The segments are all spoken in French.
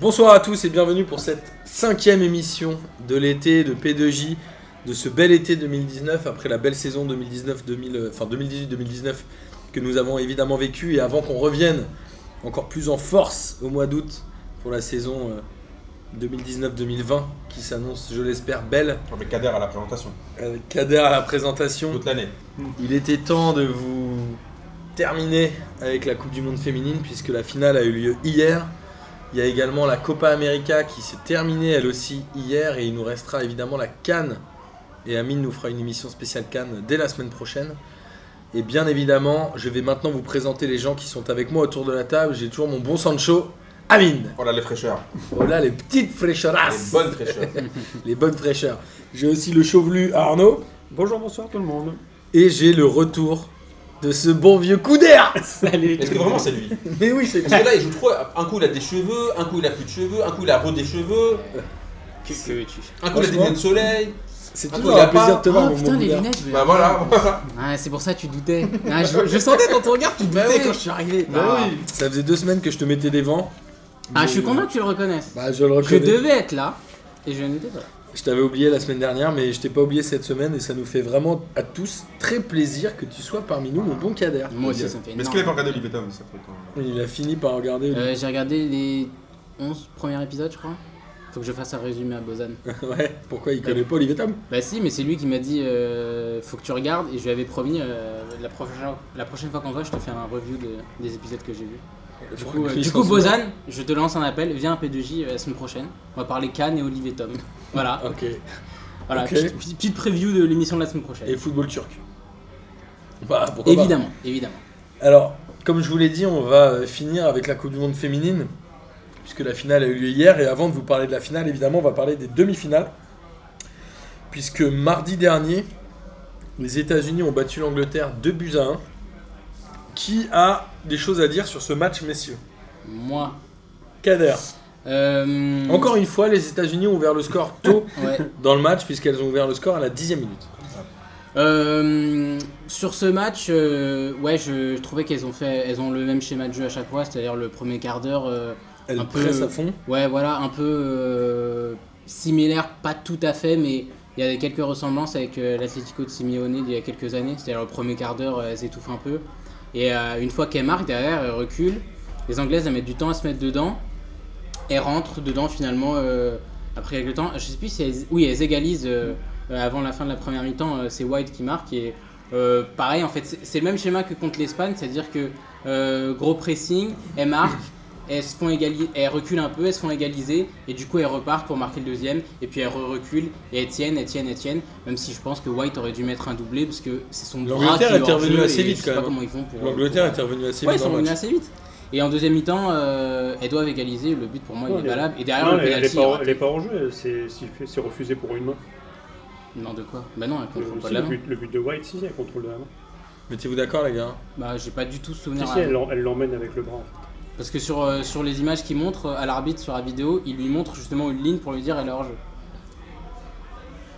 Bonsoir à tous et bienvenue pour cette cinquième émission de l'été de P2J, de ce bel été 2019 après la belle saison 2019, 2000, euh, enfin 2018-2019 que nous avons évidemment vécu et avant qu'on revienne encore plus en force au mois d'août pour la saison euh, 2019-2020 qui s'annonce, je l'espère, belle Avec Kader à la présentation. avec Kader à la présentation. Toute l'année. Il était temps de vous terminer avec la Coupe du Monde féminine puisque la finale a eu lieu hier. Il y a également la Copa América qui s'est terminée elle aussi hier et il nous restera évidemment la Cannes. Et Amine nous fera une émission spéciale Cannes dès la semaine prochaine. Et bien évidemment, je vais maintenant vous présenter les gens qui sont avec moi autour de la table. J'ai toujours mon bon Sancho, Amine. Voilà les fraîcheurs. Oh là, les petites fraîcheurs. Les bonnes fraîcheurs. les bonnes fraîcheurs. J'ai aussi le chevelu Arnaud. Bonjour, bonsoir tout le monde. Et j'ai le retour de ce bon vieux coup d'air. Salut. Est-ce que vraiment c'est lui Mais oui, c'est Parce que là, il joue trop. Un coup, il a des cheveux, un coup, il a plus de cheveux, un coup, il a re des cheveux, Que veux-tu un coup, il a des lunettes de soleil. C'est Ah, toujours il y a un plaisir pas- de te voir, Oh mon putain, les lunettes, je vais- Bah voilà. Ah, c'est pour ça que tu doutais. Ah, je, je sentais dans ton regard que tu doutais Bah oui. quand je suis arrivé. Bah Ah. oui, ça faisait deux semaines que je te mettais des vents. Ah, je suis content que tu le reconnaisses. Bah, je le Je reconnais. devais être là et je n'étais pas là. Je t'avais oublié la semaine dernière, mais je t'ai pas oublié cette semaine et ça nous fait vraiment à tous très plaisir que tu sois parmi nous, mon bon Kader. Moi aussi, ça me fait Mais est-ce qu'il a pas regardé Olivier Tom ça quand- Il a fini par regarder. Euh, J'ai regardé les 11 premiers épisodes, je crois. Faut que je fasse un résumé à Bozan. ouais, pourquoi il connaît pas Olivier Tom Bah si, mais c'est lui qui m'a dit euh, faut que tu regardes et je lui avais promis euh, la, prochaine, la prochaine fois qu'on voit, je te fais un review de- des épisodes que j'ai vus. Du coup, euh, du coup, Bozan, je te lance un appel, viens à P2J euh, la semaine prochaine. On va parler Cannes et Olivier Tom. Voilà, Ok. voilà petite, preview de l'émission de la semaine prochaine. Et football turc. Bah, pourquoi pas. évidemment, évidemment. Alors, comme je vous l'ai dit, on va euh, finir avec la Coupe du Monde féminine, puisque la finale a eu lieu hier. Et avant de vous parler de la finale, évidemment, on va parler des demi-finales. Puisque mardi dernier, les États-Unis ont battu l'Angleterre 2 buts à 1. Qui a des choses à dire sur ce match, messieurs Moi. Kader. euh, Encore une fois, les États-Unis ont ouvert le score tôt Ouais. dans le match, puisqu'elles ont ouvert le score à la dixième minute. Euh, sur ce match, euh, ouais, je, je trouvais qu'elles ont fait, elles ont le même schéma de jeu à chaque fois, c'est-à-dire le premier quart d'heure. Elles Un peu- à fond. Ouais, voilà, un peu similaire, pas tout à fait, mais il y a quelques ressemblances avec l'Atlético de Simeone d'il y a quelques années. C'est-à-dire le premier quart d'heure, elles s'étouffent un peu. Et euh, une fois qu'elles marquent, derrière, elles reculent. Les Anglaises, elles mettent du temps à se mettre dedans. Elles rentrent dedans finalement euh, après quelques temps. Je sais plus si elles, oui, elles égalisent euh, avant la fin de la première mi-temps. c'est White qui marque. Et pareil, en fait, c'est le même schéma que contre l'Espagne, c'est-à-dire que gros pressing, elles marquent elles se font égaliser, elles reculent un peu, elles se font égaliser, et du coup elles repartent pour marquer le deuxième, et puis elles reculent, et elles tiennent, elles tiennent, elles tiennent, même si je pense que White aurait dû mettre un doublé, parce que c'est son bras L'Angleterre qui est jeu, assez vite, je sais quand pas même. comment ils font pour... L'Angleterre était revenue assez Ouais, vite ils sont le revenus assez vite. Et en deuxième mi-temps, euh, elles doivent égaliser, le but pour moi il Non, est valable, et derrière Non, le elle, elle est penalty, pas, est elle est pas en jeu, c'est refusé pour une main. Non, de quoi? Bah non, elle Le, contrôle pas si, de la le, main. but, le but de White, si, elle contrôle de la main. Mettez-vous d'accord, les gars Bah j'ai pas du tout Si, souvenir. si, à- elle l'en- elle l'emmène avec le bras. En fait. Parce que sur, euh, sur les images qu'il montre euh, à l'arbitre sur la vidéo, il lui montre justement une ligne pour lui dire elle est hors jeu.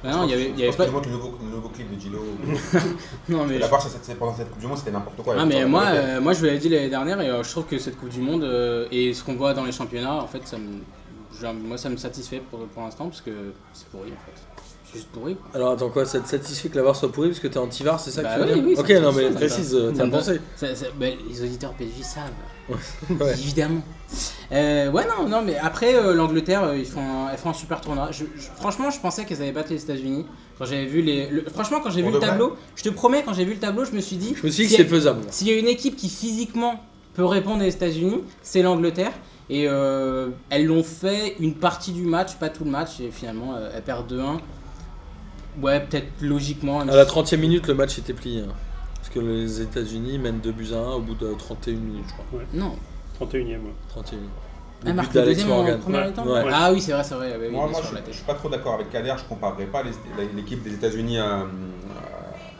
Bah non, il y avait, il y Je avait pense pas. le nouveau, le nouveau clip de Gilo. Non, mais La part, pendant cette Coupe du Monde, c'était n'importe quoi. Ah mais moi, euh, moi je vous l'avais dit l'année dernière et euh, je trouve que cette Coupe du Monde euh, et ce qu'on voit dans les championnats, en fait, ça me, genre, moi ça me satisfait pour, pour l'instant parce que c'est pourri en fait. C'est juste pourri. quoi. Alors attends quoi, ça te satisfait que la VAR soit pourrie parce que t'es anti-VAR, c'est ça Bah que tu veux oui, dire oui, Ok, non mais précise, t'as pensé Ça- ça- bah, les auditeurs PSJ savent, Ouais. évidemment. Euh, ouais non non mais après euh, l'Angleterre euh, ils font, elles font un super tournoi. Je- je- franchement je pensais qu'elles allaient battre les États-Unis quand j'avais vu les. le- franchement quand j'ai vu le tableau, je te promets quand j'ai vu le tableau je me suis dit. Je me suis dit que si c'était faisable. S'il y a une équipe qui physiquement peut répondre aux États-Unis, c'est l'Angleterre. Et euh, elles l'ont fait une partie du match, pas tout le match, et finalement elles perdent 2-1. Ouais, peut-être logiquement. À la si- 30 e minute, le match était plié. hein. Parce que les États-Unis mènent 2 buts à 1 au bout de 31 minutes, je crois. Non, 31ème. ouais. 31 minutes. elle but marque le d'Alex deuxième en Morgan. première Ouais. Ah oui, c'est vrai, c'est vrai. oui, Moi, je, tête. suis pas trop d'accord avec Kader, je comparerais pas les- la- l'équipe des États-Unis à,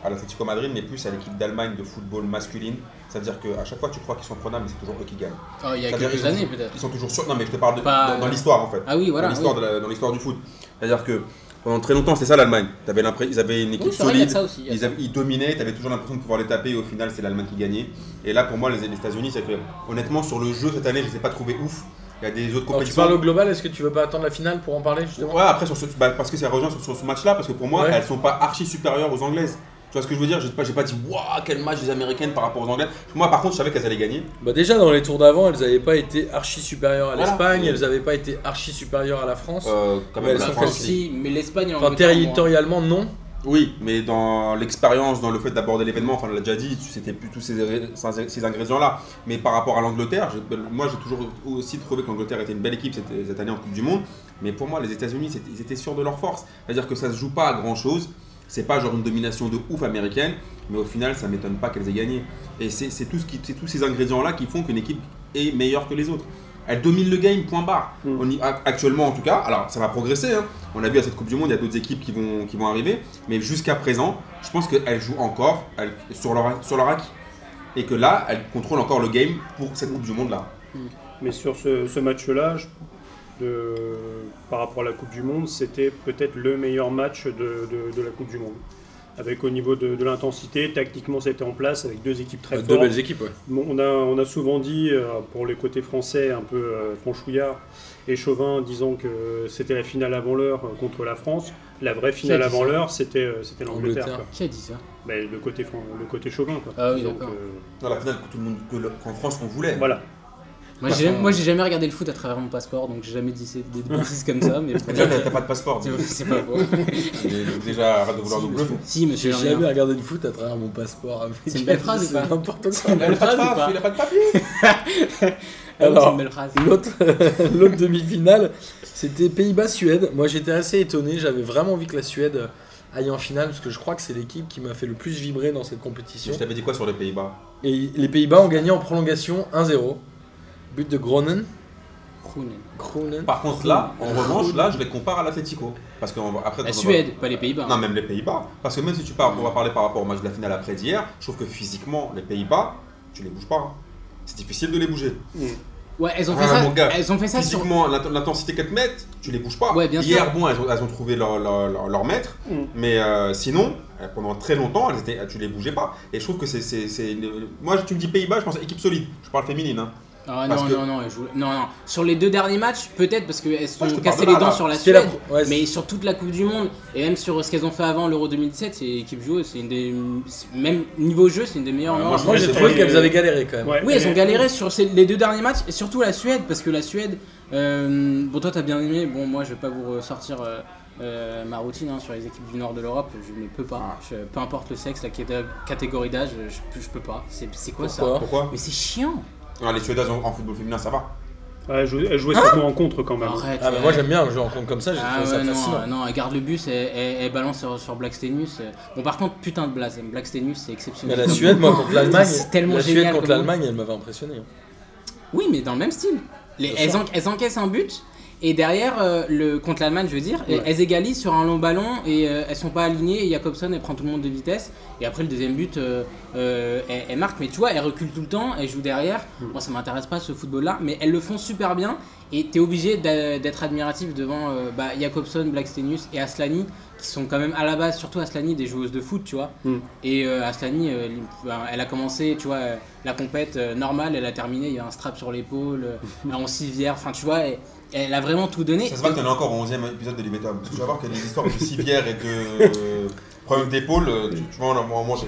à l'Atlético Madrid, mais plus à l'équipe d'Allemagne de football masculine. C'est-à-dire qu'à chaque fois, tu crois qu'ils sont prenables, mais c'est toujours eux qui gagnent. Oh, il y a quelques années peut-être. Ils sont toujours sûrs. Non, mais je te parle de, Pas- dans, dans l'histoire en fait. Ah oui, voilà. dans l'histoire oui. de la- dans l'histoire du foot. C'est-à-dire que pendant très longtemps, c'était ça l'Allemagne. T'avais l'impression- Ils avaient une équipe Oui, c'est vrai, solide. aussi. Ils, ça. avaient- ils dominaient, tu avais toujours l'impression de pouvoir les taper et au final c'est l'Allemagne qui gagnait. Et là pour moi les, les États-Unis c'est que honnêtement sur le jeu cette année je les ai pas trouvés ouf. il y a des autres Alors, tu compétitions. parles au global, est-ce que tu veux pas attendre la finale pour en parler justement? Ouais, après, sur ce, bah, parce que ça rejoint sur, sur ce match-là, parce que pour moi, Ouais. elles sont pas archi supérieures aux Anglaises. Tu vois ce que je veux dire? J'ai pas, j'ai pas dit, waouh, quel match des Américaines par rapport aux Anglaises. Moi, par contre, je savais qu'elles allaient gagner. Bah déjà dans les tours d'avant, elles n'avaient pas été archi supérieures à Voilà. l'Espagne, elles n'avaient pas été archi supérieures à la France. Euh, quand Mais même, elles la sont France, si. Mais l'Espagne enfin territorialement non. Oui, mais dans l'expérience, dans le fait d'aborder l'événement, enfin, on l'a déjà dit, c'était plus tous ces, ces- ingrédients-là. Mais par rapport à l'Angleterre, j'ai- moi j'ai toujours aussi trouvé que l'Angleterre était une belle équipe cette, cette année en Coupe du Monde. Mais pour moi, les États-Unis, ils étaient sûrs de leur force. C'est-à-dire que ça se joue pas à grand-chose. C'est pas genre une domination de ouf américaine, mais au final, ça m'étonne pas qu'elles aient gagné. Et c'est ce tous ces ingrédients-là qui font qu'une équipe est meilleure que les autres. Elle domine le game, point barre. Mm. On y- a- actuellement, en tout cas, alors ça va progresser. hein. On a vu à cette Coupe du Monde, il y a d'autres équipes qui vont, qui vont arriver. Mais jusqu'à présent, je pense qu'elles jouent encore elles- sur, leur, sur leur acquis. Et que là, elles contrôlent encore le game pour cette Coupe du Monde-là. Mais sur ce, ce match-là, je- de- par rapport à la Coupe du Monde, c'était peut-être le meilleur match de, de- de la Coupe du Monde. Avec au niveau de, de l'intensité, tactiquement c'était en place avec deux équipes très Deux fortes. belles équipes, ouais. Bon, on, a, on a souvent dit, euh, pour les côtés français, un peu euh, franchouillard et chauvin, disant que c'était la finale avant l'heure euh, contre la France. La vraie finale avant l'heure, c'était euh, c'était l'Angleterre. Qui a dit ça Mais le côté, fran- le côté chauvin. Quoi. Ah oui, Donc, d'accord. euh, Dans la finale que tout le monde, que le- qu'en France on voulait. voilà. Moi, j'ai moi, j'ai jamais regardé le foot à travers mon passeport, donc j'ai jamais dit des bêtises comme ça. Mais Déjà, t'as pas de passeport. C'est- c'est pas faux. Déjà, arrête de vouloir nous bluffer. Si, monsieur J'ai jamais regardé le foot à travers mon passeport. C'est une belle phrase ou C'est pas n'importe quoi. Il a pas de papier. Ah Alors, l'autre demi-finale, c'était Pays-Bas-Suède. Moi, j'étais assez étonné. J'avais vraiment envie que la Suède aille en finale parce que je crois que c'est l'équipe qui m'a fait le plus vibrer dans cette compétition. Je t'avais dit quoi sur les Pays-Bas? Et les Pays-Bas ont gagné en prolongation 1-0. But de Gronen. Gronen. Par contre, là, en revanche, là, je les compare à l'Atlético. Parce que on après, La va- Suède, pas les Pays-Bas. Non, même les Pays-Bas. Parce que même si tu parles, on va parler par rapport au match de la finale après d'hier, je trouve que physiquement, les Pays-Bas, tu les bouges pas. hein. C'est difficile de les bouger. Ouais, elles ont fait ça. gars, elles ont fait ça. Physiquement, l'int- l'intensité qu'elles te mettent, tu les bouges pas. Ouais, bien Hier, sûr. bon, elles ont, elles ont trouvé leur, leur, leur- leur maître, Mm. mais euh, sinon, euh, pendant très longtemps, elles étaient, tu les bougeais pas. Et je trouve que c'est. c'est- c'est une- Moi, tu me dis Pays-Bas, je pense à équipe solide. Je parle féminine. Hein. Ah non, que- non, non, non, non. Sur les deux derniers matchs, peut-être parce qu'elles se sont cassées les dents là. sur la Suède. ouais, Mais sur toute la Coupe du Monde et même sur ce qu'elles ont fait avant l'Euro 2017, c'est équipe joueuse, c'est une des même niveau jeu, c'est une des meilleures. Ouais, moi, j'ai trouvé qu'elles avaient galéré quand même. Ouais, Oui, elles ont galéré sur ces- les deux derniers matchs et surtout la Suède parce que la Suède, euh, bon toi t'as bien aimé, bon moi je vais pas vous ressortir euh, euh, ma routine hein, sur les équipes du nord de l'Europe, je ne peux pas. Je- peu importe le sexe, la caté- catégorie d'âge, je, peux- je peux pas. C'est quoi ça? Pourquoi? Mais c'est chiant. Non, Les Suédoises en, en football féminin, ça va. Ouais, elle jouait, elle jouait surtout en contre quand même. Arrête. Ah, mais euh, moi, j'aime bien jeu en compte comme ça. J'ai Ah trouvé ça ouais, non, fascinant. euh, non, elle garde le bus, elle, elle- elle balance sur, sur Black Stenus. euh. Bon, par contre, putain de blaze. Black Stenus, c'est Mais exceptionnel. la Suède, moi, contre l'Allemagne, C'est tellement la Suède génial contre comme l'Allemagne, elle m'avait impressionné. hein. Oui, mais dans le même style. Les- Bien elles, sûr. en- elles encaissent un but et derrière, euh, le, contre l'Allemagne, je veux dire, Ouais. elles égalisent sur un long ballon et euh, elles sont pas alignées. Et Jacobson, elle prend tout le monde de vitesse. Et après, le deuxième but, euh, euh, elle, elle marque. Mais tu vois, elle recule tout le temps, elle joue derrière. Moi, ça m'intéresse pas ce football-là, mais elles le font super bien. Et t'es obligé d'a- d'être admiratif devant euh, bah, Jacobson, Blackstenius et Aslani, qui sont quand même à la base, surtout Aslani, des joueuses de foot, tu vois. Mm. Et euh, Aslani, euh, elle a commencé, tu vois, euh, la compète euh, normale, elle a terminé, il y a un strap sur l'épaule, euh, en civière, enfin, tu vois, elle, elle a vraiment tout donné. Ça se voit que t'en es encore au 11e épisode de que tu vas voir qu'il y a des histoires de civière et de euh, problèmes d'épaule, euh, tu, tu vas en manger.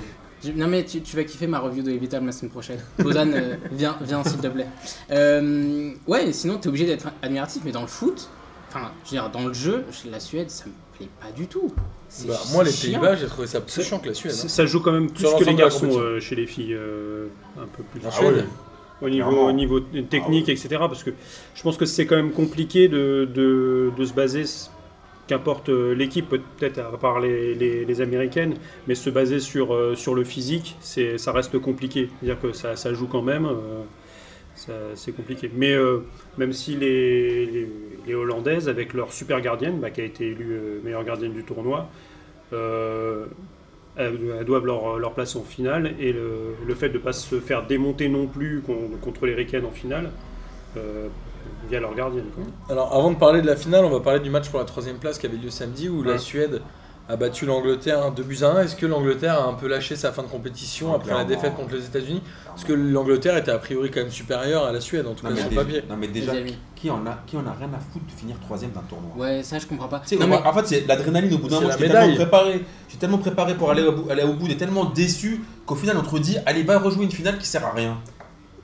Non mais tu, tu vas kiffer ma review de Vital la semaine prochaine. Bozan, euh, viens, viens s'il te plaît. Euh, ouais, sinon t'es obligé d'être admiratif, mais dans le foot, enfin, je veux dire, dans le jeu, la Suède, ça me plaît pas du tout. Bah, moi, les. Pays-Bas, j'ai trouvé ça plus chiant que la Suède. Ça, hein. ça joue quand même plus Sur que les garçons euh, chez les filles, euh, un peu plus. En Ah Suède ouais. Au niveau, au niveau technique, etc. Parce que je pense que c'est quand même compliqué de, de, de se baser, qu'importe euh, l'équipe, peut-être à part les, les, les américaines, mais se baser sur, euh, sur le physique, ça reste compliqué. C'est-à-dire que ça, ça joue quand même, euh, c'est compliqué. Mais euh, même si les, les, les Hollandaises, avec leur super gardienne, bah, qui a été élue meilleure gardienne du tournoi, euh, elles, doivent leur, leur place en finale et le, le fait de ne pas se faire démonter non plus con- contre les Ricaines en finale euh, via leur gardienne. quoi. Alors, avant de parler de la finale, on va parler du match pour la troisième place qui avait lieu samedi où la. Suède a battu l'Angleterre 2 buts à 1. Est-ce que l'Angleterre a un peu lâché sa fin de compétition Ah, après la défaite contre les États-Unis? Parce que l'Angleterre était a priori quand même supérieure à la Suède, en tout Non cas sur le papier. non, mais déjà, qui en, a, qui en a rien à foutre de finir troisième d'un tournoi? Ouais, ça je comprends pas. Non, mais- En fait, c'est l'adrénaline au bout d'un moment. J'étais tellement préparé. J'étais tellement préparé pour aller au bout, aller au bout, et tellement déçu qu'au final, on te dit allez, va rejouer une finale qui sert à rien.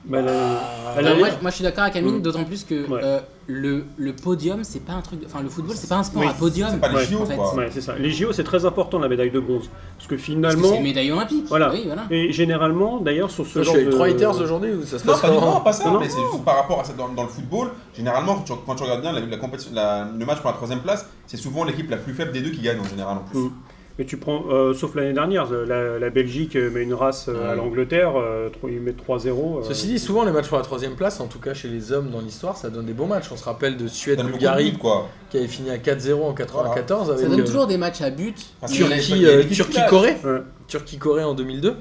Bah, la- Ah, moi, moi, je suis d'accord avec Amine, Mm. d'autant plus que Ouais. euh, le, le podium, c'est pas un truc. Enfin, le football, c'est pas un sport Oui, à podium. C'est pas les JO, en fait. quoi. Ouais, c'est ça. Les JO, c'est très important la médaille de bronze. Parce que finalement. c'est une médaille olympique. Voilà. Oui, voilà. Et généralement, d'ailleurs, sur ce Toi, je genre suis avec de. trois haters aujourd'hui ou ça se Non, passe pas, non, pas ça, Non, non. mais c'est juste par rapport à ça dans, dans le football. Généralement, quand tu, quand tu regardes bien la, la compétition, la- le match pour la troisième place, c'est souvent l'équipe la plus faible des deux qui gagne en général en plus. Mm. Mais tu prends, euh, sauf l'année dernière, la, la Belgique euh, met une race euh, à Ouais. l'Angleterre, euh, ils mettent 3-0. euh, Ceci dit, souvent les matchs pour la troisième place, en tout cas chez les hommes dans l'histoire, ça donne des bons matchs. On se rappelle de Suède-Bulgarie qui avait fini à 4-0 en 94 avec Ça donne euh, toujours des matchs à but. Turquie, euh, qui. Turquie-Corée. Ouais. Turquie-Corée en 2002,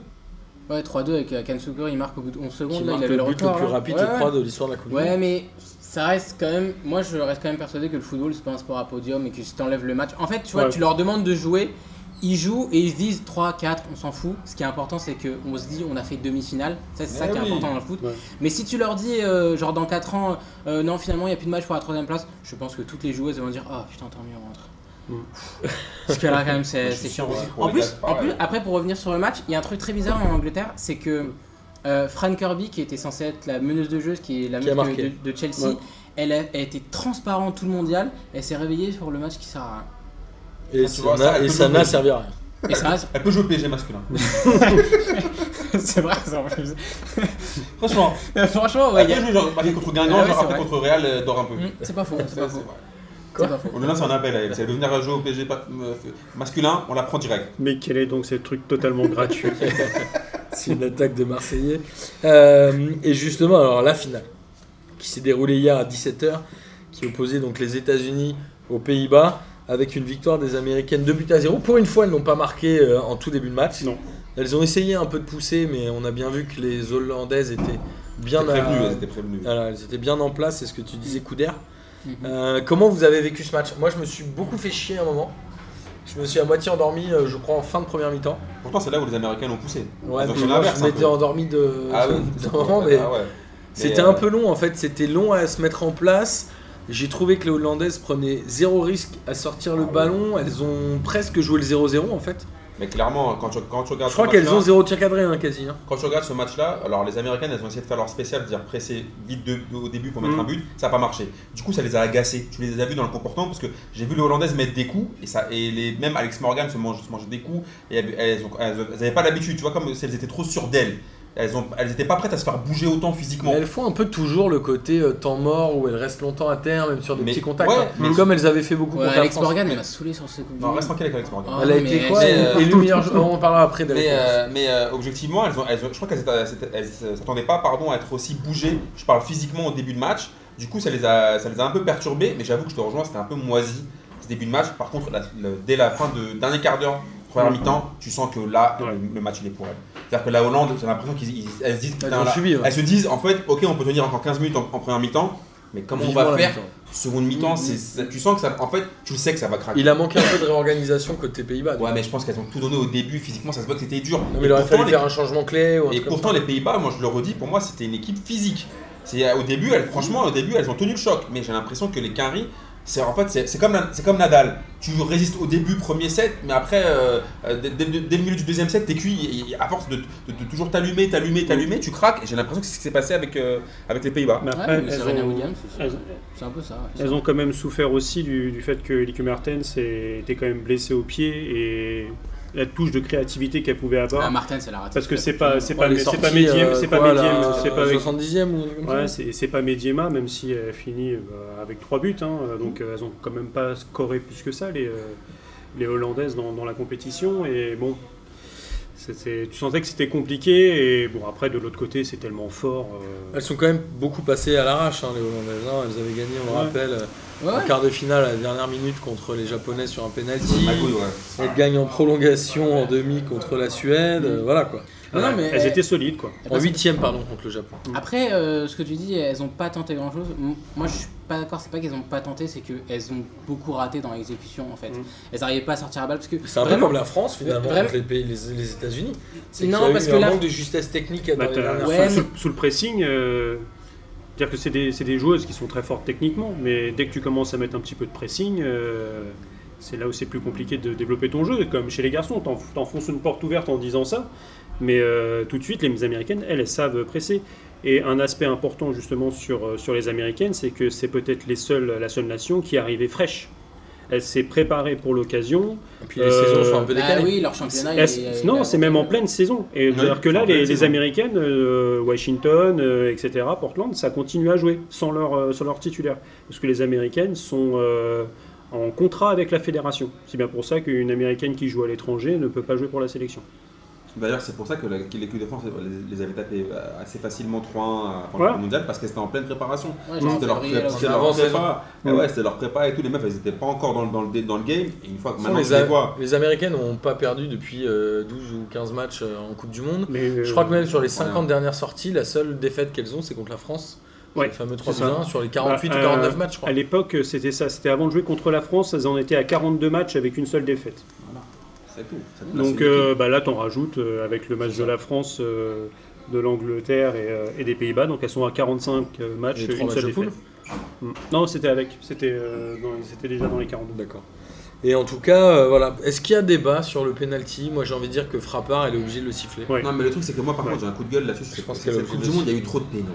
Ouais, 3-2 avec euh, Kansuker, il marque au bout de 11 qui secondes. Là, marque il avait le but le record. plus là. rapide, Ouais, je ouais. crois, de l'histoire de la Coupe du Ouais, Monde. mais ça reste quand même. Moi, je reste quand même persuadé que le football, c'est pas un sport à podium et que si t'enlèves le match. En fait, tu vois, Ouais. tu leur demandes de jouer, ils jouent et ils se disent 3, 4, on s'en fout. Ce qui est important, c'est qu'on se dit, on a fait demi-finale. Ça, c'est ça Eh qui est important dans le foot. Ouais. Mais si tu leur dis, euh, genre dans 4 ans, euh, non, finalement, il n'y a plus de match pour la troisième place, je pense que toutes les joueuses vont dire, oh putain, tant mieux, on rentre. Mm. Parce que là, quand même, c'est chiant. En plus, en plus, après, pour revenir sur le match, il y a un truc très bizarre en Angleterre, c'est que euh, Fran Kirby, qui était censée être la meneuse de jeu, qui est la marqué. de, de Chelsea, Ouais. elle, a, elle a été transparente tout le mondial, elle s'est réveillée pour le match qui sert à Et Tu ça vois, ça, n'a- elle et ça n'a servi à rien. rien. Et ça, Elle peut jouer au PSG masculin. c'est vrai, ça en plus. Franchement, Franchement, ouais, elle y a- peut jouer genre marquer contre Guingamp, Ah ouais, genre après contre Real, euh, dort un peu. Mm, c'est pas faux, c'est pas c'est faux. C'est pas faux. On lance un appel à elle. Si elle veut venir jouer au PSG euh, masculin, on la prend direct. Mais quel est donc ce truc totalement gratuit C'est une attaque de Marseillais. Euh, et justement, alors la finale, qui s'est déroulée hier à 17h, qui opposait donc les États-Unis aux Pays-Bas, avec une victoire des Américaines 2 buts à 0. Pour une fois, elles n'ont pas marqué euh, en tout début de match. Non. Elles ont essayé un peu de pousser, mais on a bien vu que les Hollandaises étaient bien, étaient à- prévenues, elles étaient prévenues. Voilà, elles étaient bien en place, c'est ce que tu disais, Couder. Mhm. Euh, comment vous avez vécu ce match? Moi, je me suis beaucoup fait chier à un moment. Je me suis à moitié endormi, euh, je crois, en fin de première mi-temps. Pourtant, c'est là où les Américains ont poussé. Ouais, moi, je m'étais endormi de, Ah oui. moment, mais Ah ouais. c'était un peu long en fait. C'était long à se mettre en place. J'ai trouvé que les Hollandaises prenaient zéro risque à sortir le ballon. Elles ont presque joué le 0-0 en fait. Mais clairement, quand tu, quand tu regardes Je crois qu'elles ont zéro tir cadré hein, quasi. hein. Quand tu regardes ce match-là, alors les Américaines, elles ont essayé de faire leur spécial, c'est-à-dire presser vite de- de- au début pour mettre Mm. un but, ça n'a pas marché. Du coup, ça les a agacées. Tu les as vues dans le comportement parce que j'ai vu les Hollandaises mettre des coups et ça et les, même Alex Morgan se mange, se mangeait des coups et elles, elles, ont- elles- elles avaient pas l'habitude, tu vois, comme si elles étaient trop sûres d'elles. Elles ont, elles étaient pas prêtes à se faire bouger autant physiquement. Mais elles font un peu toujours le côté euh, temps mort où elles restent longtemps à terre, même sur des Mais- petits contacts. ouais, hein. mais- Comme elles avaient fait beaucoup Ouais, contre Alex France. Morgan, elle m'a saoulé sur ce coup de Non, reste tranquille avec Alex Morgan. Oh, Elle a mais été quoi Élue meilleure joueur- On en parlera après de Mais, euh, mais euh, objectivement, elles ont, elles ont- je crois qu'elles s'attendaient pas pardon, à être aussi bougées. Je parle physiquement au début de match. Du coup, ça les a, ça les a un peu perturbées. Mais j'avoue que je te rejoins, c'était un peu moisi ce début de match. Par contre, la- le- dès la fin de dernier quart d'heure, première mi-temps, tu sens que là, Ouais. le, le match il est pour elles. C'est-à-dire que la Hollande, j'ai l'impression qu'elles se disent, Elles putain, ont là- subi, ouais. elles se disent, en fait, ok, on peut tenir encore 15 minutes en, en première mi-temps. Mais comment on va faire mi-temps. seconde mi-temps c'est- c'est- Tu sens que ça, en fait, tu sais que ça va craquer. Il a manqué un peu de réorganisation côté Pays-Bas. Ouais, mais je pense qu'elles ont tout donné au début. Physiquement, ça se voit que c'était dur. Non, mais il aurait fallu les- faire un changement clé. Ou un et truc comme pourtant, ça. les Pays-Bas, moi je le redis, pour moi c'était une équipe physique. C'est au début, elles, franchement, au début, elles ont tenu le choc. Mais j'ai l'impression que les Quinry, c'est en fait, c'est c'est comme, la- c'est comme Nadal. Tu résistes au début, premier set, mais après, euh, euh, dès, dès- dès le milieu du deuxième set, t'es cuit. Et, et à force de, de- de toujours t'allumer, t'allumer, t'allumer, tu craques. Et j'ai l'impression que c'est ce qui s'est passé avec, euh, avec les Pays-Bas. Mais Ouais, c'est- un peu ça. ouais. elles ont quand même souffert aussi du, du fait que Lique Mertens était quand même blessée au pied et la touche de créativité qu'elle pouvait avoir. Ah, Martin, ça l'a raté. parce que c'est pas, c'est pas, c'est pas Mediem- euh, c'est pas la c'est pas avec 70e ou un truc comme Ouais, c'est c'est pas Mediema, même si elle finit euh, avec 3 buts. hein, donc euh, elles ont quand même pas scoré plus que ça, les, euh, les Hollandaises, dans, dans la compétition. Et bon, tu sentais que c'était compliqué. Et bon, après, de l'autre côté, c'est tellement fort. euh, Elles sont quand même beaucoup passées à l'arrache, hein, les Hollandaises. hein. Elles avaient gagné, on le Ouais. rappelle, euh, Ouais, en quart de finale à la dernière minute contre les Japonais sur un penalty. Magouille, ouais. Elle gagne en prolongation en demi contre la Suède. euh, Voilà quoi. Non, non, mais Elles étaient solides, quoi. En huitième, pardon, contre le Japon. Après, euh, ce que tu dis, elles ont pas tenté grand chose. Moi, je suis pas d'accord, c'est pas qu'elles ont pas tenté, c'est qu'elles ont beaucoup raté dans l'exécution en fait. Mm. Elles arrivaient pas à sortir la balle parce que. C'est un peu vraiment- comme la France finalement Vraiment- contre les, pays, les, les États-Unis. C'est Non, qu'il y a parce eu que un la- manque de justesse technique dans Bah, dernières Ouais, sous, mais- sous le pressing, euh, dire que c'est des, joueuses qui sont très fortes techniquement, mais dès que tu commences à mettre un petit peu de pressing, euh, c'est là où c'est plus compliqué de développer ton jeu. Comme chez les garçons, t'en- t'enfonces une porte ouverte en disant ça, mais euh, tout de suite, les Américaines, elles, elles savent presser. Et un aspect important justement sur, euh, sur les Américaines, c'est que c'est peut-être les seules, la seule nation qui est arrivée fraîche. Elle s'est préparée pour l'occasion. Et puis les Euh, saisons sont un peu Bah décalées. oui, leur championnat. est- est- non, c'est même en pleine saison. Et Ouais, c'est-à-dire que là, les. Américaines, euh, Washington, euh, etc., Portland, ça continue à jouer sans leur, euh, sans leur titulaire. Parce que les Américaines sont euh, en contrat avec la fédération. C'est bien pour ça qu'une Américaine qui joue à l'étranger ne peut pas jouer pour la sélection. D'ailleurs, c'est pour ça que l'équipe de France les, avait tapés euh, assez facialement 3-1 pendant Ouais. le mondial parce qu'elles étaient en pleine préparation. Ouais, C'était leur, en leur avant-saison. prépa. Ouais, c'était leur prépa et tout. Les meufs, elles n'étaient pas encore dans, le- dans, le, dans le game. Et une fois que maintenant, les, les Américaines n'ont pas perdu depuis euh, 12 ou 15 matchs euh, en Coupe du Monde. Mais, euh, Je crois que même sur les voilà. 50 dernières sorties, la seule défaite qu'elles ont, c'est contre la France. Ouais, le fameux c'est ça. 3-1 sur les 48 Bah, ou 49 euh, matchs, je crois. à l'époque, c'était ça. C'était avant de jouer contre la France, elles en étaient à 42 matchs avec une seule défaite. C'est tout. C'est- Donc euh, bah, là, t'en rajoutes euh, avec le match de la France, euh, de l'Angleterre et, euh, et des Pays-Bas. Donc elles sont à 45 euh, matchs, Les trois une matchs seule de poule défaite. Mm. Non, c'était avec. C'était euh, dans- c'était déjà dans les 42. D'accord. Et en tout cas, euh, voilà. Est-ce qu'il y a débat sur le penalty? Moi, j'ai envie de dire que Frappard, elle est obligée de le siffler. Ouais. Non, mais le truc, c'est que moi, par Ouais. contre, j'ai un coup de gueule là-dessus. Je pense C'est qu'elle la le Coupe coup du de Monde, il y a eu trop de pénaux.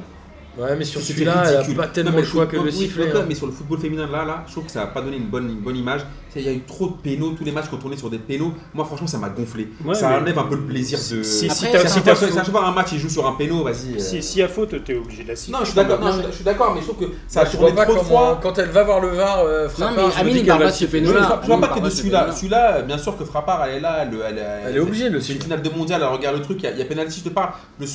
Ouais, mais sur celui-là, elle ridicule. a pas tellement Non, le choix que le d'accord, hein. mais sur le football féminin, là, là, je trouve que ça n'a pas donné une bonne, une bonne image. Il y a eu trop de pénaux, tous les matchs qu'on tournait sur des pénaux. Moi, franchement, ça m'a gonflé. Ouais, ça mais- enlève un peu le plaisir de. Si, Après, si t'as à si t'as un match, il joue sur un péno, vas-y. euh. si- s'il y a faute, t'es obligé de la siffler. Non, je suis d'accord, Non, je, mais- je suis d'accord, mais je trouve que ça a tourné trop de fois. Quand elle va voir le VAR, euh, Non, Frappard, mais je Amine, il parle pas de ce vois- pas que de de ce celui-là. Celui-là, bien sûr que Frappard, elle est là. Elle, est obligée de le C'est une finale de mondial, elle regarde le truc, il y a, pénalty, je te parle. Euh,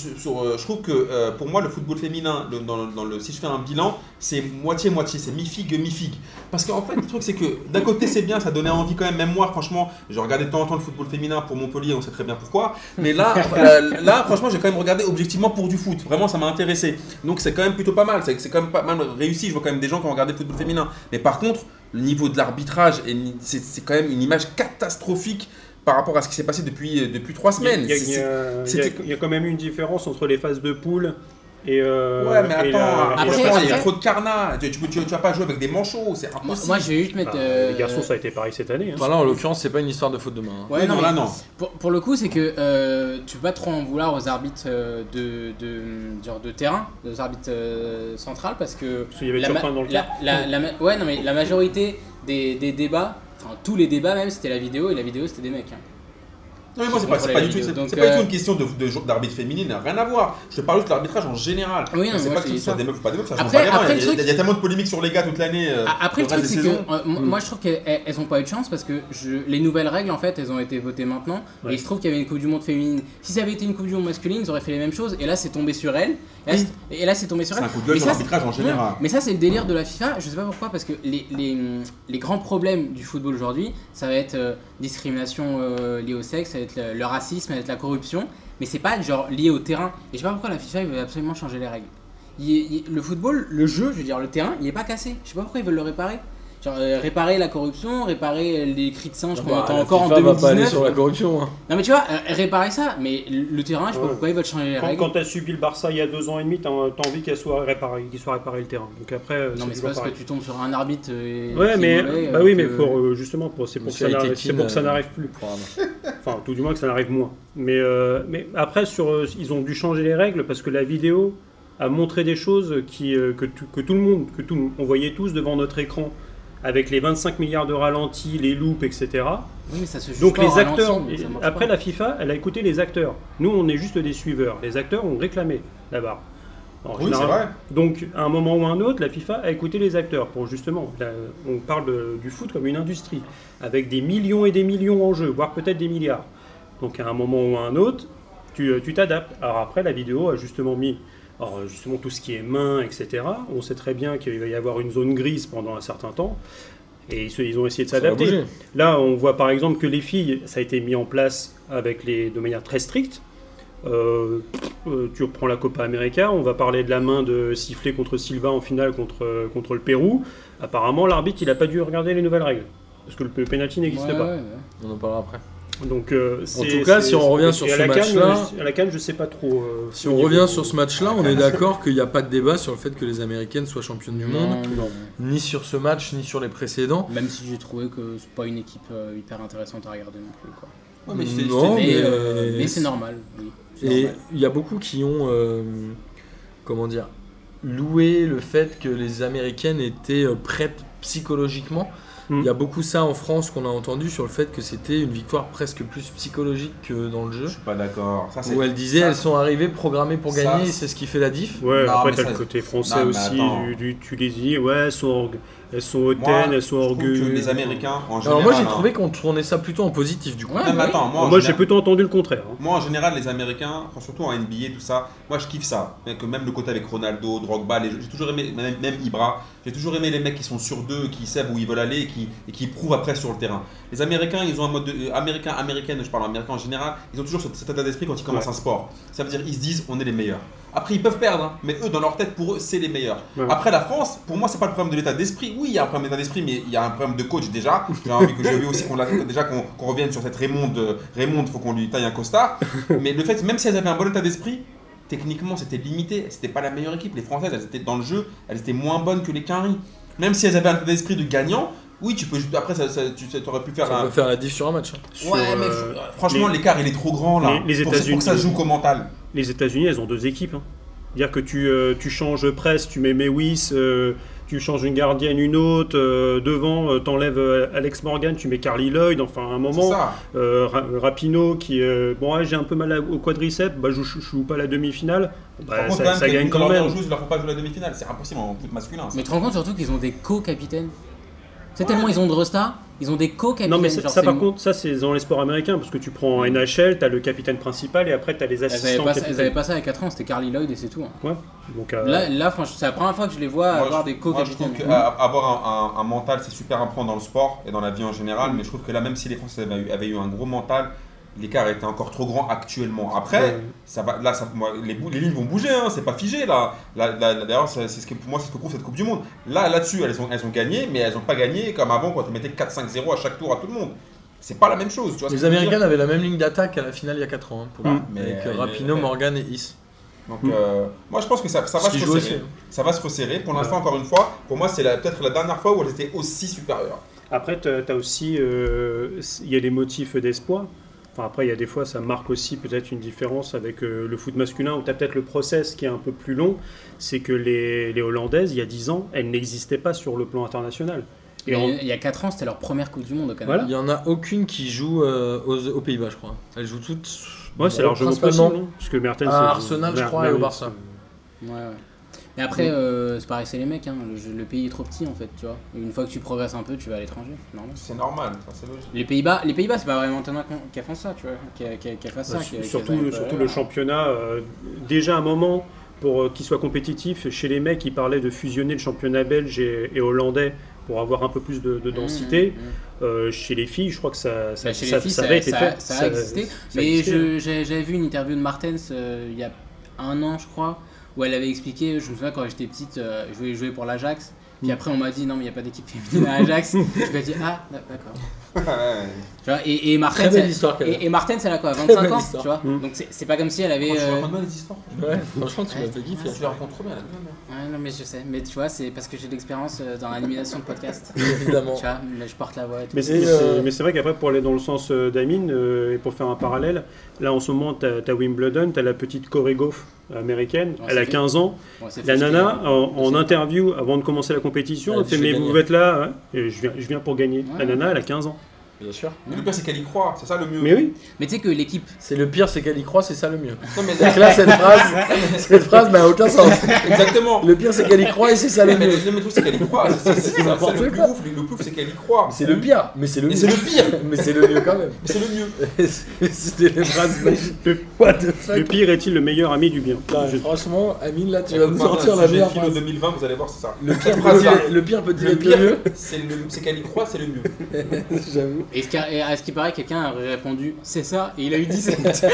je trouve que euh, pour moi, le football féminin, le- dans, le- dans le, si je fais un bilan, c'est moitié-moitié, c'est mi-figue, mi-figue. Parce qu'en fait, le truc, c'est que d'un côté, c'est bien, ça donnait envie quand même. Même moi, franchement, je regardais de temps en temps le football féminin pour Montpellier, on sait très bien pourquoi. Mais là, euh, là franchement, j'ai quand même regardé objectivement pour du foot. Vraiment, ça m'a intéressé. Donc, c'est quand même plutôt pas mal. C'est quand même pas mal réussi. Je vois quand même des gens qui ont regardé le football féminin. Mais par contre, le niveau de l'arbitrage, c'est quand même une image catastrophique par rapport à ce qui s'est passé depuis, euh, depuis trois semaines. il y a- C'est- il y a- il y a- c'était- il y a quand même eu une différence entre les phases de poule et. euh, Ouais, mais attends, la- et la Après, il y a trop de carnat. Tu, tu, vas pas jouer avec des manchots, c'est Moi, impossible. moi, je vais juste Bah, mettre. euh, Les garçons, ça a été pareil cette année. hein. Là, en l'occurrence, c'est pas une histoire de faute de main. hein. Ouais, Oui, non, là, non. Pour, pour le coup, c'est que euh, tu peux pas trop en vouloir aux arbitres euh, de, de, genre de terrain, aux arbitres euh, centrales, parce que. Parce qu'il y avait la, ma- dans le la, ouais, non, mais la majorité des, des débats, enfin tous les débats même, c'était la vidéo, et la vidéo c'était des mecs. hein. Non, mais moi, c'est pas, pas du tout, c'est- pas du euh, tout une question de, de, d'arbitre féminine, rien à voir. Je te parle juste de l'arbitrage en général. Oui, non, c'est pas que ce soit des meufs ou pas des meufs, ça Après- change pas après, Il y, a- truc- il y a tellement de polémiques sur les gars toute l'année. euh, Après, le truc, c'est que euh, moi, Mm. je trouve qu'elles elles- elles ont pas eu de chance parce que les nouvelles règles, en fait, elles ont été votées maintenant. Et il se trouve qu'il y avait une Coupe du Monde féminine. Si ça avait été une Coupe du Monde masculine, ils auraient fait les mêmes choses. Et là, c'est tombé sur elles. Et là, c'est- tombé sur C'est elles. un coup de gueule Mais ça, l'arbitrage en Ouais, général. Mais ça, c'est le délire de la FIFA. Je sais pas pourquoi, parce que les, grands problèmes du football aujourd'hui, ça va être euh, discrimination euh, liée au sexe, le, racisme, être la corruption. Mais c'est pas genre lié au terrain. Et je sais pas pourquoi la FIFA veut absolument changer les règles. Le football, le jeu, je veux dire, le terrain, il est pas cassé. Je sais pas pourquoi ils veulent le réparer. Genre euh, réparer la corruption, réparer les cris de singe qu'on Bah, entend encore en FIFA va pas aller 2019. sur la corruption. hein. Non mais tu vois, euh, réparer ça, mais le terrain, je sais pas Ouais. pourquoi ils veulent changer les Quand, règles. quand t'as subi le Barça il y a deux ans et demi, t'as t'as envie qu'il soit réparé, qu'il soit réparé le terrain. Donc après, euh, Non mais c'est parce que tu tombes sur un arbitre. euh, Ouais, mais mauvais, bah oui, mais que- pour euh, justement, pour, c'est pour, que ça n'arrive- Aitekin, c'est pour que ça n'arrive plus. Enfin, tout du moins que ça n'arrive moins. Mais, euh, mais après, sur, ils ont dû changer les règles parce que la vidéo a montré des choses qui, que, tout, que tout le monde, que tout, on voyait tous devant notre écran, avec les 25 milliards de ralentis, les loops, etc. Oui, mais ça se Donc pas les acteurs, après pas. la FIFA, elle a écouté les acteurs. Nous, on est juste des suiveurs. Les acteurs ont réclamé la barre. Oui, c'est général- vrai. donc, à un moment ou à un autre, la FIFA a écouté les acteurs pour justement. là, on parle de- du foot comme une industrie, avec des millions et des millions en jeu, voire peut-être des milliards. Donc, à un moment ou à un autre, tu euh, tu t'adaptes. Alors, après, la vidéo a justement mis Alors justement tout ce qui est main, etc. On sait très bien qu'il va y avoir une zone grise pendant un certain temps. Et ils, ont essayé de s'adapter. Là, on voit par exemple que les filles, ça a été mis en place avec les, de manière très stricte. Euh, euh, tu reprends la Copa América, on va parler de la main de sifflet contre Silva en finale contre, euh, contre le Pérou. Apparemment, l'arbitre, il n'a pas dû regarder les nouvelles règles. Parce que le, le penalty n'existe Ouais, pas. ouais, ouais. On en parlera après. Donc, euh, c'est- tout cas, si on revient sur ce match-là- à la Cannes, je sais pas trop. euh, Si on revient sur ce match-là, on est d'accord qu'il n'y a pas de débat sur le fait que les Américaines soient championnes du monde, Non, ni sur ce match, ni sur les précédents. Même si j'ai trouvé que c'est pas une équipe euh, hyper intéressante à regarder non plus. Quoi. Ouais, mais Non, euh, c'est normal. Oui, Et il y a beaucoup qui ont, euh, comment dire, loué le fait que les Américaines étaient prêtes psychologiquement. Mm. Il y a beaucoup ça en France qu'on a entendu sur le fait que c'était une victoire presque plus psychologique que dans le jeu. Je suis pas d'accord. Ça, c'est- Où elle disait ça- elles sont arrivées programmées pour ça, gagner, c'est- c'est ce qui fait la diff. Ouais, Non, après, t'as ça- le côté français Non, aussi, attends. du, du- tu les dis, ouais, elles sont, orgue- elles sont hautaines, elles sont que orgueilleuses. les Américains, en général. Alors moi j'ai hein. trouvé qu'on tournait ça plutôt en positif du coup. Ouais, Non, mais attends, moi, j'ai plutôt entendu le contraire. hein. Moi, en général, les Américains, enfin, surtout en NBA, tout ça, moi, je kiffe ça. Que même le côté avec Ronaldo, Drogba, les- j'ai toujours aimé, même, même Ibra, j'ai toujours aimé les mecs qui sont sur deux, qui savent où ils veulent aller et qui, et qui prouvent après sur le terrain. Les Américains, ils ont un mode de, euh, américain, américaine, je parle américain en général, ils ont toujours cet cet état d'esprit quand ils commencent Ouais. un sport. Ça veut dire, ils se disent, on est les meilleurs. Après, ils peuvent perdre, hein, mais eux, dans leur tête, pour eux, c'est les meilleurs. Ouais. Après, la France, pour moi, c'est pas le problème de l'état d'esprit. Oui, il y a un problème d'état d'esprit, mais il y a un problème de coach déjà. J'ai envie que j'ai vu aussi qu'on l'a- déjà qu'on qu'on revienne sur cette Raymond. euh, Raymond, faut qu'on lui taille un costard. mais le fait, même si elles avaient un bon état d'esprit, techniquement, c'était limité. C'était pas la meilleure équipe. Les Françaises, elles étaient dans le jeu, elles étaient moins bonnes que les Quinry. Même si elles avaient un état d'esprit de gagnant, oui, tu peux. Après, ça, ça- tu aurais pu faire Ça un. peut faire la diff sur un match. hein. Sur, Ouais, mais euh, fr- franchement, l'écart, il est trop grand là. les- les pour, pour que ça États-Unis- joue qu'au mental. Les États-Unis, elles ont deux équipes. hein. Dire que tu, euh, tu changes presse, tu mets Mewis, euh, tu changes une gardienne, une autre, euh, devant, euh, t'enlèves Alex Morgan, tu mets Carly Lloyd, enfin à un moment, euh, Ra- Rapino qui, euh, bon, ouais, j'ai un peu mal au quadriceps, bah, je, je, je joue pas la demi-finale, Bah, ça, quand même, ça gagne quand même. joueuse, ils leur font pas jouer la demi-finale. C'est impossible en foot masculin. ça. Mais tu te rends compte surtout qu'ils ont des co-capitaines? C'est tellement ils ont de resta, ils ont des co-capitaines. Non mais ça, genre, ça, par contre, ça c'est dans les sports américains parce que tu prends en NHL, t'as le capitaine principal et après t'as les Elles avaient, assistants pas, elles avaient pas ça à 4 ans, c'était Carly Lloyd et c'est tout. hein. Ouais. Donc euh, Là, là franchement, c'est la première fois que je les vois Moi, avoir je- des Moi, je trouve co-capitaines. qu'avoir un, un- un mental, c'est super important dans le sport et dans la vie en général, Mm. mais je trouve que là, même si les Français avaient eu, avaient eu un gros mental, l'écart était encore trop grand actuellement. Après, Ouais. ça va, là, ça, moi, les, lignes vont bouger, hein, c'est pas figé là. Là, là, là, D'ailleurs, c'est c'est ce que, pour moi, c'est ce que prouve cette Coupe du Monde. Là, là-dessus, elles ont, elles ont gagné, mais elles ont pas gagné comme avant quand elles mettaient 4-5-0 à chaque tour à tout le monde. C'est pas la même chose. Tu vois ce Les Américaines avaient la même ligne d'attaque à la finale il y a 4 ans. hein, pour coup, Mais, avec euh, Rapino, mais- Morgan et Is. Donc, euh, moi, je pense que ça, ça va se resserrer. aussi. hein. Ça va se resserrer. Pour l'instant, encore une fois, pour moi, c'est peut-être la dernière fois où elles étaient aussi supérieures. Après, tu as aussi, euh, il y a des motifs d'espoir. Enfin, après, il y a des fois, ça marque aussi peut-être une différence avec euh, le foot masculin, où tu as peut-être le process qui est un peu plus long. C'est que les, les Hollandaises, il y a 10 ans, elles n'existaient pas sur le plan international. Et Mais en- Il y a 4 ans, c'était leur première Coupe du Monde au Canada. Voilà. Il y en a aucune qui joue euh, aux, aux Pays-Bas, je crois. Elles jouent toutes. Ouais, c'est largement principalement possible. hein, Parce que Mertens. à c'est- Arsenal, je Mer- crois, et au Barça. Ouais, ouais. Mais après, euh, c'est pareil, c'est les mecs. Hein. Le, jeu- le pays est trop petit en fait, tu vois. Une fois que tu progresses un peu, tu vas à l'étranger. c'est normal. C'est normal, ça, c'est logique. Les Pays-Bas, les Pays-Bas, c'est pas vraiment étonnant qu'on- qu'elles fassent ça, tu vois. Qu'elles- qu'elles fassent ça. Qu'elles surtout surtout le championnat, euh, déjà un moment pour euh, qu'il soit compétitif, chez les mecs, ils parlaient de fusionner le championnat belge et, et hollandais pour avoir un peu plus de, de densité. Mmh, mmh, mmh. Euh, chez les filles, je crois que ça, ça, Bah, ça- les filles, ça ça, avait été fait. ça a existé. ça Mais j'avais vu une interview de Martens euh, il y a un an, je crois, où elle avait expliqué. Je me souviens quand j'étais petite, euh, je voulais jouer pour l'Ajax. Puis Mm. après, on m'a dit non, mais il n'y a pas d'équipe féminine à Ajax. je me suis dit ah, d'accord. Ouais. Tu vois, et, et belle elle- histoire, quand même. et, et Martens, elle a quoi 25 belle ans, histoire. tu vois. Mm. Donc c'est pas comme si elle avait. Franchement, tu euh, racontes bien les histoires. Ouais, franchement, tu m'as fait kiffer. Tu les racontes trop bien. Ouais, non, mais je sais. Mais tu vois, c'est parce que j'ai de l'expérience euh, dans l'animation de podcast. Évidemment. tu vois, là, je porte la voix et tout. Mais c'est euh, mais c'est vrai qu'après, pour aller dans le sens d'Amine, euh, et pour faire un parallèle, là en ce moment, tu as, Wimbledon, tu as la petite chorégraphe américaine, Ouais, elle a c'est 15 ans. Bon, La nana, en, interview avant de commencer la compétition, Elle elle fait Mais vous êtes là, hein Et je, viens, je viens pour gagner. Ouais. La nana, elle a 15 ans. Bien sûr. Le pire, c'est qu'elle y croit. C'est ça le mieux. Mais oui, Mais tu sais que l'équipe. C'est le pire, c'est qu'elle y croit, c'est ça le mieux. Non, mais Donc là, cette phrase, cette phrase n'a aucun sens. Exactement. Le pire, c'est qu'elle y croit et c'est ça le Mais mieux. le mais le truc, c'est qu'elle y croit. C'est- n'importe le plus quoi. ouf. Le plus ouf, c'est qu'elle y croit. C'est le pire, mais c'est le Mais mieux. c'est le pire. Mais c'est le mieux quand même. Mais c'est le mieux. C'était les phrases magiques. Le- What the le fuck pire est-il le meilleur ami du bien? Je- Franchement, Amine, là, tu vas nous sortir la meilleure phrase. 2020, vous allez voir, c'est ça. Le pire, là. peut-il- le Le le mieux? c'est le- c'est qu'elle y croit, c'est le mieux. J'avoue. Et ce qui à ce qui paraît, quelqu'un a répondu c'est ça, et il a eu 17.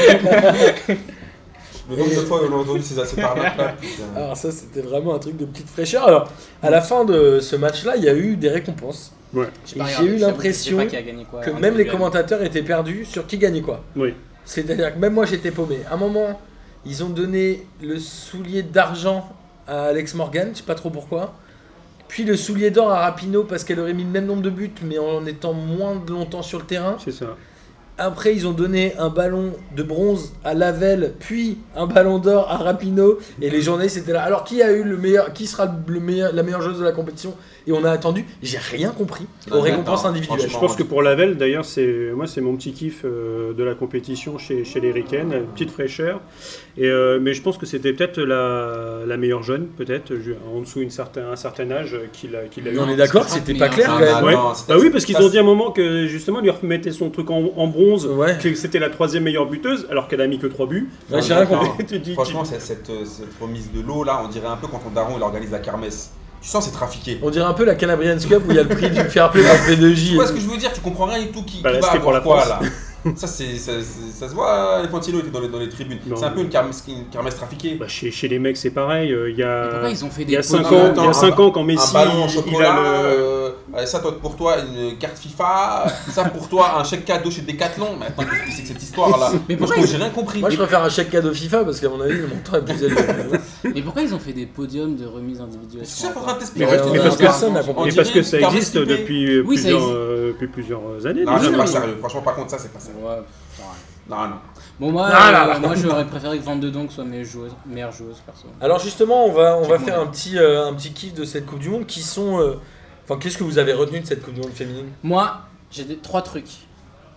Le nombre de fois où on a entendu ces putain. Alors ça, c'était vraiment un truc de petite fraîcheur. Alors, à la fin de ce match-là, il y a eu des récompenses. Ouais, J'ai eu l'impression Que même les commentateurs étaient perdus sur qui gagnait quoi. oui. C'est-à-dire que même moi, j'étais paumé. À un moment, ils ont donné le soulier d'argent à Alex Morgan, je sais pas trop pourquoi. Puis le soulier d'or à Rapino parce qu'elle aurait mis le même nombre de buts, mais en étant moins de longtemps sur le terrain. C'est ça. Après, ils ont donné un ballon de bronze à Lavelle, puis un ballon d'or à Rapino. Et les journalistes étaient là. Alors, qui a eu le meilleur, qui sera le meilleur, la meilleure joueuse de la compétition? Et on a attendu. J'ai rien compris aux récompenses individuelles. Je pense que pour Lavelle, d'ailleurs, c'est moi, c'est mon petit kiff euh, de la compétition chez, chez les Ricaines, petite fraîcheur. Et, euh, mais je pense que c'était peut-être la, la meilleure jeune, peut-être, en dessous d'un certain, un certain âge euh, qu'il a, qu'il a eu. on est d'accord que c'est c'était pas clair quand même. Ouais. non, c'était- Bah oui, parce qu'ils ont dit à un moment que justement, lui remettait son truc en, en bronze, Ouais. que c'était la troisième meilleure buteuse, alors qu'elle a mis que 3 buts. Ouais, j'ai rien compris. Franchement, cette, cette, cette remise de l'eau là, on dirait un peu quand ton daron il organise la kermesse. Tu sens c'est trafiqué. On dirait un peu la Calabrians Cup où il y a le prix du fair play par P2J. Tu vois ce que je veux dire? Tu comprends rien du tout qui, Bah, qui va pour avoir la quoi France. là ça, c'est, ça, se voit, les Pontino étaient dans les, dans les tribunes. C'est un peu une kermesse, une kermesse trafiquée. Bah, chez, chez les mecs, c'est pareil. euh, Il y a, pourquoi ils ont fait il des y a 5 podiums ans, il y a un cinq ba- ans quand Messi un ballon en il chocolat, a le, euh, ça toi, pour toi une carte FIFA, ça pour toi un chèque cadeau chez Decathlon. Mais attends, qu'est-ce que c'est que cette histoire là Mais Moi, pourquoi je- j'ai rien compris. Moi je préfère un chèque cadeau FIFA parce qu'à mon avis le montant est plus élevé. Mais pourquoi ils ont fait des podiums de remise individuelle C'est ça qu'on est en train de Mais t'expliquer. parce- que- personne n'a compris. On Et parce que ça existe depuis, plusieurs, euh, depuis plusieurs années. Non, déjà. c'est non, pas mais- sérieux. Franchement, par contre, ça, c'est pas sérieux. Ouais, c'est vrai. Non, non. Bon, moi, là euh, là. moi j'aurais préféré que Van de Donk soit meilleure joueuse, meilleure joueuse perso. Alors justement on va, on va faire un petit, euh, un petit kiff de cette Coupe du Monde qui sont... euh, Enfin qu'est-ce que vous avez retenu de cette Coupe du Monde féminine? Moi, j'ai des- trois trucs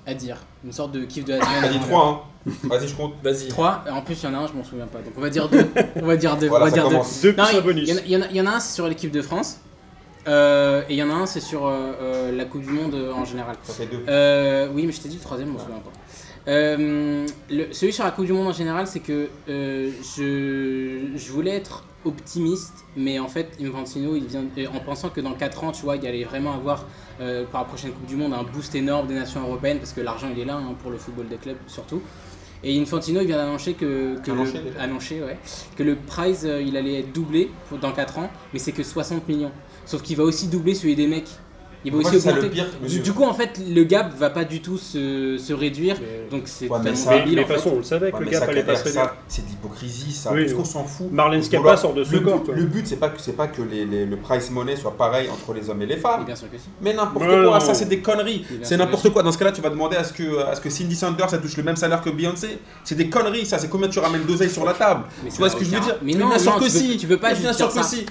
à dire. Une sorte de kiff de la semaine. T'as dit 3, hein Vas-y, je compte. Vas-y. Trois, en plus il y en a un, je m'en souviens pas. Donc on va dire deux. on va dire deux. Voilà, on va ça dire deux. commence. Deux Non, plus un il bonus. y, en a- il y en a- y en a un, c'est sur l'équipe de France. Euh, et il y en a un, c'est sur euh, euh, la Coupe du Monde euh, en général. Ça fait 2. Euh, oui, mais je t'ai dit le troisième, m'en souviens pas. Celui sur la Coupe du Monde en général, c'est que je, je voulais être optimiste, mais en fait, Infantino, il vient, en pensant que dans 4 ans, tu vois, il allait vraiment avoir, pour la prochaine Coupe du Monde, un boost énorme des nations européennes, parce que l'argent, il est là, hein, pour le football des clubs surtout. Et Infantino, il vient d'annoncer que, que, Annoncer, le, annoncer, ouais, que le prize, il allait être doublé pour, dans 4 ans, mais c'est que 60 millions. Sauf qu'il va aussi doubler celui des mecs. Il va Moi, aussi c'est ça le augmenter. pire, Du, coup, en fait, le gap va pas du tout se, se réduire. Donc c'est Ouais, mais ça- Mais, débile. mais en de toute façon, on le savait que Ouais, le gap allait pas se réduire. c'est de l'hypocrisie, ça. Oui, Parce qu'on s'en fout. Marlène Le Schiappa sort de ce le corps, le but, c'est pas que, c'est pas que les, les- le price money soit pareil entre les hommes et les femmes. Mais n'importe Non, quoi, ça c'est des conneries. C'est n'importe quoi. Dans ce cas-là, tu vas demander à ce que, à ce que Cindy Sanders ça touche le même salaire que Beyoncé. C'est des conneries, ça. C'est combien tu ramènes d'oseille sur la table. Mais Tu vois ce que je veux dire Mais non, bien sûr que tu peux- si. tu peux pas bien sûr dire que ça. si.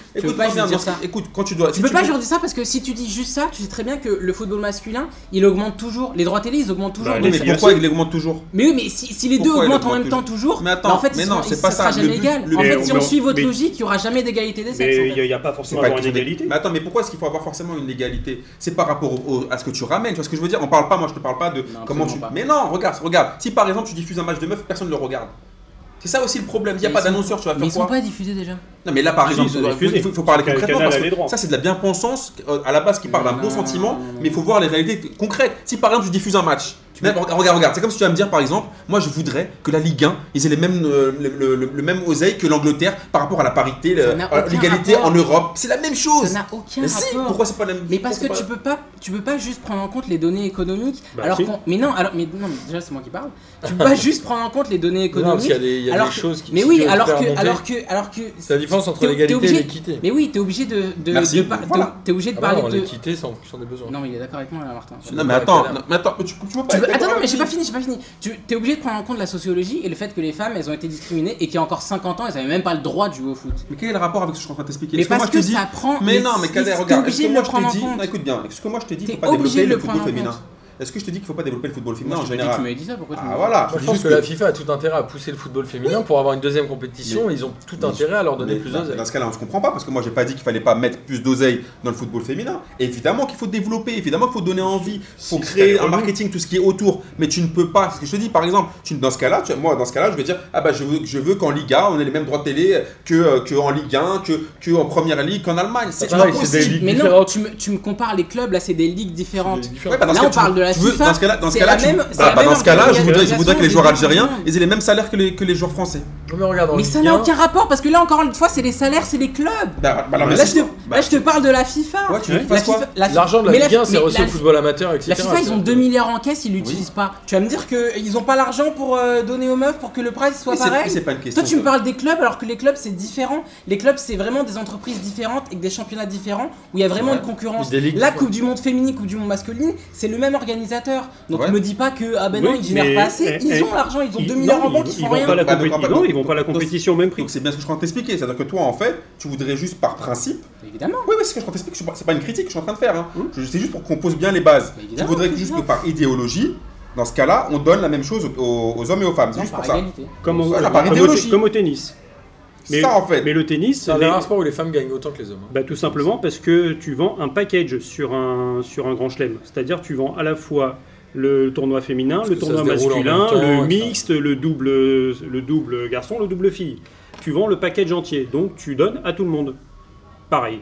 Écoute, quand tu dois. Tu peux pas juste dire ça parce que si tu dis juste ça, tu sais très bien que le football masculin, il augmente toujours. Les droits télé, ils augmentent toujours. Bah, Oui, mais pourquoi il augmente toujours mais oui, mais si, si les deux Pourquoi augmentent en même temps toujours, Mais attends, bah, en fait, mais ils non, c'est ça pas sera ça. Le jamais but- égal. le En fait, Mais si on- suit votre mais- logique, il y aura jamais d'égalité des sexes. Mais il n'y a, pas forcément une égalité. Mais attends, mais pourquoi est-ce qu'il faut avoir forcément une égalité? C'est par rapport à ce que tu ramènes. Tu vois ce que je veux dire? On parle pas, moi je te parle pas de comment tu. Mais non, regarde, regarde. Si par exemple tu diffuses un match de meuf, personne ne le regarde. C'est ça aussi le problème. Il n'y a Mais pas ils sont- d'annonceur, tu vas Mais faire ils sont quoi pas diffusés déjà. Non, mais là par exemple, ils sont il faut, parler concrètement parce que ça c'est de la bien-pensance euh, à la base qui part d'un bon non, sentiment, mais il faut voir les réalités concrètes. Si par exemple tu diffuses un match, même- regarde, regarde, regarde, c'est comme si tu vas me dire par exemple, moi je voudrais que la Ligue 1 ils aient les mêmes, euh, le, le- le- le même oseille que l'Angleterre par rapport à la parité, aucun l'égalité en Europe. C'est la même chose. Ça n'a aucun Mais si, rapport. pourquoi c'est pas la même Mais parce que tu peux pas, tu peux pas juste prendre en compte les données économiques. Bah, alors si. qu'on- mais non, alors mais non, mais déjà c'est moi qui parle. Tu peux pas juste prendre en compte les données Non, parce économiques. qu'il y a des, il y a alors des que- choses qui mais si oui, alors que, alors que, alors que. C'est la différence entre l'égalité et l'équité. Mais oui, t'es obligé de, de, obligé de Ah bah parler de. l'équité, c'est en fonction des besoins. Non, mais il est d'accord avec moi là, Martin. Non mais attends, mais attends, tu, tu peux pas Attends, non, mais j'ai pas fini, j'ai pas fini. Tu es obligé de prendre en compte la sociologie et le fait que les femmes, elles ont été discriminées et qu'il y a encore 50 ans, elles avaient même pas le droit de jouer au foot. Mais quel est le rapport avec ce que je suis en train de t'expliquer? Mais parce que ça prend. Mais non, mais Kader, regarde, est-ce obligé que de moi le je prendre te dis, écoute bien, est-ce que moi je te dis, faut pas obligé développer de le football féminin? Est-ce que je te dis qu'il faut pas développer le football féminin Moi, en je t'ai dit que général tu m'avais dit ça, pourquoi tu Ah voilà, je pense que la FIFA a tout intérêt à pousser le football féminin pour avoir une deuxième compétition. Ils ont tout Mais- intérêt à leur donner Mais plus d'oseille. Dans ce cas-là, on ne se comprend pas parce que moi, j'ai pas dit qu'il fallait pas mettre plus d'oseille dans le football féminin. évidemment qu'il faut développer, évidemment qu'il faut donner envie, il faut Si, créer un marketing, tout ce qui est autour. Mais tu ne peux pas. Ce que je te dis, par exemple, tu, dans ce cas-là, moi, dans ce cas-là, je vais dire, ah bah, je veux, je veux qu'en Liga, on ait les mêmes droits de télé que, que en Ligue 1, que, que en Première Ligue, qu'en Allemagne. C'est ligues Mais non, tu me, tu me compares les clubs, là c'est des ligues différentes. Bah, Là, on parle de la tu veux- FIFA, Dans ce cas-là, dans ce c'est cas-là, la tu- même- bah, c'est la bah, même dans ce cas-là, je voudrais, je voudrais que les joueurs algériens aient les mêmes salaires que les, que les joueurs français. Mais regarde, ça n'a 1, aucun rapport parce que là encore une fois c'est les salaires, c'est les clubs. Bah, bah, Là, je te, l'investissement- là, je te parle de la FIFA. Ouais, tu veux La l'argent de la Ligue 1, c'est reçu au football amateur, etc. La FIFA, ils ont C'est- 2 milliards en caisse, ils l'utilisent pas. Tu vas me dire qu'ils ont pas l'argent pour euh, donner aux meufs pour que le price soit pareil. Toi, tu me parles des clubs alors que les clubs c'est différent. Les clubs c'est vraiment des entreprises différentes et que des championnats différents où il y a vraiment une concurrence. La. Coupe du Monde féminine, Coupe du Monde masculine, c'est le même organisateur. Donc Ouais. me dis pas que ah ben non Oui, ils génèrent mais- pas assez. eh, Ils eh, ont l'argent, ils ont Ils- 2 milliards en banque, ils, ils ils font vont rien. pas la Bah, donc, non, donc- ils vont pas la compétition au même prix. Donc c'est bien ce que je suis en train de t'expliquer. C'est-à-dire que toi, en fait, tu voudrais juste par principe. Évidemment. Oui, oui, c'est ce que je suis en train de t'expliquer. Je suis pas- C'est pas une critique que je suis en train de faire. hein. Je- C'est juste pour qu'on pose bien les bases. Mais Tu évidemment, voudrais que juste que par idéologie, dans ce cas-là, on donne la même chose aux, aux hommes et aux femmes. C'est juste par pour ça. Comme, au, Voilà, par comme au- idéologie. comme au tennis. C'est ça en fait. Mais le tennis, C'est un les- des rares sports où les femmes gagnent autant que les hommes. hein. bah, tout simplement parce que tu vends un package sur un, sur un grand chelem. C'est-à-dire tu vends à la fois le tournoi féminin, Parce le tournoi masculin, temps, le mixte, le double, le double garçon, le double fille. Tu vends le package entier. Donc tu donnes à tout le monde. Pareil.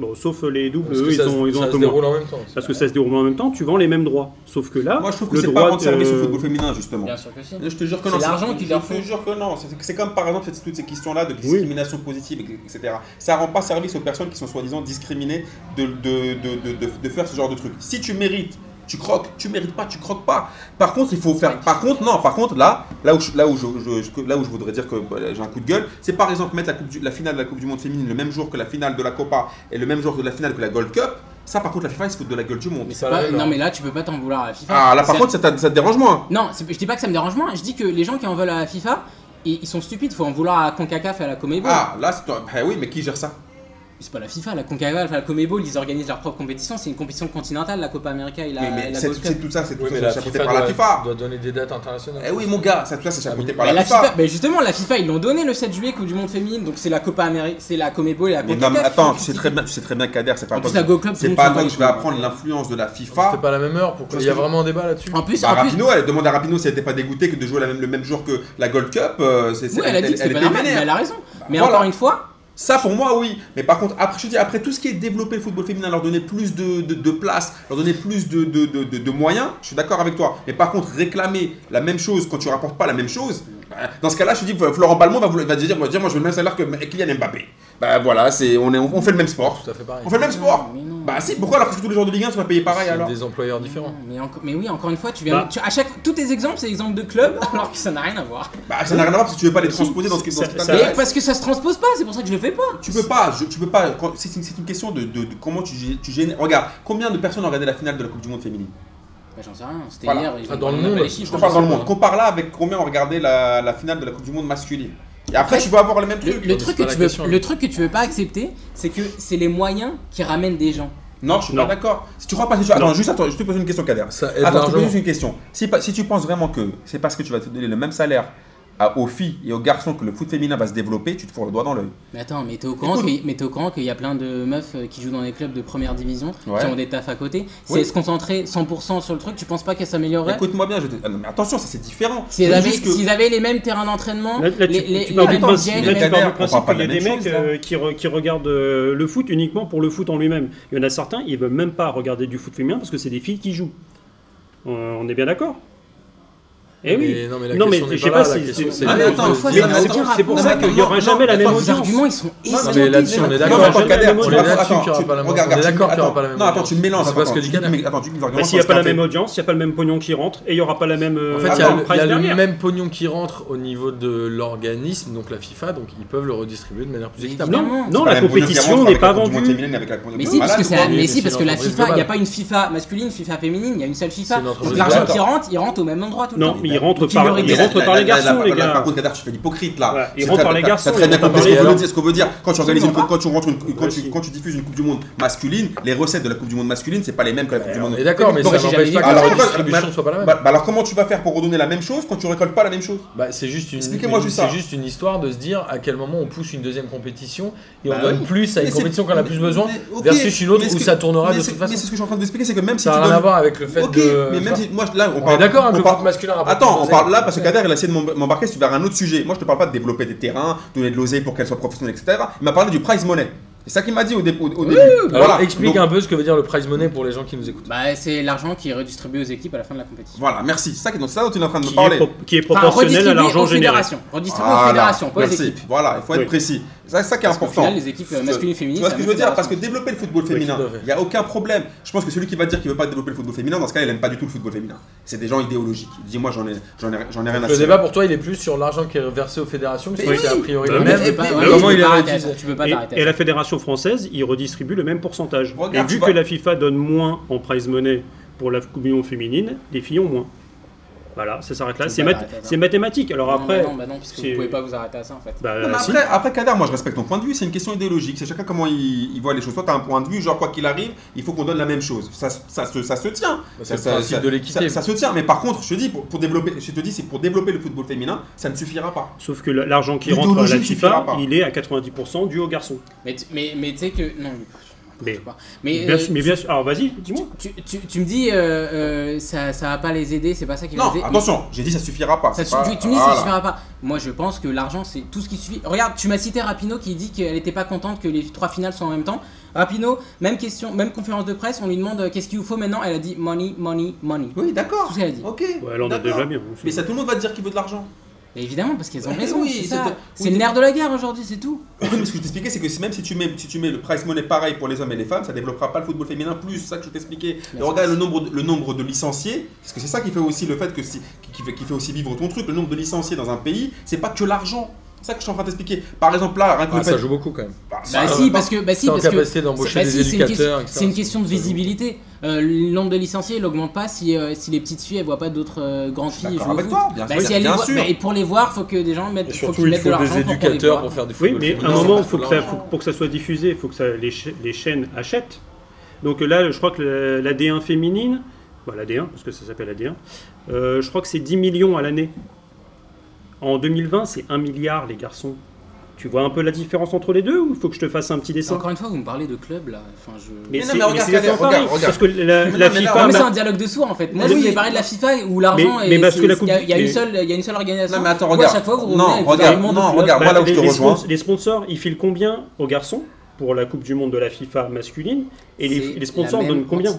Bon, sauf les doubles, Parce eux, que ils ça, ont, ils ont ça un se peu moins. déroule en même temps. Parce que ça se déroule en même temps, tu vends les mêmes droits. Sauf que là, Moi, je trouve que le c'est pas droit rendre service de- au football féminin, justement. Bien sûr que si. Je te jure que C'est non. l'argent qu'ils leur Je te jure que non. C'est- C'est comme par exemple toutes ces questions-là de discrimination positive, etc. Ça rend pas service aux personnes qui sont soi-disant discriminées de, de, de, de, de- de faire ce genre de truc. Si tu mérites, tu croques. Tu mérites pas, tu croques pas. Par contre, il faut faire. Par contre, non. Par contre, là, là où je, là où je, je- je- là où je voudrais dire que bah, j'ai un coup de gueule, c'est par exemple mettre la, coupe du- la finale de la Coupe du Monde féminine le même jour que la finale de la Copa et le même jour que la finale que la Gold Cup. Ça, par contre, la FIFA, ils se foutent de la gueule du monde. Mais pas pas- même, non mais là tu peux pas t'en vouloir à la FIFA. Ah, là, par contre, ça, ça te dérange moins. Non, je dis pas que ça me dérange moins, je dis que les gens qui en veulent à la FIFA, ils, ils sont stupides, faut en vouloir à CONCACAF et à la Comebol. Ah, là, c'est toi. Bah oui, mais qui gère ça? C'est pas la FIFA, la CONCACAF la Comebol, ils organisent leur propre compétition, c'est une compétition continentale, la Copa América et la, Mais, mais la c'est Gold c'est Cup. tout ça, c'est tout Oui, ça, mais c'est la chapeauté FIFA par la doit, FIFA. doit donner des dates internationales. Eh oui, mon gars, ça, tout ça, c'est chapeauté mais par Mais la, la FIFA. FIFA, mais justement, la FIFA, ils l'ont donné le 7 juillet Coupe du Monde féminine, donc c'est la Copa América, c'est la Comebol et la Mais non, CONCACAF. mais attends, tu sais très bien, tu sais très bien, Kader, c'est pas En à toi plus, la que- Gold Club, c'est pas toi que je vais apprendre l'influence de la C'était FIFA. pas la même heure. Pourquoi Il y a vraiment un débat là-dessus. En plus, Bah, Rapino, elle demande à Rapino si elle était pas dégoûtée que de jouer la même- le même jour que la Gold Cup. euh, c'est- c'est- oui, elle a dit que c'était pas était normal, mais vénère. elle a raison. Mais voilà. encore une fois, Ça pour moi oui, mais par contre après je dis après tout ce qui est développer le football féminin, leur donner plus de, de, de place, leur donner plus de, de, de, de- de moyens, je suis d'accord avec toi. Mais par contre réclamer la même chose quand tu rapportes pas la même chose, bah, dans ce cas-là je te dis Florent Balmont va, vouloir- va dire, va dire moi je veux le même salaire que Kylian Mbappé. Bah voilà, c'est on, est, on fait le même sport. Tout à fait pareil. On fait le même sport. Mais non. Bah si, pourquoi alors que tous les joueurs de Ligue 1 sont pas payés pareil alors des employeurs différents. Mais, enco- mais oui, encore une fois, tu viens. Bah. tu- à chaque, tous tes exemples, c'est exemples de clubs, alors que ça n'a rien à voir. Bah ça n'a rien à voir parce que tu veux pas les transposer dans ce qui dans ce qui Ça- ça- Mais t'intéresse. parce que ça se transpose pas, c'est pour ça que je le fais pas. Tu peux pas, je- tu peux pas. quand- C'est une, c'est une question de, de- de comment tu, gé- tu gênes. Regarde, combien de personnes ont regardé la finale de la Coupe du Monde féminine? Bah, J'en sais rien, c'était Voilà. hier. ils Ah, ont- dans le on a pas monde, les Je chiffres, te parle dans le sais monde. pas. Compare là avec combien ont regardé la, la finale de la Coupe du Monde masculine. Et après, tu vas avoir le même Le, truc. le truc que pas tu la veux, question. le truc que tu veux pas accepter, c'est que c'est les moyens qui ramènent des gens. Non, je suis Non. pas d'accord. Si tu crois pas, si tu... attends, juste attends, je te pose une question, Kader. Ça aide Attends, je te largement. pose juste une question. Si, si tu penses vraiment que c'est parce que tu vas te donner le même salaire à- aux filles et aux garçons que le foot féminin va se développer, tu te fous le doigt dans l'œil. Mais attends, mais t'es au courant mais t'es au courant qu'il y a plein de meufs euh, qui jouent dans des clubs de première division, Ouais. qui ont des tafs à côté. Si Oui. elles se concentraient 100% sur le truc, tu penses pas qu'elles s'amélioreraient Écoute-moi bien, je te... ah non, mais attention, ça c'est différent. Avaient, que- s'ils avaient les mêmes terrains d'entraînement, Là, là, tu, les, les, tu les du mêmes principe, là, les tu mêmes- parle principe qu'il y a des mecs là. euh, qui, re- qui regardent euh, le foot uniquement pour le foot en lui-même. Il y en a certains, ils veulent même pas regarder du foot féminin parce que c'est des filles qui jouent. On est bien d'accord? Eh oui. Mais non, mais la Non, mais question n'est je sais pas pas si- la question c'est- c'est Ah, mais attends, une fois, ça c'est n'a aucun C'est pour ça qu'il n'y aura Non, jamais la non, même audience. arguments, ils sont Non, mais là-dessus, on est Non, d'accord. mais On est qu'il y aura pas la même- regarde, on est tu- d'accord qu'il y aura attends, pas la même Non, attends, tu mélanges. C'est parce que tu Liga dis que mes- Attends, tu que Bah, S'il n'y a pas la même audience, il n'y a pas le même pognon qui rentre et il n'y aura pas la même. euh, En fait, il y a, le- il y a le même pognon qui rentre au niveau de l'organisme, donc la FIFA, donc ils peuvent le redistribuer de manière plus Mais équitable. évidemment. Non, C'est non, pas la même pognon qui compétition rentre il bah, rentre par, les garçons, les gars. Par contre, tu fais l'hypocrite là. Il rentre par les garçons. très bien compris ce qu'on veut dire. Quand tu organises quand tu rentres quand tu diffuses une Coupe du Monde masculine, les recettes de la Coupe du Monde masculine, c'est pas les mêmes que la Coupe du Monde. D'accord, mais ça n'empêche pas que la distribution soit pas la même. Bah, bah, alors comment tu vas faire pour redonner la même chose quand tu récoltes pas la même chose? C'est juste une. C'est juste une histoire de se dire à quel moment on pousse une deuxième compétition et on donne plus à une compétition qu'on a plus besoin versus une autre où ça tournera de toute façon. Mais c'est ce que je suis en train d'expliquer, c'est que même si ça n'a rien à voir avec le fait de. Mais même si moi là on parle d'accord. Hein, attends, on parle là parce que Kader, il a essayé de m'embarquer vers un autre sujet. Moi, je te parle pas de développer des terrains, donner de l'oseille pour qu'elle soit professionnelle, etc. Il m'a parlé du prize money. C'est ça qu'il m'a dit au, début. Alors. Explique un peu ce que veut dire le prize money pour les gens qui nous écoutent. Bah, c'est l'argent qui est redistribué aux équipes à la fin de la compétition. Voilà, merci. C'est ça, dont tu es en train de me parler. Qui est proportionnel enfin, à l'argent généré. Redistribué aux fédérations, pas aux équipes. Voilà, il faut être précis. C'est ça qui est parce important. Final, les équipes euh, masculines et féminines. Tu vois ce que je veux dire Parce que développer le football féminin, il n'y a aucun problème. Je pense que celui qui va dire qu'il ne veut pas développer le football féminin, dans ce cas, il n'aime pas du tout le football féminin. C'est des gens idéologiques. Dis-moi, j'en ai, j'en ai, ai rien à dire. Le débat pour toi, il est plus sur l'argent qui est versé aux fédérations, parce que c'est a priori le même. Comment il pas t'arrêter. Et la fédération française, il redistribue le même pourcentage. Et vu que la FIFA donne moins en prize money pour la Coupe féminine, les filles ont moins. Voilà, ça s'arrête là. Bah, bah, bah. C'est, mathématique. Alors non, après. Bah non, parce que vous pouvez pas vous arrêter à ça en fait. Après, si. après, Kader, moi je respecte ton point de vue. C'est une question idéologique. C'est chacun comment il, voit les choses. Toi, tu as un point de vue, genre quoi qu'il arrive, il faut qu'on donne la même chose. Ça, ça, se, ça se tient. c'est ça, de. Ça, se tient. Mais par contre, je te dis, pour, pour développer, je te dis, c'est pour développer le football féminin, ça ne suffira pas. Sauf que l'argent qui rentre à la FIFA, il est à 90% dû aux garçons. Mais, mais, mais tu sais que. Non, mais. Mais, bien, euh, mais bien sûr. Alors vas-y, dis-moi. Tu, tu, tu, me dis, euh, euh, ça, ça va pas les aider, c'est pas ça qui va les aider. attention, j'ai dit ça suffira pas. Ça tu, me dis voilà. ça suffira pas. Moi je pense que l'argent c'est tout ce qui suffit. Regarde, tu m'as cité Rapino qui dit qu'elle était pas contente que les trois finales soient en même temps. Rapino, même question, même conférence de presse, on lui demande euh, qu'est-ce qu'il vous faut maintenant? Elle a dit money, money, money. Oui, d'accord. Tout ce qu'elle a dit. Ok. Ouais, elle en a déjà mis, Mais ça, tout le monde va te dire qu'il veut de l'argent. Évidemment, parce qu'ils ont raison. C'est ça. c'est oui, le nerf de la guerre aujourd'hui, c'est tout. Ce que je t'expliquais, c'est que même si tu, mets, si tu mets le price money pareil pour les hommes et les femmes, ça développera pas le football féminin plus. C'est ça que je t'expliquais. Regarde le nombre, de, le nombre de licenciés, parce que c'est ça qui fait aussi le fait que qui, fait, qui fait aussi vivre ton truc. Le nombre de licenciés dans un pays, c'est pas que l'argent. C'est ça que je suis en train d'expliquer. Par exemple, là, rien que ah, le fait... Ça joue beaucoup quand même. Bah, bah si, parce que. Bah, si, parce que. Bah, c'est une question de visibilité. Euh, le nombre de licenciés il n'augmente pas si, euh, si les petites filles elles voient pas d'autres euh, grandes filles jouer au foot. Toi, bien, bah, si bien voient- sûr. bah, et pour les voir, faut que des gens mettent, Et faut il mettent faut l'argent des éducateurs voit. pour faire du Oui, mais à un moment, faut que ça, faut- pour que ça soit diffusé, il faut que ça, les, les chaînes achètent. Donc euh, là, je crois que la, la D1 féminine, bah, la D1, parce que ça s'appelle la D1, euh, je crois que c'est 10 millions à l'année. En 2020, c'est 1 milliard les garçons. Tu vois un peu la différence entre les deux ou faut que je te fasse un petit dessin? Encore une fois, vous me parlez de club là. Enfin, je... Mais, non, mais regarde, regarde, pareil, regarde, Parce que la. Mais c'est un dialogue de sourds en fait. Moi, oui, je vous ai parlé de la FIFA où l'argent mais, est. Mais parce que la Coupe. Il y, y, a une seule organisation. Non, mais attends, regarde. Non, regarde, non, regarde, bah, moi où je te rejoins. Les sponsors, ils filent combien aux garçons pour la Coupe du Monde de la FIFA masculine Et les sponsors donnent combien?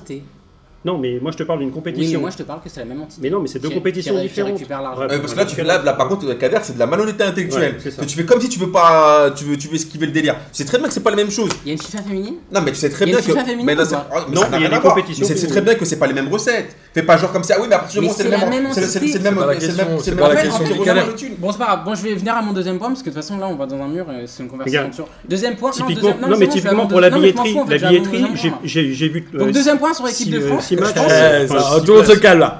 Non, mais moi je te parle d'une compétition. Oui, mais moi je te parle que c'est la même entité. Mais non, mais c'est deux compétitions différentes. Parce que là, tu, là, là, par contre, Kader, c'est de la malhonnêteté intellectuelle. Tu fais comme si tu veux pas, tu veux, tu veux esquiver le délire. Tu sais très bien que c'est pas la même chose. Il y a une FIFA féminine? Non, mais tu sais très bien que. mais non, non il y a ah, des compétitions. C'est très bien que c'est pas les mêmes recettes. Fais pas genre comme ça. Ah oui, mais à partir du moment c'est le même. C'est le même. C'est le même. Bon, c'est pas grave. Bon, je vais venir à mon deuxième point parce que de toute façon, là, on va dans un mur. C'est une conversation sur. Deuxième point. Non, mais typiquement pour la billetterie, la billetterie, j'ai vu. Donc euh, deuxième point sur l'équipe de euh, France.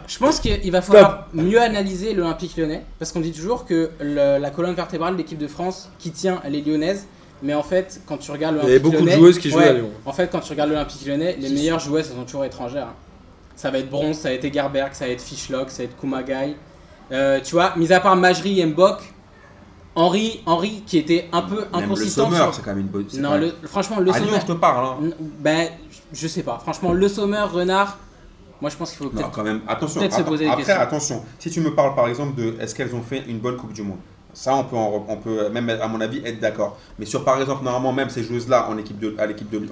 Je pense qu'il va falloir mieux analyser l'Olympique lyonnais parce qu'on dit toujours que la colonne vertébrale de l'équipe de France qui tient, elle est lyonnaise. Mais en fait, quand tu regardes l'Olympique lyonnais. Il y a beaucoup de joueuses qui jouent à Lyon. En fait, quand tu regardes l'Olympique lyonnais, les meilleures joueuses, elles sont toujours étrangères. Hein. Ça va être Bronze, ça va être Egerberg, ça va être Fishlock, ça va être Kumagai. Euh, tu vois, mis à part Majri et Mbok, Henri, Henri qui était un peu inconsistant. Le Sommer, c'est quand même une bonne. Non, le, franchement, le Sommer. je te parle. Hein. Ben, je sais pas. Franchement, Le Sommer, Renard, moi je pense qu'il faut peut-être quand même attention. Se poser des après, attention. Si tu me parles par exemple de est-ce qu'elles ont fait une bonne Coupe du Monde, ça on peut même à mon avis être d'accord. Mais sur par exemple normalement même ces joueuses là à l'équipe de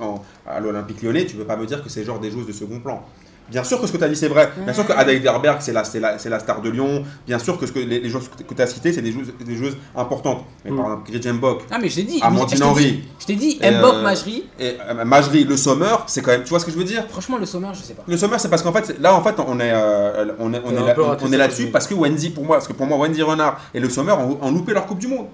à l'Olympique Lyonnais, tu ne peux pas me dire que c'est genre des joueuses de second plan. Bien sûr que ce que tu as dit, c'est vrai. Bien sûr que Ada Derberg, c'est la, la, la, star de Lyon. Bien sûr que, ce que les, les joueuses que tu as citées, c'est des joueuses, des joueuses importantes. Mais par mm. exemple, Mbok. Ah, mais je t'ai dit. Amandine Henry. Je t'ai dit, Mbok, euh, Majri. Et euh, Majri, le Sommer, c'est quand même. Tu vois ce que je veux dire? Franchement, le Sommer, je sais pas. Le Sommer, c'est parce qu'en fait, là, en fait, on est, euh, on est, on est, là, on, est là-dessus parce que Wendy, pour moi, parce que pour moi, Wendy Renard et le Sommer ont, ont loupé leur Coupe du Monde.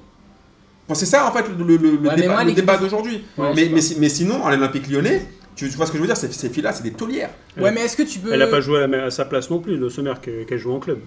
Bon, c'est ça, en fait, le, le, le débat, d'aujourd'hui. Mais, mais, sinon, en l'Olympique lyonnais tu, tu vois ce que je veux dire, ces, ces filles-là, c'est des taulières. Ouais, mais est-ce que tu peux. Elle n'a pas joué à, la- à sa place non plus, de Sommer, a joué en club.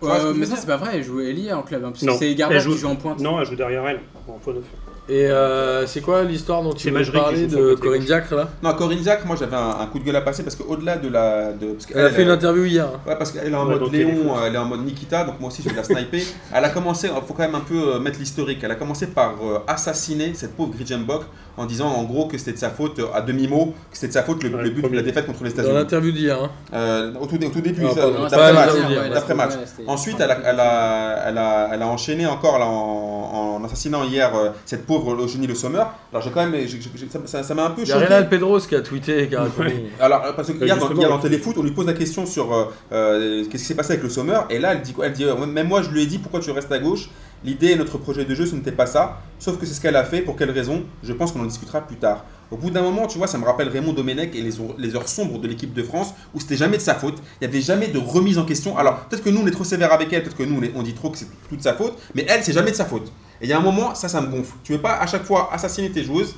Que Euh, mais ça, c'est pas vrai, elle jouait Elia en club. hein, parce que Non, c'est elle Garber joue- qui joue en pointe. Non, elle joue derrière elle, en neuf. Et euh, c'est quoi l'histoire dont tu sur le de Corinne. Diacre là? Non, Corinne Diacre, moi j'avais un, un coup de gueule à passer parce qu'au-delà de la. De, parce Elle a fait une elle- interview hier. Ouais, parce qu'elle est en Ouais, mode dans Léon, euh, elle est en mode Nikita, donc moi aussi je vais la sniper. Elle a commencé, il faut quand même un peu euh, mettre l'historique, elle a commencé par euh, assassiner cette pauvre Grijenbok en disant en gros que c'était de sa faute, euh, à demi-mot, que c'était de sa faute le, Ouais, le but de la défaite contre les Dans États-Unis. l'interview d'hier. hein. Euh, au, tout, au tout début, ça- pardon. Non, d'après pas match. l'interview d'hier, ouais, d'après c'était- match. ouais, c'était- Ensuite, elle a, elle, a, elle, a, elle a enchaîné encore là, en, en assassinant hier euh, cette pauvre Eugénie Le Sommer. Alors j'ai quand même, j'ai- j'ai- j'ai- ça- m'a un peu Il y a choqué. Renan Pedros qui a tweeté et qui a. Alors, euh, parce que hier, dans, hier dans. Téléfoot, on lui pose la question sur euh, euh, qu'est-ce qui s'est passé avec le Sommer, et là, elle dit quoi Elle dit, même moi, je lui ai dit pourquoi tu restes à gauche? L'idée et notre projet de jeu, ce n'était pas ça. Sauf que c'est ce qu'elle a fait. Pour quelle raison? Je pense qu'on en discutera plus tard. Au bout d'un moment, tu vois, ça me rappelle Raymond Domenech et les, heures- les heures sombres de l'équipe de France, où c'était jamais de sa faute. Il n'y avait jamais de remise en question. Alors, peut-être que nous, on est trop sévère avec elle, peut-être que nous, on, est- on dit trop que c'est toute sa faute, mais elle, c'est jamais de sa faute. Et il y a un moment, ça, ça me gonfle. Tu veux pas à chaque fois assassiner tes joueuses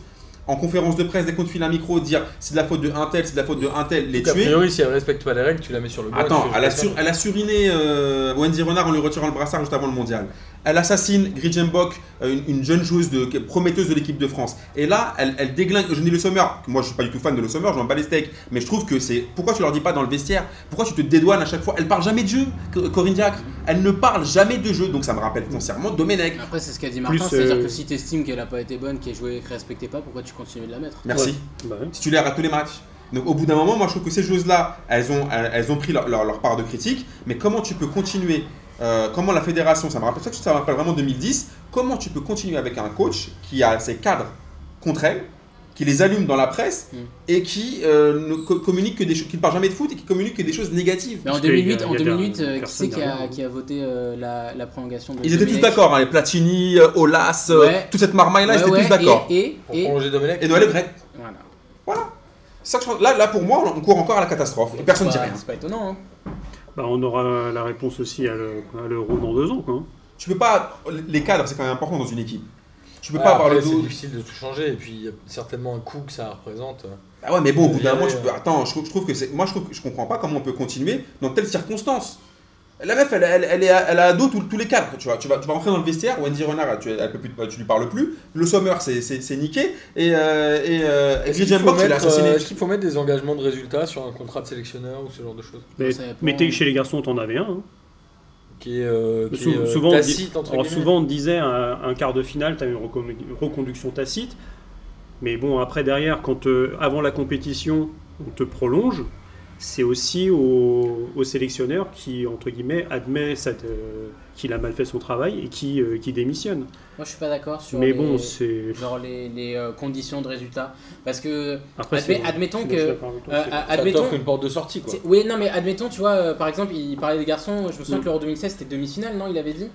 en conférence de presse, dès qu'on te file un micro, dire c'est de la faute de un tel, c'est de la faute de un tel, les Donc, a tuer. priori, si elle respecte pas les règles, tu la mets sur le banc. Attends, a, sur- elle a suriné euh, Wendy Renard en lui retirant le brassard juste avant le mondial. Elle assassine Grijenbok, euh, une, une jeune joueuse de, prometteuse de l'équipe de France. Et là, elle, elle déglingue Eugénie Le Sommer. Moi, je suis pas du tout fan de Le Sommer, je m'en bats les steaks. Mais je trouve que c'est. Pourquoi tu leur dis pas dans le vestiaire? Pourquoi tu te dédouanes à chaque fois? Elle parle jamais de jeu, Co- Corinne Diacre. Elle ne parle jamais de jeu. Donc ça me rappelle foncièrement Domenech. Après, c'est ce qu'a dit Martin, c'est-à-dire euh, que si t'estimes qu'elle a pas été bonne, qu'elle jouait et qu'elle respectait pas, pourquoi tu continues de la mettre? Merci. Bah ouais. titulaire à tous les matchs. Donc au bout d'un moment, moi je trouve que ces choses-là, elles ont, elles, elles ont pris leur, leur- leur part de critique, mais comment tu peux continuer, euh, comment la fédération, ça me rappelle ça, ça me rappelle vraiment 2010, comment tu peux continuer avec un coach qui a ses cadres contre elle, qui les allume dans la presse Mm. et qui euh, ne co- communique que des choses, qui ne parle jamais de foot et qui communique que des choses négatives. Mais en Parce qu'il y a- 2008, il y a en des 2008 euh, qui c'est qui a, derrière. qui a voté euh, la, la prolongation de Ils étaient tous d'accord, hein, les Platini, Olas, euh, Ouais. toute cette marmaille-là, ils Ouais, étaient ouais, tous d'accord. Et, et, et-. Et Noël Le Gret. voilà. Ça pense- Là, là, pour moi, on court encore à la catastrophe. Et personne ne dit rien. C'est pas étonnant. hein. Bah, on aura la réponse aussi à le- à l'euro dans deux ans. Quoi. hein. Tu peux pas. Les cadres, c'est quand même important dans une équipe. Tu peux Ouais, pas avoir le dos. C'est difficile de tout changer et puis il y a certainement un coût que ça représente. Ah ouais, mais bon, au bout d'un moment, tu peux. euh, Attends, je, trouve- je trouve que c'est. Moi, je trouve que je comprends pas comment on peut continuer dans telles circonstances. La meuf, elle, elle, elle est à- elle a à dos tous- les cadres. Tu vois, tu vas, tu vas rentrer dans le vestiaire. Wendy Renard, tu, elle peut plus, tu lui parles plus. Le Sommer, c'est, c'est, c'est niqué. Et, euh, et, euh, et Est-ce qu'il faut, euh, est-ce qu'il faut mettre des engagements de résultats sur un contrat de sélectionneur ou ce genre de choses Mais, dépend. mais t'es- chez les garçons, t'en avais un. hein. Qui est, euh, qui est, euh, souvent, on dit- tacite, entre Alors souvent on te disait un, un quart de finale, tu as une recon- reconduction tacite. Mais bon, après derrière, quand euh, avant la compétition, on te prolonge, c'est aussi au, au sélectionneur qui, entre guillemets, admet euh, qu'il a mal fait son travail et qui, euh, qui démissionne. Moi, je suis pas d'accord sur Mais les, bon, c'est... genre les, les, euh, conditions de résultat. Parce que, Après, Admet- c'est- admettons que- euh, Ça admettons, une porte de sortie quoi. oui, non, mais admettons, tu vois, euh, par exemple, il parlait des garçons. Je me souviens Mm. que l'Euro 2016 c'était demi-finale, non Il avait dit?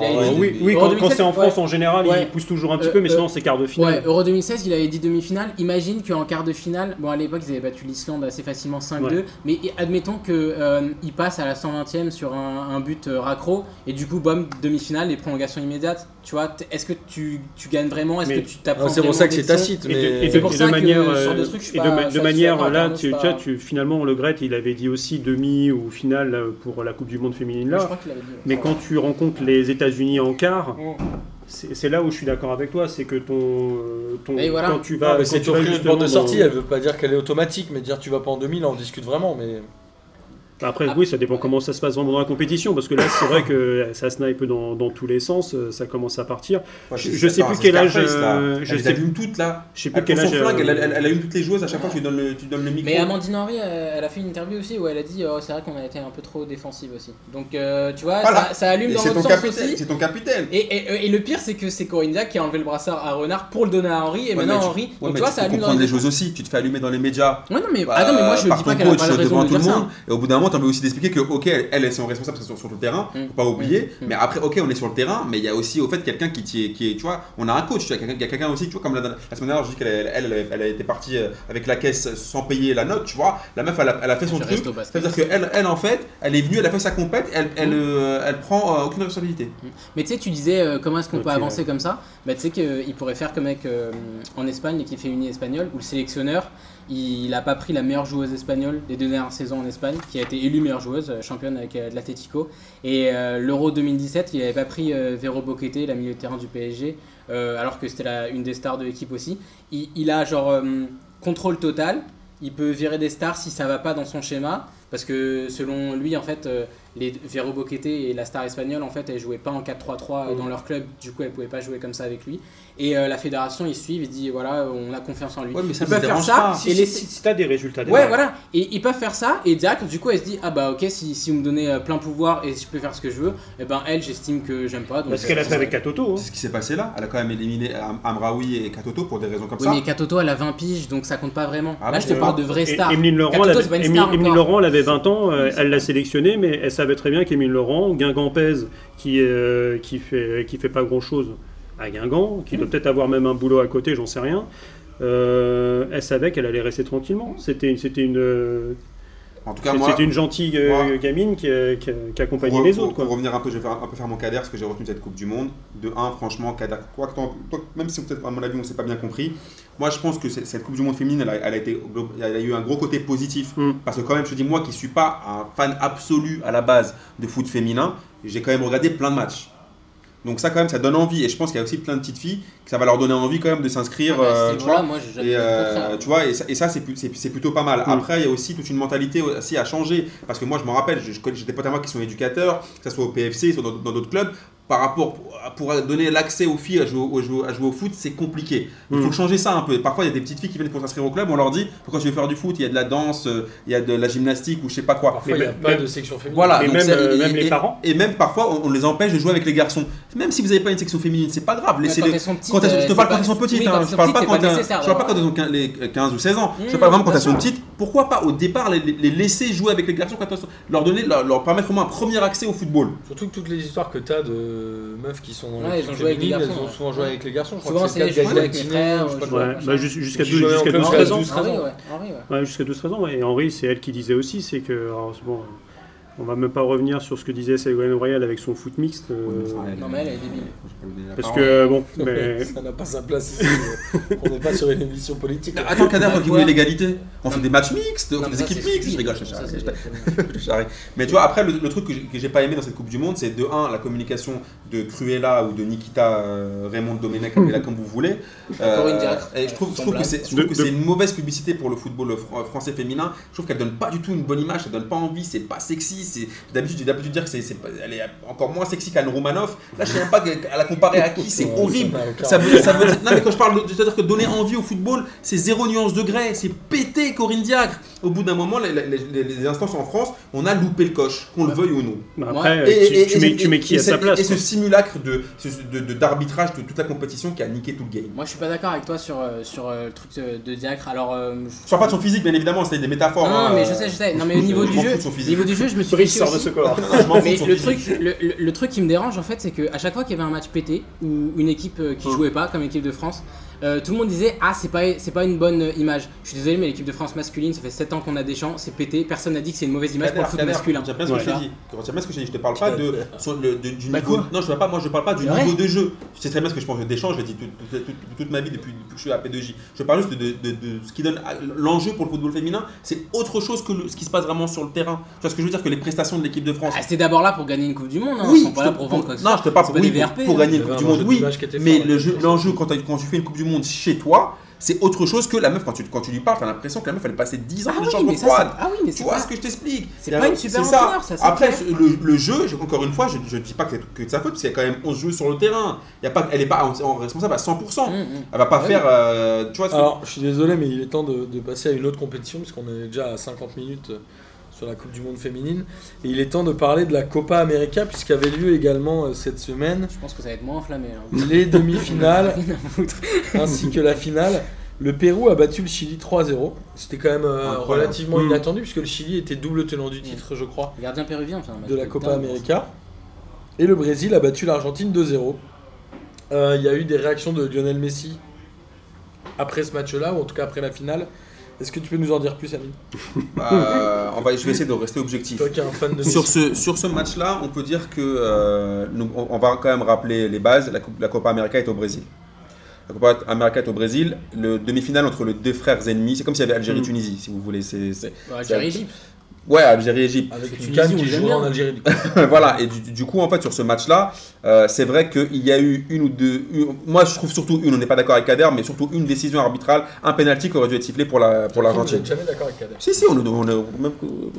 Il Ah ouais, oui, oui, Euro quand, quand 2016, c'est en France ouais. en général, Ouais. il pousse toujours un petit Euh, peu, mais euh, sinon c'est quart de Ouais, finale. Euro 2016, il avait dit demi-finale. Imagine qu'en quart de finale, bon à l'époque ils avaient battu l'Islande assez facilement 5-2, Ouais. mais admettons qu'il passe à la 120e sur un, un but euh, raccro, et du coup, bam, demi-finale et prolongation immédiate. Tu vois, t- est-ce que tu, tu gagnes vraiment? Est-ce que tu t'apprends C'est pour ça que c'est tacite. Et de, mais- et de- C'est pour et de ça que manière, euh, de suis manière là, tu, tu vois, tu- finalement, Le Gret, il avait dit aussi demi ou finale euh, pour la Coupe du Monde féminine Je là. crois qu'il avait dit. ouais. Mais quand tu rencontres les États-Unis en quart, c'est là où je suis d'accord avec toi, c'est que ton, euh, ton Et voilà. quand tu vas, c'est porte de sortie, dans- elle veut pas dire qu'elle est automatique, mais dire tu vas pas en 2000, on discute vraiment. Mais Après, Ah. oui, ça dépend comment ça se passe vraiment dans la compétition, parce que là, c'est vrai que ça snipe dans, dans tous les sens, euh, ça commence à partir. Ouais, je- je sais plus quel âge, euh, je les sais- allume toutes là. Je sais plus Elle quel âge. flingue, elle, euh, elle, elle allume toutes les joueuses à chaque fois que tu lui donnes le, tu donnes le micro. Mais Amandine Henry, elle, a fait une interview aussi où elle a dit oh, c'est vrai qu'on a été un peu trop défensive aussi. Donc euh, tu vois, Voilà. ça, ça allume Et dans c'est l'autre ton sens capitaine. aussi. C'est ton capitaine. Et, et, et le pire, c'est que c'est Corinne Diac qui a enlevé le brassard à Renard pour le donner à Henri. Et Ouais, maintenant, mais tu- donc vois, ça allume dans les choses aussi. Tu te fais allumer dans les médias. Ouais, non, mais, Bah, ah non, mais moi je dis pas qu'elle a coach pas raison devant de tout le dire ça. monde. Et au bout d'un moment, tu as envie aussi d'expliquer que, ok, elles, elles sont responsables sur, sur le terrain, Mm. faut pas oublier. Mm. Mais après, ok, on est sur le terrain, mais il y a aussi au fait quelqu'un qui, qui est, qui est- tu vois, on a un coach, tu vois, il y a quelqu'un aussi, tu vois, comme la, la semaine dernière, je dis qu'elle elle, elle, elle, a été partie euh, avec la caisse sans payer la note, tu vois. La meuf, elle a, elle a fait son Je truc. C'est-à-dire qu'elle, elle, en fait, elle est venue, elle a fait sa compète, elle, elle, Mm. euh, elle prend euh, aucune responsabilité. Mais tu sais, tu disais euh, comment est-ce qu'on peut avancer ouais. comme ça? Bah, tu sais qu'il pourrait faire comme avec euh, en Espagne, l'équipe féminine espagnole, où le sélectionneur il n'a pas pris la meilleure joueuse espagnole des deux dernières saisons en Espagne, qui a été élue meilleure joueuse, euh, championne avec euh, l'Atlético. Et euh, l'Euro 2017, il n'avait pas pris euh, Vero Boquete, la milieu de terrain du PSG, euh, alors que c'était une des stars de l'équipe aussi. Il, il a genre contrôle total. Il peut virer des stars si ça va pas dans son schéma, parce que selon lui, en fait, les Vero Boquete et la star espagnole, en fait, elles jouaient pas en 4-3-3 dans leur club. Du coup, elles pouvaient pas jouer comme ça avec lui. Et euh, la fédération, ils suivent, ils disent voilà, on a confiance en lui. Ouais, mais ça ils peuvent faire ça pas. et Si, si, si t'as des résultats Ouais, derrière. voilà. Et ils peuvent faire ça, et direct, du coup, elle se dit Ah bah ok, si, si vous me donnez euh, plein pouvoir et je peux faire ce que je veux, et ben elle, j'estime que j'aime pas. Donc, Parce qu'elle a euh, fait avec Katoto. hein. C'est ce qui s'est passé là. Elle a quand même éliminé Am- Amraoui et Katoto pour des raisons comme Oui, ça. mais Katoto, elle a 20 piges, donc ça compte pas vraiment. Ah Là, bon, je te euh, parle de vraies stars. Emeline Laurent, Katoto, elle avait. Laurent, elle avait 20 ans, euh, elle l'a sélectionnée, mais elle savait très bien qu'Émile Laurent, Guingamp pèse, qui, euh, qui, fait, qui fait pas grand chose à Guingamp, qui doit peut-être avoir même un boulot à côté, j'en sais rien. euh, elle savait qu'elle allait rester tranquillement. C'était c'était une, En tout cas, c'était une gentille euh, moi- gamine qui, euh, qui, qui accompagnait pour, les pour- autres. Quoi. pour revenir un peu, je vais faire, un peu faire mon cadre, ce que j'ai retenu de cette Coupe du Monde. De 1, franchement, Kader, quoi que même si peut-être à mon avis on s'est pas bien compris, moi je pense que cette Coupe du Monde féminine, elle a, elle a été, glo- elle a eu un gros côté positif. Mm. Parce que quand même, je te dis, moi qui suis pas un fan absolu à la base de foot féminin, j'ai quand même regardé plein de matchs. Donc ça quand même, ça donne envie. Et je pense qu'il y a aussi plein de petites filles que ça va leur donner envie quand même de s'inscrire. Ah bah, euh, tu vois. moi, Et euh, tu vois, et ça, et ça, c'est c'est c'est plutôt pas mal. Mm. Après, il y a aussi toute une mentalité aussi à changer. Parce que moi, je me rappelle, j'ai des potes à moi qui sont éducateurs, que ce soit au PFC, soit dans d'autres clubs. Par rapport, pour donner l'accès aux filles à jouer, au- jouer- à jouer au foot, c'est compliqué. Il faut changer ça un peu. Parfois, il y a des petites filles qui viennent pour s'inscrire au club, on leur dit pourquoi tu veux faire du foot? Il y a de la danse, euh, il y a de la gymnastique ou je sais pas quoi. Parfois, il n'y a Mais- pas de section féminine. Voilà, Et donc même, euh, et- même les parents. Et même parfois, on, on les empêche de jouer avec les garçons. Même si vous n'avez pas une section féminine, c'est pas grave. Mais Laissez-les. quand elles sont petites, Quand elles- euh, je te parle pas- quand elles sont petites, oui, hein. quand elles je sont parle pas quand pas elles- nécessaire je parle pas quand d'avoir- elles ont quin- les 15 ou 16 ans. Je Mmh, parle vraiment quand elles sont petites. Pourquoi pas au départ les, les laisser jouer avec les garçons quand elles sont- leur donner leur, leur permettre au moins un premier accès au football? Surtout que toutes les histoires que tu as de meufs qui sont dans Ouais, les elles ont équipes joué avec les féminines, elles garçons, ont ouais. souvent joué avec les garçons. Je crois Souvent, que c'est le c'est cas je de joue avec Gaël frères, jusqu'à Qui deux- jouait jusqu'à en club 12-13 ans. 12, 13 Henri, ans. ouais. Henri, ouais. Ouais, jusqu'à 12-13 ans. Et Henri, c'est elle qui disait aussi, c'est que. bon, on va même pas revenir sur ce que disait Ségolène Royal avec son foot mixte. euh, Non, mais elle, elle est débile. parce que, bon, mais. Ça n'a pas sa place ici. On n'est pas sur une émission politique. Attends, Kader, qui Quoi voulais l'égalité, on Non, fait des matchs mixtes, on Non, fait des ça, équipes mixtes. Je rigole, je charrie. Mais tu vois, après, le, le truc que j'ai- pas aimé dans cette Coupe du Monde, c'est de 1, la communication de Cruella ou de Nikita euh, Raymond Domenech, appelez-la comme vous voulez. Encore une Euh, diacre. et je trouve, je trouve que c'est une mauvaise publicité pour le football fr- français féminin. Je trouve qu'elle donne pas du tout une bonne image, ça donne pas envie, c'est pas sexy. C'est- D'habitude, j'ai d'habitude dire que c'est, elle est encore moins sexy qu'Anne Romanoff. Là, je sais même pas à la comparer à qui, c'est Ouais, horrible. ça veut, veut- non mais quand je parle, de- c'est-à-dire que donner envie au football, c'est zéro nuance de grès, c'est péter Corinne Diacre. Au bout d'un moment, les, les- les- les instances en France, on a loupé le coche, qu'on le veuille ou non. bah, après, Et- tu, et- tu et- mets, et- tu mets qui à sa place Et ce simulacre de, ce- de- de- d'arbitrage de toute la compétition qui a niqué tout le game. Moi, je suis pas d'accord avec toi sur, euh, sur euh, le truc de, de Diacre. Alors, euh, Je parle pas de son physique, bien évidemment, c'est des métaphores. Non, non, hein, mais euh, je sais, je sais. Non, mais au niveau je du jeu, niveau du jeu, je me suis Sort de ce corps. Mais de son le physique. truc, le, le- le truc qui me dérange en fait, c'est qu'à chaque fois qu'il y avait un match pété ou une équipe euh, qui Hum. jouait pas, comme l'équipe de France, euh, tout le monde disait Ah, c'est pas, c'est pas une bonne euh, image. Je suis désolé, mais l'équipe de France masculine, ça fait 7 ans qu'on a des champs, c'est pété. Personne n'a dit que c'est une mauvaise image pour le foot masculin. Retiens bien ce que Ouais. je bien ce que je dit. Je te parle pas de, du Bah niveau. non, je parle pas. Moi, je parle pas du C'est niveau de jeu. Tu sais très bien ce que je pense de Deschamps. Je l'ai dit toute, toute- toute- toute ma vie depuis, que je suis à P2J. Je parle juste de, de- de- de ce qui donne l'enjeu pour le football féminin. C'est autre chose que ce qui se passe vraiment sur le terrain. Tu vois ce que je veux dire que les prestations de l'équipe de France. Ah, c'était d'abord là pour gagner une Coupe du Monde, oui, Ils sont pas là te- pour vendre non, je te parle C'est pour, des hein. gagner une Coupe du Monde, oui. Mais l'enjeu quand, tu- quand tu fais une Coupe du Monde chez toi, c'est autre chose que la meuf quand tu, quand tu lui parles. T'as l'impression que la meuf elle est passée 10 ans Ah oui, c'est- ah oui, mais Tu c'est vois pas- ce que je t'explique? c'est pas une super c'est ça. ça, Après, le, le jeu, je- encore une fois, je ne dis pas que c'est que de sa faute, parce qu'il y a quand même 11 joueurs sur le terrain. Il y a pas, elle n'est pas en- en responsable à 100%. Hum, hum. Elle va pas Ouais. faire. euh, tu vois ce que- Alors, je suis désolé, mais il est temps de, de passer à une autre compétition, puisqu'on est déjà à 50 minutes euh, sur la Coupe du Monde féminine. Et il est temps de parler de la Copa América, puisqu'il y avait lieu également euh, cette semaine Je pense que ça va être moins enflammé. hein. les demi-finales ainsi que la finale. Le Pérou a battu le Chili 3-0. C'était quand même euh, relativement Mm. inattendu, puisque le Chili était double tenant du titre, je crois, Le Gardien péruvien, enfin, un match de la Copa. América. Et le Brésil a battu l'Argentine 2-0. Euh, Il y a eu des réactions de Lionel Messi après ce match-là, ou en tout cas après la finale. Est-ce que tu peux nous en dire plus, Amine Euh, on va, je vais essayer de rester objectif. Toi qui es un fan de Sur ce, sur ce match-là, on peut dire que euh, nous- on, on va quand même rappeler les bases. La, Copa América est au Brésil. la Copa América est au Brésil, le demi-finale entre les deux frères ennemis, c'est comme s'il y avait. Algérie-Tunisie, si vous voulez. C'est, c'est- Bah, Algérie-Égypte. Ouais, Algérie-Égypte. Avec une canne qui joue en Algérie. du coup. voilà, et du, du coup, en fait, sur ce match-là, euh, c'est vrai qu'il y a eu une ou deux. une- moi, je trouve surtout une, on n'est pas d'accord avec Kader, mais surtout une décision arbitrale, un penalty qui aurait dû être sifflé pour la pour l'Argentine. jamais d'accord avec Kader. Si, si, on, est- on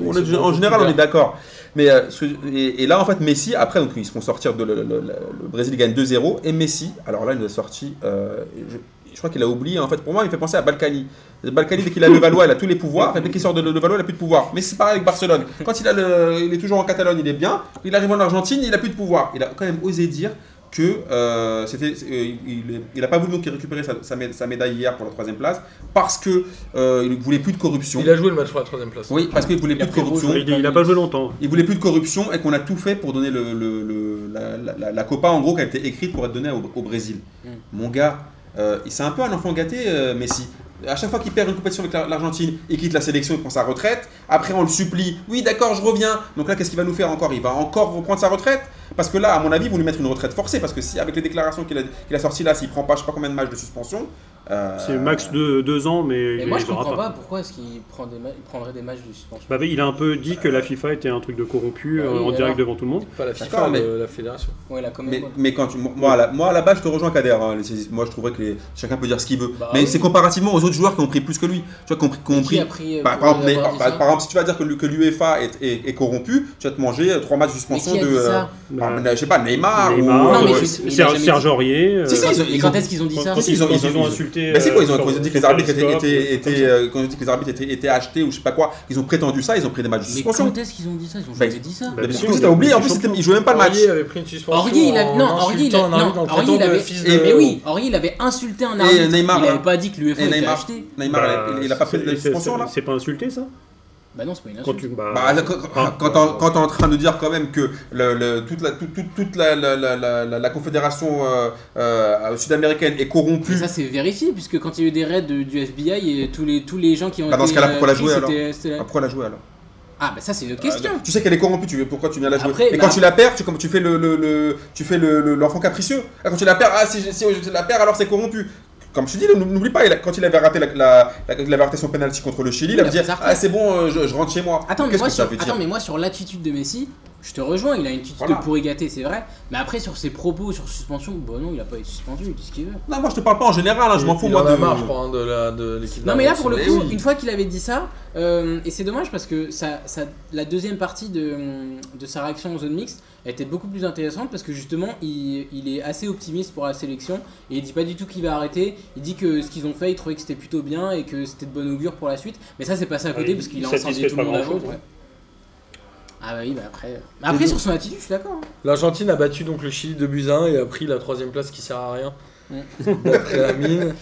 on en général, on est d'accord. Mais euh, ce- et, et là, en fait, Messi, après, donc, ils se font sortir de. Le, le- le- le Brésil gagne 2-0. Et Messi, alors là, il nous a sorti. euh, je crois qu'il a oublié, en fait, pour moi, il me fait penser à Balkany. Balkany, dès qu'il a le Valois, il a tous les pouvoirs. Et dès qu'il sort de le Valois, il a plus de pouvoir. Mais c'est pareil avec Barcelone. Quand il, a le, il est toujours en Catalogne, il est bien. Il arrive en Argentine, il a plus de pouvoir. Il a quand même osé dire que euh, c'était, euh, il, il a pas voulu donc récupérer sa, sa mé- sa médaille hier pour la troisième place parce que euh, il voulait plus de corruption. Il a joué le match pour la troisième place. Oui, parce qu'il voulait Il plus de rouge, corruption. Il, il a pas joué longtemps. Il voulait plus de corruption et qu'on a tout fait pour donner le, le- le- la, la- la- la Copa, en gros, qui a été écrite pour être donnée au, au Brésil. Mm. Mon gars, euh, c'est un peu un enfant gâté, euh, Messi. À chaque fois qu'il perd une compétition avec la- l'Argentine, il quitte la sélection, il prend sa retraite. Après, on le supplie. Oui, d'accord, je reviens. Donc là, qu'est-ce qu'il va nous faire encore? Il va encore reprendre sa retraite? Parce que là, à mon avis, ils vont lui mettre une retraite forcée. Parce que si, avec les déclarations qu'il a, qu'il sorties là, s'il prend pas, je sais pas combien de matchs de suspension. Euh, C'est max de deux ans, mais Mais il moi, je comprends pas pourquoi est-ce qu'il prend des ma- il prendrait des matchs de suspension. Bah, il a un peu dit que la FIFA était un truc de corrompu Ah euh, en alors. direct devant tout le monde. Pas la FIFA, mais- mais la fédération. Ouais, là, quand même. Mais, mais quand tu, moi, à la, moi à la base je te rejoins Kader, hein, moi je trouverais que les- chacun peut dire ce qu'il veut. Bah mais oui. c'est comparativement aux autres joueurs qui ont pris plus que lui. Tu vois, qui ont pris, qui ont Mais qui pris- a pris, euh, par, exemple, mais- par- par- si tu vas dire que, l'UEFA est, est- est corrompu, tu vas te manger euh, trois matchs de suspension de. euh, Bah, je sais pas, Neymar, ou. Euh, Serge Aurier. euh, quand est-ce qu'ils ont dit ça ils ont- quand insulté. Mais c'est quoi Ils ont, euh, quand ils ont dit que les arbitres étaient, étaient, étaient, quand ils ont dit que les arbitres étaient, étaient achetés ou je sais pas quoi, ils ont prétendu ça, ils ont pris des matchs de Mais suspension. quand est-ce qu'ils ont dit ça? Ils ont Bah, jamais dit ça. bah, Mais sûr, t'as oublié, en plus ils jouaient même pas le match. Aurier avait pris une suspension. Aurier, il a... en non, Aurier, il a... non, Aurier, il avait... Eh, de- mais oui, Aurier, il avait insulté un Et arbitre. Neymar, il avait pas dit que l'UEFA était Neymar, acheté. Neymar, il- a pas pris de suspension là C'est pas insulté ça? Bah non, c'est pas une Quand insulte. tu. Bah, Bah, quand, ah, quand, t'en- quand t'es en train de dire quand même que le, le- toute la, toute, toute- toute la, la, la, la- la- la confédération euh, euh, sud-américaine est corrompue. Mais ça c'est vérifié puisque quand il y a eu des raids de- du FBI et tous les, tous les gens qui ont Bah, dans été ce cas-là, pourquoi la pris, jouer, alors Ah, pourquoi la jouer alors Ah bah ça c'est une autre question. Tu sais qu'elle est corrompue, tu veux, pourquoi tu viens la jouer Après, Et bah- quand tu la perds, tu, comme tu fais le, le, le- tu fais le- le- l'enfant capricieux. Ah, quand tu la perds, ah si, si je la perds alors c'est corrompu. Comme je te dis, n'oublie pas, il a- quand il avait raté, la, la- la- il avait raté son penalty contre le Chili, il Il avait a dit Ah, c'est bon, euh, je, je rentre chez moi. Attends mais, moi que ça sur, veut dire attends, mais moi sur l'attitude de Messi, je te rejoins, il a une attitude Voilà. de pourri gâté, c'est vrai. Mais après sur ses propos, sur suspension, bon non, il a pas été suspendu, il dit ce qu'il veut. Non, moi je te parle pas en général, hein, je m'en fous Il moi en de. marre, je crois, hein, de la- de l'équipe. Non mais là pour le coup, oui. une fois qu'il avait dit ça, euh, et c'est dommage parce que ça, ça, la deuxième partie de, de sa réaction en zone mixte a été beaucoup plus intéressante parce que justement il, il est assez optimiste pour la sélection et il dit pas du tout qu'il va arrêter. Il dit que ce qu'ils ont fait, il trouvait que c'était plutôt bien et que c'était de bon augure pour la suite. Mais ça c'est passé à côté Ouais, parce qu'il il a incendié tout le monde l'autre, ouais. Ah bah oui, bah après. Mais après sur son attitude, je suis d'accord. hein. L'Argentine a battu donc le Chili de buts à 1 et a pris la troisième place qui sert à rien. Mm. D'après la mine.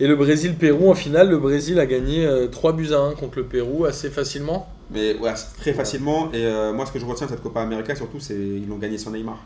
Et le Brésil-Pérou, en finale, le Brésil a gagné euh, 3 buts à 1 contre le Pérou assez facilement. Mais ouais, très facilement. Et euh, moi, ce que je retiens de cette Copa América, surtout, c'est qu'ils l'ont gagné sans Neymar.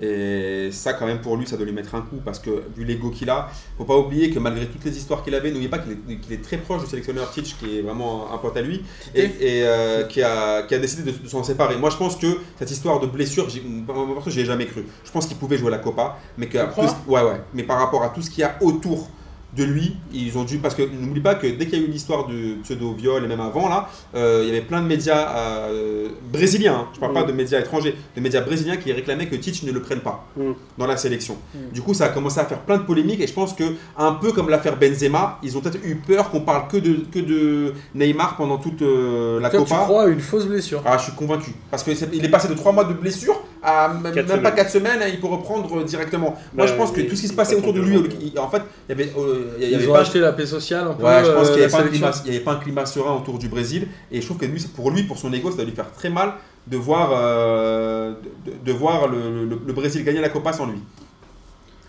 Et ça, quand même, pour lui, ça doit lui mettre un coup parce que vu l'ego qu'il a, faut pas oublier que malgré toutes les histoires qu'il avait, n'oubliez pas qu'il est, très proche du sélectionneur Titch, qui est vraiment un pote à lui, et, et, euh, qui, a, qui a décidé de, de s'en séparer. Moi, je pense que cette histoire de blessure, perso, j'y ai jamais cru. Je pense qu'il pouvait jouer la Copa, mais que tout ce- ouais, ouais. Mais par rapport à tout ce qu'il y a autour de lui, ils ont dû parce que n'oublie pas que dès qu'il y a eu l'histoire du pseudo viol et même avant là, euh, il y avait plein de médias euh, brésiliens. hein. je parle pas Mm. de médias étrangers, de médias brésiliens qui réclamaient que Titch ne le prenne pas Mm. dans la sélection. Mm. Du coup, ça a commencé à faire plein de polémiques et je pense que un peu comme l'affaire Benzema, ils ont peut-être eu peur qu'on parle que de que de Neymar pendant toute euh, la Toi, tu Copa. crois à une fausse blessure Ah, je suis convaincu. Parce qu'il est, passé de 3 mois de blessure à même, Quatre pas semaines. 4 semaines, hein, il peut reprendre directement. Moi, Bah, je pense que tout ce qui se passait autour de lui, il- en fait, il y avait, euh, il y Ils avait ont pas. acheté la paix sociale un peu. Ouais, je pense euh, qu'il n'y avait, pas un climat- il y avait pas un climat serein autour du Brésil. Et je trouve que lui, pour lui, pour son ego, ça doit lui faire très mal de voir, euh, de, de voir le, le- le Brésil gagner la Copa sans lui.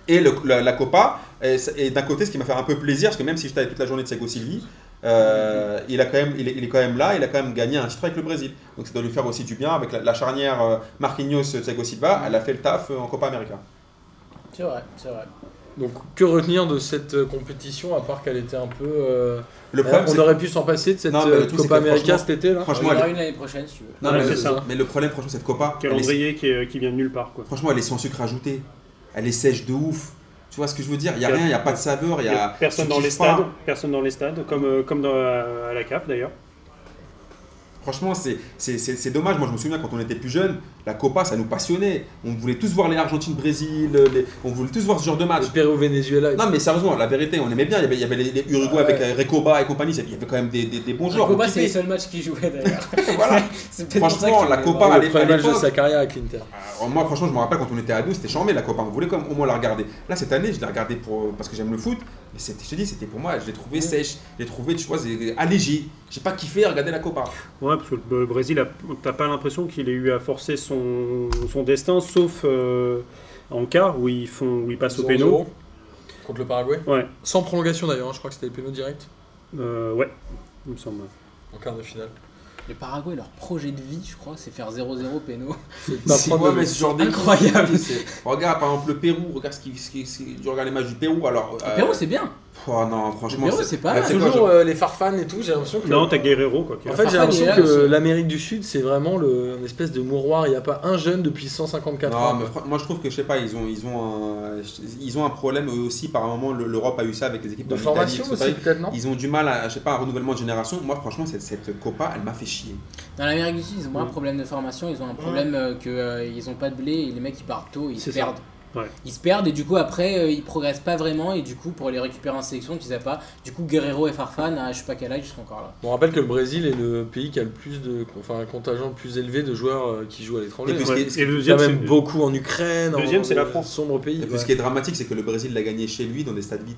Et le- la, la Copa, et, et d'un côté, ce qui m'a fait un peu plaisir, parce que même si j'étais avec toute la journée de Thiago Silvi, euh, il, a quand même, il, est, il est quand même là, il a quand même gagné un titre avec le Brésil. Donc ça doit lui faire aussi du bien avec la, la charnière euh, Marquinhos-Thiago Silva. Elle a fait le taf euh, en Copa América. C'est vrai, c'est vrai. Donc, que retenir de cette euh, compétition à part qu'elle était un peu. euh, Le problème, on aurait pu s'en passer de cette Non, mais euh, Copa América cet été là franchement, il y aura une l'année prochaine si tu veux. non, mais, c'est le- ça. mais le problème, franchement, cette Copa, elle est- Calendrier qui, est- qui vient de nulle part. Quoi. Franchement, elle est sans sucre ajouté. Elle est sèche de ouf. Tu vois ce que je veux dire? Il y a rien, il y a pas de saveur, il y a personne dans les stades, personne dans les stades, comme, euh, comme dans, à la CAF d'ailleurs. Franchement, c'est- dommage. Moi, je me souviens quand on était plus jeune, la Copa, ça nous passionnait. On voulait tous voir les Argentine-Brésil, les- on voulait tous voir ce genre de match. Le Pérou-Venezuela. Non, mais sérieusement, la vérité, on aimait bien. Il y avait, il y avait les, les Uruguay Ouais. avec euh, Recoba et compagnie. Il y avait quand même des, des, des bons joueurs. On c'est les seuls matchs qu'il jouait d'ailleurs. Voilà. Franchement, la Copa, à le premier match de l'époque- sa carrière avec l'Inter. Alors, moi, franchement, je me rappelle quand on était ado, c'était chambé la Copa. On voulait comme, au moins la regarder. Là, cette année, je l'ai regardé pour, parce que j'aime le foot. Mais c'était- je te dis, c'était pour moi, je l'ai trouvé sèche. Je l'ai trouvé, tu vois, allégé. J'ai pas kiffé à regarder la Copa. Ouais, parce que le Brésil, t'as pas l'impression qu'il ait eu à forcer son, son destin, sauf euh, en quart où ils, font, où ils passent au 0-0 péno. Contre le Paraguay. Ouais, Sans prolongation d'ailleurs, hein, je crois que c'était le péno direct euh, ouais, il me semble. en quart de finale. Le Paraguay, leur projet de vie, je crois, c'est faire 0-0 péno. C'est Ouais, mais ce genre Incroyable. Regarde, par exemple, le Pérou. Regarde ce qui. Ce qui, ce qui- regardes les matchs du Pérou. Alors. Le euh, Pérou, c'est bien. Oh, non, franchement. C'est pas quoi, Toujours euh, les farfans et tout, j'ai l'impression que. Non, t'as Guerrero, quoi. En fait, j'ai l'impression que aussi. l'Amérique du Sud, c'est vraiment le, une espèce de mouroir. Il n'y a pas un jeune depuis 154 Non, ans. mais moi je trouve que je sais pas, ils ont, ils ont, un, ils ont un problème eux aussi. Par un moment, le- l'Europe a eu ça avec les équipes de formation aussi, peut-être, non Ils ont du mal à, je sais pas, un renouvellement de génération. Moi, franchement, cette, cette Copa, elle m'a fait chier. Dans l'Amérique du Sud, ils ont pas un Mm. problème de formation, ils ont un problème euh, que euh, ils ont pas de blé et les mecs ils partent tôt, ils se ça. Ouais. Ils se perdent et du coup après euh, ils progressent pas vraiment et du coup pour les récupérer en sélection tu sais pas. Du coup Guerrero et Farfan, à je sais pas quel âge ils sont encore là. On rappelle que le Brésil est le pays qui a le plus de, enfin, un contingent le plus élevé de joueurs euh, qui jouent à l'étranger. Et puis, Il ce qui Ouais. Et le deuxième, même c'est- beaucoup en Ukraine. en- Deuxième, c'est la France. des Sombres pays. Et puis ouais. ce qui est dramatique, c'est que le Brésil l'a gagné chez lui dans des stades vides.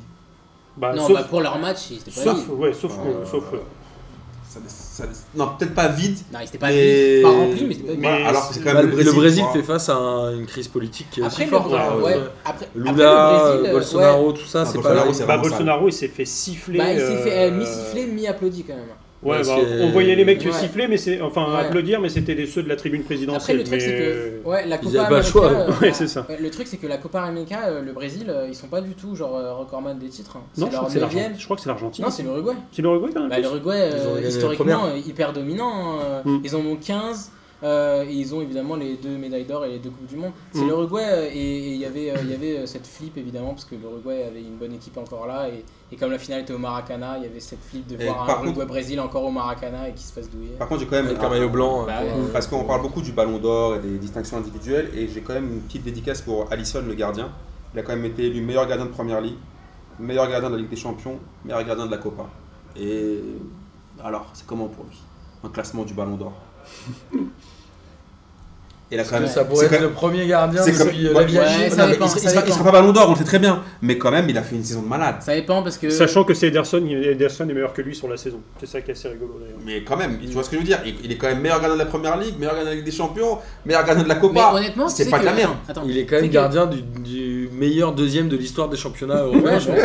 Bah, non sauf, bah pour leur match ils étaient pas sauf, ouais, sauf, que- Euh, sauf, euh, Ça- ça- non, peut-être pas vide. Non étaient pas Mais- pas remplis mais c'était pas Mais- vides. alors que c'est quand Bah, même le, le Brésil. Fait face à un- une crise politique qui est Après le, forte. ouais, hein, ouais, euh, après Lula, le Brésil, euh, Bolsonaro, ouais, tout ça, Ah, c'est Bolsonaro, pas. c'est bah. Bolsonaro, il s'est fait siffler. bah, il s'est fait euh, euh, mi-sifflé, mi-applaudi quand même. Ouais, bah, que- on voyait les mecs Ouais. siffler, mais c'est enfin Ouais. applaudir, mais c'était des ceux de la tribune Après présidentielle. le truc mais, c'est euh, que ouais, la Copa pas le choix. euh, Ouais, c'est ça. ouais, le truc c'est que la Copa América, euh, le Brésil, euh, ils sont pas du tout genre recordman des titres. hein. Non, C'est je crois, leur que c'est neuvième. l'Argentine. je crois que c'est l'Argentine. Non, c'est l'Uruguay. C'est l'Uruguay quand même. Bah, L'Uruguay, euh, historiquement, hyper dominant. euh, Mm. Ils en ont 15. Euh, et ils ont évidemment les deux médailles d'or et les deux coupes du monde. C'est Mm. l'Uruguay euh, et et il y avait, euh, il y avait cette flip évidemment parce que l'Uruguay avait une bonne équipe encore là et, et comme la finale était au Maracana, il y avait cette flip de Et voir un Uruguay-Brésil encore au Maracana et qui se fasse douiller. Par contre, j'ai quand même. Un maillot blanc. Bah euh, ouais. Parce qu'on parle beaucoup du ballon d'or et des distinctions individuelles, et j'ai quand même une petite dédicace pour Alisson, le gardien. Il a quand même été élu meilleur gardien de première ligue, meilleur gardien de la Ligue des Champions, meilleur gardien de la Copa. Et alors, c'est comment pour lui? Un classement du ballon d'or. Et là, quand même, Ça pourrait c'est être quand le premier gardien c'est depuis comme- euh, la vie ouais, Non, ça mais dépend, il, sera, il il pas ballon d'or, on le sait très bien. Mais quand même, il a fait une saison de malade. Ça dépend parce que. Sachant que c'est Ederson, Ederson est meilleur que lui sur la saison. C'est ça qui est assez rigolo d'ailleurs. Mais quand même, tu vois ce que je veux dire il, il est quand même meilleur gardien de la première ligue, meilleur gardien de la Ligue des Champions, meilleur gardien de la Mais Copa. honnêtement, c'est pas de la merde. Attends, Il est quand même gardien du, du meilleur deuxième de l'histoire des championnats européens, je pense.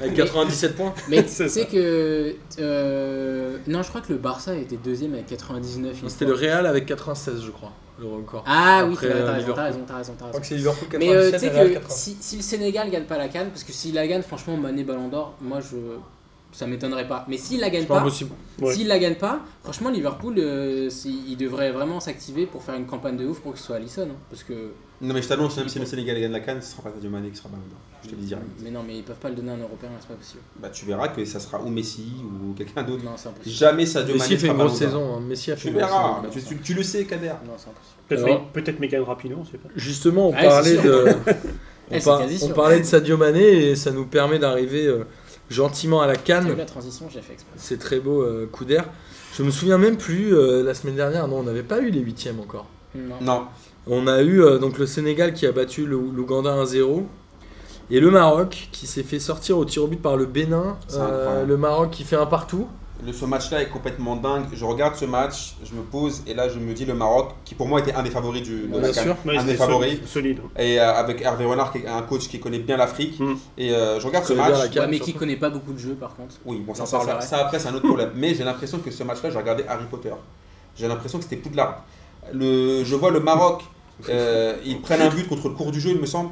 Avec 97 points. Mais tu sais que. euh, non, je crois que le Barça était deuxième avec 99. une C'était le Real avec 96, je crois, le record. Ah oui, Après, t'as euh, raison, t'as raison, t'as raison, Je crois que c'est Liverpool Mais euh, tu 97 sais que 80. si, si le Sénégal gagne pas la canne, parce que s'il la gagne, franchement, Mané Ballon d'Or, moi je. Ça m'étonnerait pas. Mais s'il la gagne pas pas. Ouais. s'il la gagne pas, franchement, Liverpool, euh, il devrait vraiment s'activer pour faire une campagne de ouf pour que ce soit Alisson. hein. parce que. Non, mais je t'annonce, même si le Sénégal gagne la canne, ce sera pas Sadio Mané qui sera ballon d'or. Je te le dis direct. Mais non, mais ils peuvent pas le donner à un Européen, c'est pas possible. Bah, tu verras que ça sera ou Messi ou quelqu'un d'autre. Non, c'est impossible. Jamais Sadio Messi Mané fait sera une grosse saison. hein. Messi a fait Tu une grosse verras, saison. tu, tu- tu le sais, Kader. Non, c'est impossible. Peut-être peut-être Megan Rapinoe, on sait pas. Justement, on Ouais, parlait de. Eh, On, par- sûr. parlait de Sadio Mané et ça nous permet d'arriver euh, gentiment à la canne. la transition, j'ai fait exprès. C'est très beau euh, coup d'air. Je me souviens même plus euh, la semaine dernière. Non, on n'avait pas eu les huitièmes encore. Non. Non, On a eu euh, donc le Sénégal qui a battu l'Ouganda 1-0 et le Maroc qui s'est fait sortir au tir au but par le Bénin. Euh, le Maroc qui fait un partout. Le, ce match-là est complètement dingue. Je regarde ce match, je me pose et là je me dis le Maroc, qui pour moi était un des favoris du, de Bien sûr. Un des favoris. solide-. Et euh, avec Hervé Renard, qui est un coach qui connaît bien l'Afrique. Mm. Et euh, je regarde ce match. la CAN. Ouais, mais qui surtout. connaît pas beaucoup de jeux par contre. Oui, bon, ça, ça, ça, ça, après, c'est un autre problème. Mais j'ai l'impression que ce match-là, j'ai regardé Harry Potter. J'ai l'impression que c'était Poudlard. Le, je vois le Maroc, euh, ils prennent un but contre le cours du jeu, il me semble.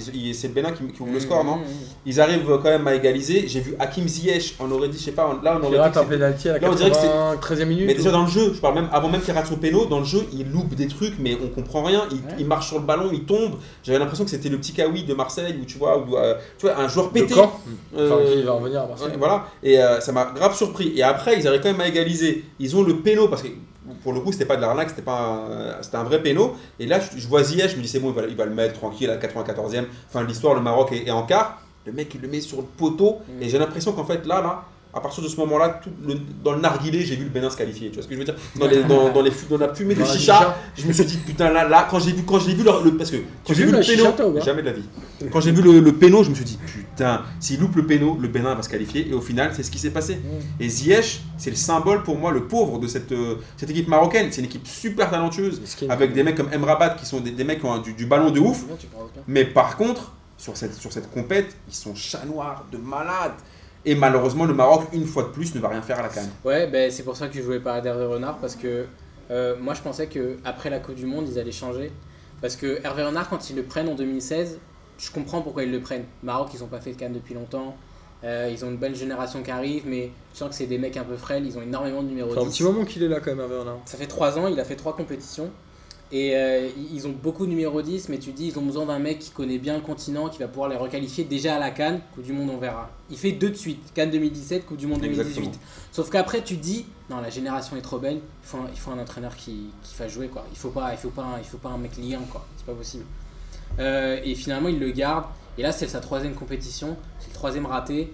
C'est le Bénin qui, qui ouvre le Mmh, score, non mmh, mmh. Ils arrivent quand même à égaliser. J'ai vu Hakim Ziyech, on aurait dit, je sais pas, là on Il aurait dit. que penalty à la Là, on dirait que c'est- 93e minute. Mais déjà ou- dans le jeu, je parle même avant même qu'il rate son péno, dans le jeu, il loupe des trucs, mais on comprend rien. Il, Ouais. il marche sur le ballon, il tombe. J'avais l'impression que c'était le petit Kawi de Marseille, où tu vois, où, euh, tu vois un joueur pété. Euh, Enfin, qui va revenir à Marseille. Ouais, voilà, et euh, ça m'a grave surpris. Et après, ils arrivent quand même à égaliser. Ils ont le péno, parce que pour le coup, c'était pas de l'arnaque, c'était pas un, c'était un vrai péno. Et là, je, je vois Ziyech, je me dis, c'est bon, il va, il va le mettre tranquille à la 94e. Fin de l'histoire, le Maroc est, est en quart. Le mec, il le met sur le poteau. Mm. Et j'ai l'impression qu'en fait, là, là, à partir de ce moment-là, le- dans le narguilé, j'ai vu le Bénin se qualifier. Tu vois ce que je veux dire? Dans, les, dans, dans les, dans la fumée de chicha, je me suis dit, putain, là, là, quand j'ai vu, quand j'ai vu le, le- parce que quand j'ai vu le péno, toi, jamais de la vie. Quand j'ai vu le, le péno, je me suis dit, putain, s'il loupe le péno, le Bénin va se qualifier. Et au final, c'est ce qui s'est passé. Et Ziyech, c'est le symbole pour moi, le pauvre de cette, euh, cette équipe marocaine. C'est une équipe super talentueuse, avec des mecs comme Emrabat qui sont des, des mecs qui ont du, du ballon de ouf. Mais par contre, sur cette, sur cette compète, ils sont chats noirs de malades. Et malheureusement, le Maroc, une fois de plus, ne va rien faire à la canne. Ouais, ben, c'est pour ça que je voulais parler d'Hervé Renard parce que euh, moi je pensais que après la Coupe du Monde ils allaient changer. Parce que Hervé Renard, quand ils le prennent en 2016, je comprends pourquoi ils le prennent. Maroc, ils ont pas fait de canne depuis longtemps. Euh, ils ont une belle génération qui arrive, mais je sens que c'est des mecs un peu frêles. Ils ont énormément de numéros fait un 10. petit moment qu'il est là quand même, Hervé Renard. Ça fait 3 ans, il a fait 3 compétitions. Et euh, ils ont beaucoup de numéro 10, mais tu dis, ils ont besoin d'un mec qui connaît bien le continent, qui va pouvoir les requalifier déjà à la Cannes. Coupe du Monde, on verra. Il fait deux de suite Cannes 2017, Coupe du Monde 2018. Exactement. Sauf qu'après, tu dis, non, la génération est trop belle, il faut un, il faut un entraîneur qui, qui fasse jouer, quoi. Il faut pas, il faut pas, il faut pas un mec liant, quoi. C'est pas possible. Euh, et finalement, il le garde. Et là, c'est sa troisième compétition, c'est le troisième raté.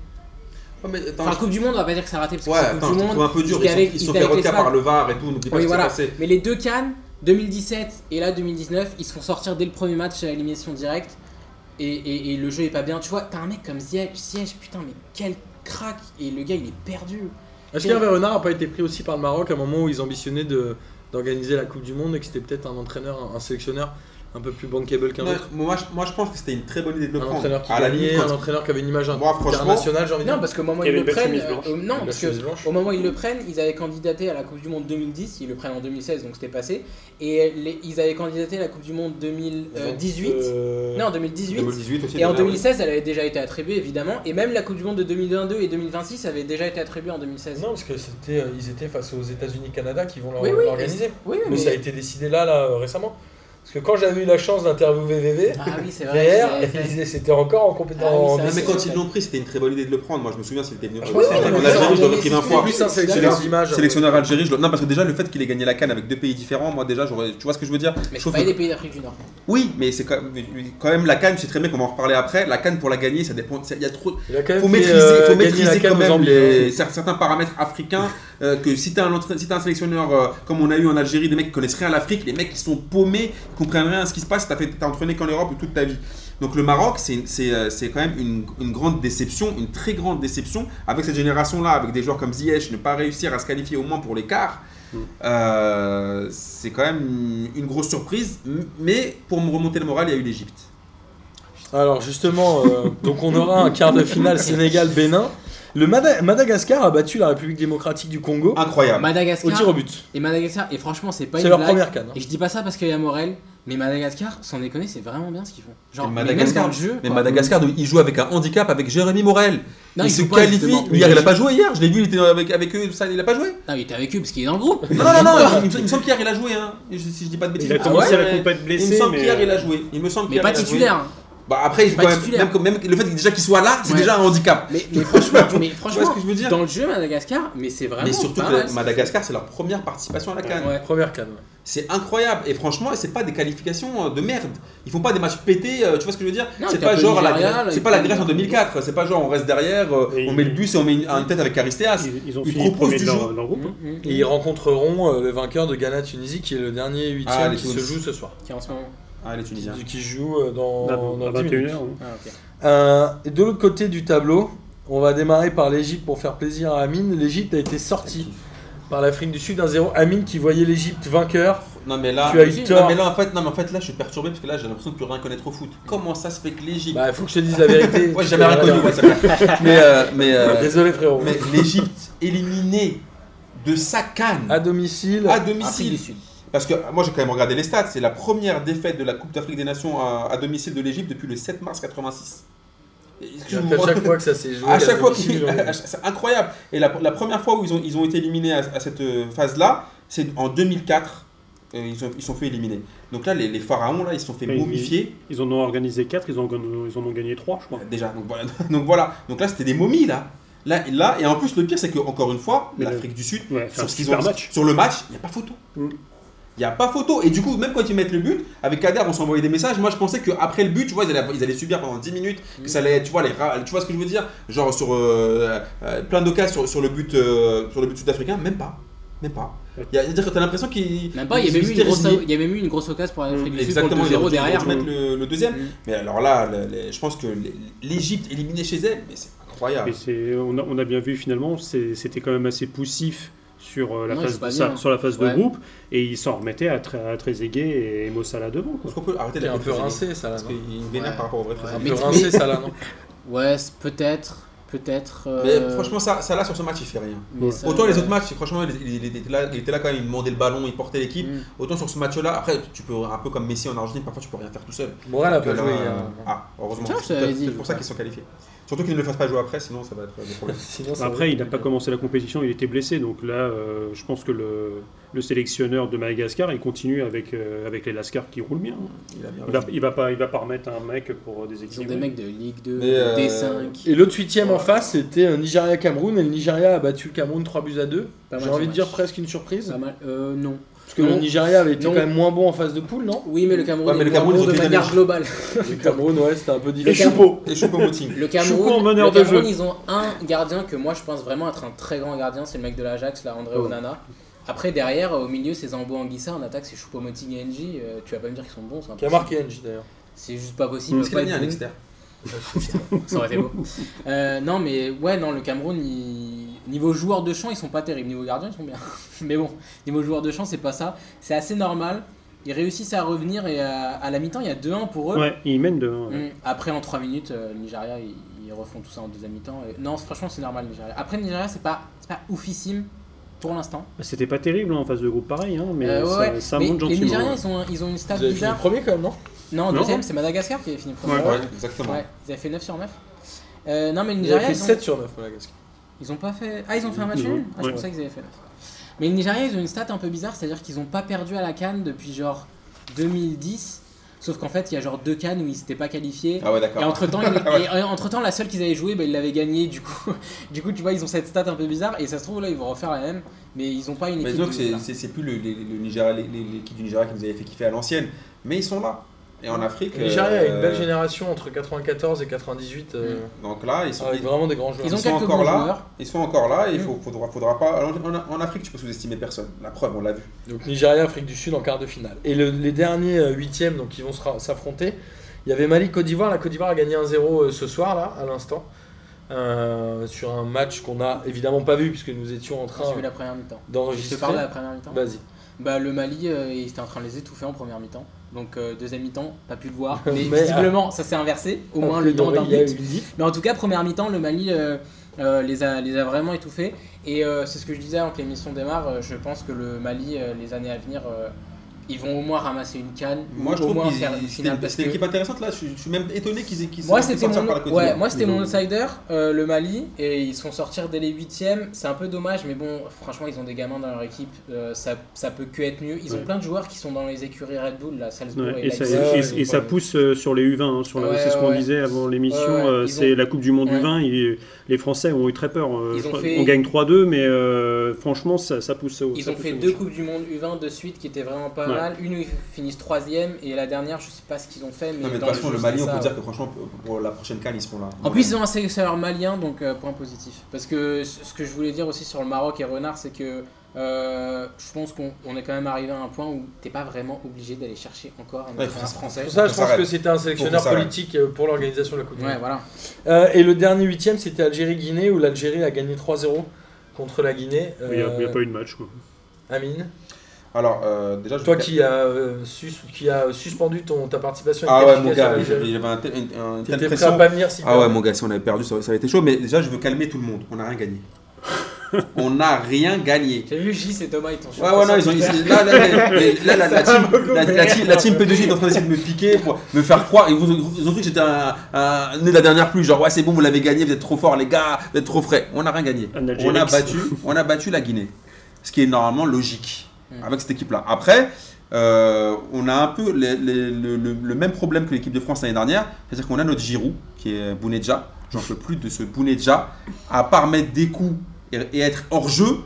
mais Enfin, Coupe du Monde, on va pas dire que a raté parce que Ouais, c'est Coupe attends, du Monde. un peu dur. il Ils sont, avec- ils sont fait par le VAR et tout. N'oublie pas Oui, ce voilà. s'est passé. Mais les deux Cannes, 2017 et là 2019, ils se font sortir dès le premier match à élimination directe. Et, et, et le jeu est pas bien. Tu vois, t'as un mec comme Ziyech, Ziyech, putain, mais quel crack. Et le gars, il est perdu. Est-ce qu'Hervé Renard n'a pas été pris aussi par le Maroc à un moment où ils ambitionnaient de- d'organiser la Coupe du Monde et que c'était peut-être un entraîneur, un, un sélectionneur un peu plus bankable qu'un Ouais, autre moi, je, moi, je pense que c'était une très bonne idée de le Un prendre. entraîneur qui à la limite, un entraîneur qui avait une image Moi, internationale, j'ai envie de Non, dire. parce qu'au moment où ils le prennent. euh, non, parce que au moment où ils le prennent, ils avaient candidaté à la Coupe du Monde 2010. Ils le prennent en 2016, donc c'était passé. Et les- ils avaient candidaté à la Coupe du Monde 2018. Euh, Non, 2018. 2018 aussi. Et en déjà, 2016, elle avait déjà été attribuée évidemment, et même la Coupe du Monde de 2022 et 2026 avait déjà été attribuée en 2016. Non, parce que c'était, euh, ils étaient face aux États-Unis-Canada qui vont l'or- Oui, oui, l'organiser. Oui, Mais, ça a été décidé là, là, récemment. Parce que quand j'avais eu la chance d'interviewer VV, Ah oui, vrai. VR, c'était encore en compétence. Ah oui, mais quand ils l'ont pris, c'était une très bonne idée de le prendre. Moi, je me souviens, c'était venu. Ah, sais, oui, en Algérie, c'est- je l'aurais pris 20 c'est fois. plus un Sélection- sélectionneur je le- non parce que déjà le fait qu'il ait gagné la canne avec deux pays différents, moi déjà j'aurais, tu vois ce que je veux dire? Mais Je pas des pays d'Afrique du Nord. Oui, mais c'est quand même, quand même la canne, c'est très bien qu'on va en reparler après. La canne pour la gagner, ça dépend. Il y a trop. Faut maîtriser, euh, quand même hein. cer- certains paramètres africains. euh, que si t'as un, si un sélectionneur euh, comme on a eu en Algérie, des mecs qui connaissent rien à l'Afrique, les mecs qui sont paumés, qui comprennent rien à ce qui se passe, t'as fait, t'as entraîné qu'en Europe toute ta vie. Donc le Maroc, c'est c'est, euh, c'est quand même une, une grande déception, une très grande déception avec cette génération-là, avec des joueurs comme Ziyech, ne pas réussir à se qualifier au moins pour l'écart. Euh, c'est quand même une grosse surprise, mais pour me remonter le moral, il y a eu l'Égypte. Alors justement, euh, donc on aura un quart de finale Sénégal-Bénin. Le Mada- Madagascar a battu la République démocratique du Congo Incroyable. au Madagascar. tir au but. Et Madagascar, et franchement, c'est pas C'est une leur blague. première canne. hein. Et je dis pas ça parce qu'il y a Morel, mais Madagascar, sans déconner, c'est vraiment bien ce qu'ils font. Genre, Et mais Madagascar- même dans le jeu. Mais. Madagascar, il joue avec un handicap avec Jérémy Morel. Non, il il se qualifie. Hier, il a pas joué hier. Je l'ai vu, il était avec, avec eux, tout ça, il a pas joué. Non, il était avec eux parce qu'il est dans le groupe. Non, non, non, non, il, me- semble qu'hier il a joué. Hein. Si si je dis pas de bêtises. Il a Ah commencé ouais, à la mais- compète Il me blessé, semble mais. qu'hier il a joué. Il me semble Mais pas titulaire. Hein. Bah après, il joue Pas quand même, titulaire. même, même le fait déjà qu'il soit là, c'est Ouais. déjà un handicap. Mais, mais franchement, mais Tu franchement vois ce que je veux dire? dans le jeu, Madagascar, mais c'est vraiment. Mais surtout pas que mal. Madagascar, c'est leur première participation à la Cannes. Ouais. Première canne. ouais. C'est incroyable. Et franchement, c'est pas des qualifications euh, de merde. Ils font pas des matchs pétés, euh, tu vois ce que je veux dire? C'est pas genre la c'est pas la Grèce en 2004. C'est pas genre on reste derrière, euh, Et on ils- met le bus et on met une, une tête avec Aristeas. Ils, ils ont Ils fini proposent du jeu. leur, leur groupe. Hum, hum, Et ils rencontreront le vainqueur de Ghana-Tunisie qui est le dernier Ah, huitième les qui se joue ce soir. Qui est en ce moment. Ah, les Tunisiens. Qui joue euh, dans, dans à 10 minutes. 21h. Ah, ok. Euh, de l'autre côté du tableau, on va démarrer par l'Égypte pour faire plaisir à Amine. L'Égypte a été sortie par l'Afrique du Sud 1-0. Amine qui voyait l'Égypte vainqueur. Non mais là, Tu as eu non, mais là en fait, non mais en fait là je suis perturbé parce que là j'ai l'impression de plus rien connaître au foot. Comment ça se fait que l'Égypte Bah, il faut que je te dise la vérité. Ouais, j'ai jamais rien connu. ouais, mais euh, mais euh, Désolé frérot. mais l'Égypte éliminée de sa canne À domicile. à Afrique du domicile. Parce que moi j'ai quand même regardé les stats, c'est la première défaite de la Coupe d'Afrique des Nations à, à domicile de l'Égypte depuis le 7 mars 86. Et est-ce que vous À chaque fois que ça s'est joué. à chaque fois c'est incroyable. Et la, la première fois où ils ont, ils ont été éliminés à, à cette euh, phase-là, c'est en 2004. euh, ils, ont, ils sont fait éliminer. Donc là, les, les pharaons, là, ils se sont fait momifier. Ils en ont organisé 4, ils, en ont- ils en ont gagné 3, je crois. Euh, Déjà, donc voilà. Donc, voilà. donc là, c'était des momies, là. Là, là. Et en plus, le pire, c'est que encore une fois, l'Afrique du Sud, Ouais, c'est un sur, ce qu'ils super ont- match. sur le match, il n'y a pas photo. Mm. Il n'y a pas photo. Et du coup, même quand ils mettent le but, avec Kader, on s'envoyait des messages. Moi, je pensais qu'après le but, tu vois, ils allaient, ils allaient subir pendant 10 minutes. Que ça allait, tu vois, les, tu vois ce que je veux dire? Genre, sur euh, euh, plein d'occasions sur, sur le but, euh, sur le but sud-africain, même pas. Même pas. Il y a- C'est-à-dire que tu as l'impression qu'ils. Même pas, il y, avait même eu étaient une grosse, résignés. il y avait même eu une grosse occasion pour l'Afrique du Sud Exactement, le ils auraient 2-0 dû- ils auraient derrière. mettre le, le deuxième. Mm. Mais alors là, les- je pense que l'Égypte éliminée chez elle, mais c'est incroyable. Et on, a, on a bien vu finalement, c'était quand même assez poussif sur euh, la Non, phase, c'est pas ça- bien. sur la phase Ouais. de groupe, et ils s'en remettaient à, à Trezeguet et Mossala devant. quoi. Est-ce qu'on peut arrêter Il est un peu rincé, ça là. Parce qu'il vénère Ouais. par rapport au vrai Ouais, Un peu mais- rincé, ça là, non Ouais, peut-être. Peut-être. Mais euh, franchement, ça, ça là, sur ce match, il fait rien. mais Ouais. ça, Autant les ouais. autres matchs, franchement, il, il- il était là, il était là quand même, il demandait le ballon, il portait l'équipe. Mm. Autant sur ce match-là, après, tu peux, un peu comme Messi en Argentine, parfois tu peux rien faire tout seul. Donc, pas là, joué euh. Ah, heureusement. C'est c'est pour ça qu'ils sont qualifiés. Surtout qu'ils ne le fassent pas jouer après, sinon ça va être des problèmes. Sinon, ça Après, va il n'a pas commencé la compétition, il était blessé, donc là, euh, je pense que le, le sélectionneur de Madagascar, il continue avec, euh, avec les Lascars qui roulent bien. Il a bien Il va, il va pas, il va pas remettre un mec pour Ils ont déséquilibrer. des mecs de Ligue 2, Mais, euh, D5. Et l'autre huitième en face, c'était euh, Nigeria-Cameroun, et le Nigeria a battu le Cameroun 3 buts à 2. Pas J'ai mal, envie de dire presque une surprise. Pas mal. Euh, non. Parce que Non. le Nigeria avait été Non. quand même moins bon en phase de poule, non Oui, mais le Cameroun Ouais, mais est le Cameroun, bon de manière globale. Le Cameroun, ouais, c'était un peu Et difficile. Choupo, et. Le Choupo Cameroun, en meneur le de Cameroun jeu. ils ont un gardien que moi je pense vraiment être un très grand gardien, c'est le mec de l'Ajax, là, André Oh. Onana. Après, derrière, au milieu, c'est Zambo Anguissa, en attaque, c'est Choupo-Moting et NJ. Euh, tu vas pas me dire qu'ils sont bons, c'est Qui a marqué NJ d'ailleurs. C'est juste pas possible. Parce qu'il a pas mis un externe. Ça aurait été beau. Euh, non, mais ouais, non, le Cameroun, il- niveau joueur de champ, ils sont pas terribles. Niveau gardien, ils sont bien. mais bon, niveau joueur de champ, c'est pas ça. C'est assez normal. Ils réussissent à revenir et à, à la mi-temps, il y a 2-1 pour eux. Ouais, il mène de. Mm. Après, en 3 minutes, euh, le Nigeria, ils, ils refont tout ça en deuxième mi-temps. Et- Non, franchement, c'est normal, le Nigeria. Après, le Nigeria, c'est pas, c'est pas oufissime pour l'instant. Bah, C'était pas terrible hein, en phase de groupe pareil, hein, mais Euh, ouais, ça, ouais. ça Mais monte les gentiment. Nigériens, ouais. ils ont, ils ont une stat bizarre. premier quand même, non? Non, deuxième, c'est Madagascar qui avait fini premier. Ouais. Ouais, exactement. Ouais, ils avaient fait 9 sur 9. Euh, non, mais le Ils Nigeria, avaient fait ils ont- 7 sur 9, Madagascar. Ils ont pas fait. Ah, ils ont fait un match Ils nul Ah, je pensais qu'ils avaient fait 9. Mais le Nigeria, ils ont une stat un peu bizarre, c'est-à-dire qu'ils ont pas perdu à la Cannes depuis genre 2010. Sauf qu'en fait, il y a genre deux Cannes où ils s'étaient pas qualifiés. Ah ouais, d'accord. Et entre temps, entre temps, la seule qu'ils avaient joué, bah, ils l'avaient gagnée. Du coup, du coup, tu vois, ils ont cette stat un peu bizarre. Et ça se trouve là, ils vont refaire la même. Mais ils ont pas une Mais équipe. disons que de- c'est- plus le- les- le Nigeria- les- l'équipe du Nigeria qui nous avait fait kiffer à l'ancienne. Mais ils sont là. Et en Afrique. Le Nigeria a une euh, belle génération entre 94 et 98. euh, Donc là, ils sont, Avec vraiment des grands joueurs. Ils ont ils sont encore là. joueurs. Ils sont encore là et il Mm. faut, faudra, faudra pas. En, en- en Afrique, tu peux sous-estimer personne. La preuve, on l'a vu. Donc Nigeria, Afrique du Sud en quart de finale. Et le- les derniers euh, huitièmes, donc ils vont s'affronter. Il y avait Mali Côte d'Ivoire. La Côte d'Ivoire a gagné 1-0 euh, ce soir là, à l'instant, Euh, sur un match qu'on a évidemment pas vu puisque nous étions en train J'ai vu la première mi-temps. Je te d'enregistrer. parle de la première mi-temps. Vas-y. Bah, le Mali, euh, il était en train de les étouffer en première mi-temps. Donc, euh, deuxième mi-temps, pas pu le voir. Mais, Mais, visiblement, ça s'est inversé. Au moins, le temps d'un but. Mais en tout cas, première mi-temps, le Mali euh, euh, les, a, les a vraiment étouffés. Et c'est ce que je disais avant que l'émission démarre. je pense que le Mali, les années à venir, ils vont au moins ramasser une canne. Moi, je au trouve moins que faire une finale. c'était une équipe intéressante là. Je, suis- je suis même étonné qu'ils aient qu'ils Moi, sortis mon, par la Côte ouais, moi, c'était mon outsider, euh, le Mali, et ils sont sortis dès les huitièmes. C'est un peu dommage, mais bon, franchement, ils ont des gamins dans leur équipe. euh, ça, ça peut que être mieux. Ils ont plein de joueurs qui sont dans les écuries Red Bull, là, Salzbourg Ouais, et, et ça, et- ça pousse euh, sur les U20. hein, sur la- Ouais, c'est ce qu'on ouais. disait avant l'émission. Ouais, ouais, euh, ils c'est ont- la Coupe du Monde Ouais. U20. et les Français ont eu très peur. Ils je ont crois- fait- On gagne 3-2, mais euh, franchement, ça, ça pousse au. Ils ça ont pousse fait deux. Coupes du Monde U20 de suite qui étaient vraiment pas Ouais. mal. Une où ils finissent troisième et la dernière, je sais pas ce qu'ils ont fait. Mais, Non, mais de toute façon, le Mali, on peut ça, dire que franchement, pour la prochaine canne, ils seront là. En plus, ils ont un sélectionneur malien, donc euh, point positif. Parce que ce que je voulais dire aussi sur le Maroc et Renard, c'est que euh, je pense qu'on on est quand même arrivé à un point où t'es pas vraiment obligé d'aller chercher encore un Ouais, entraîneur faut- français. Pour ça, je pense que c'était un sélectionneur politique pour l'organisation de la Coupe du Ouais, Monde. voilà. Euh, et le dernier huitième, c'était Algérie-Guinée, où l'Algérie a gagné 3-0 contre la Guinée. Il n'y a, a Euh, pas eu de match. Quoi. Amine, Alors, euh, déjà, je toi qui as, euh, sus- qui as suspendu ton, ta participation Ah ouais, mon gars, avait un tel- un- telle T'étais prêt à pas venir si Ah ouais, mon gars, si on avait perdu, ça, ça avait été chaud. Mais déjà, je veux calmer tout le monde. On n'a rien gagné. on n'a rien gagné. J'ai vu J, c'est Thomas, ils t'ont Ouais, ouais, non, ils ont, là, là, là, là, là, la, team, la, la team, la team P2J est en train d'essayer de me piquer pour me faire croire. Ils, ont- cru que j'étais un, un né de la dernière pluie. Genre, ouais, c'est bon, vous l'avez gagné, vous êtes trop fort, les gars, vous êtes trop frais. On n'a rien gagné. On a, battu, on a battu la Guinée. Ce qui est normalement logique Mm. avec cette équipe-là. Après, euh, on a un peu les- les- le, le- le même problème que l'équipe de France l'année dernière. C'est-à-dire qu'on a notre Giroud, qui est Bounedja. J'en peux plus de ce Bounedja. À part mettre des coups et, et être hors jeu.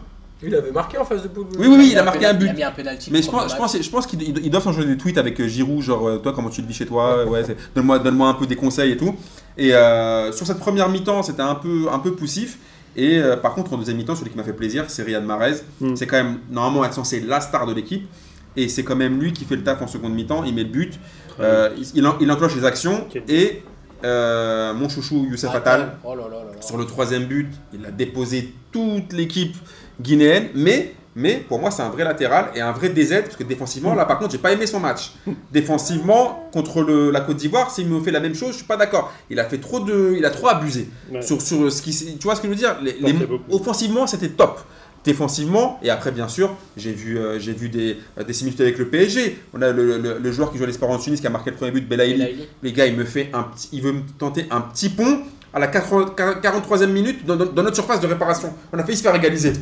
Il avait marqué en face de poule. Oui, oui, oui, il a marqué un but. Il a mis un penalty. Mais je pense, je pense, je pense qu'ils ils doivent s'en jouer des tweets avec euh, Giroud, genre euh, toi comment tu le vis chez toi, ouais, donne-moi donne un peu des conseils et tout. Et euh, sur cette première mi-temps, c'était un peu, un peu poussif. Et euh, par contre, en deuxième mi-temps, celui qui m'a fait plaisir, c'est Riyad Mahrez. Mm. C'est quand même normalement être censé la star de l'équipe. Et c'est quand même lui qui fait le taf en seconde mi-temps. Il met le but, euh, il, il en- il enclenche les actions. Et euh, mon chouchou Youssef Ah, Attal, Oh là là là là. sur le troisième but, il a déposé toute l'équipe guinéenne, mais, mais pour moi c'est un vrai latéral et un vrai DZ, parce que défensivement, là par contre, j'ai pas aimé son match. Défensivement, contre le- la Côte d'Ivoire, s'il me fait la même chose, je suis pas d'accord. Il a fait trop de, il a trop abusé Ouais. sur, sur ce qui, tu vois ce que je veux dire? Les- les-. Offensivement, c'était top. Défensivement, et après, bien sûr, j'ai vu, euh, j'ai vu des, des similitudes avec le PSG. On a le, le- le joueur qui joue à l'Espérance Tunis qui a marqué le premier but, Belaïli. Les gars, il me fait un petit, il veut me tenter un petit pont à la 80 43e minute dans, dans- dans notre surface de réparation. On a failli se faire égaliser.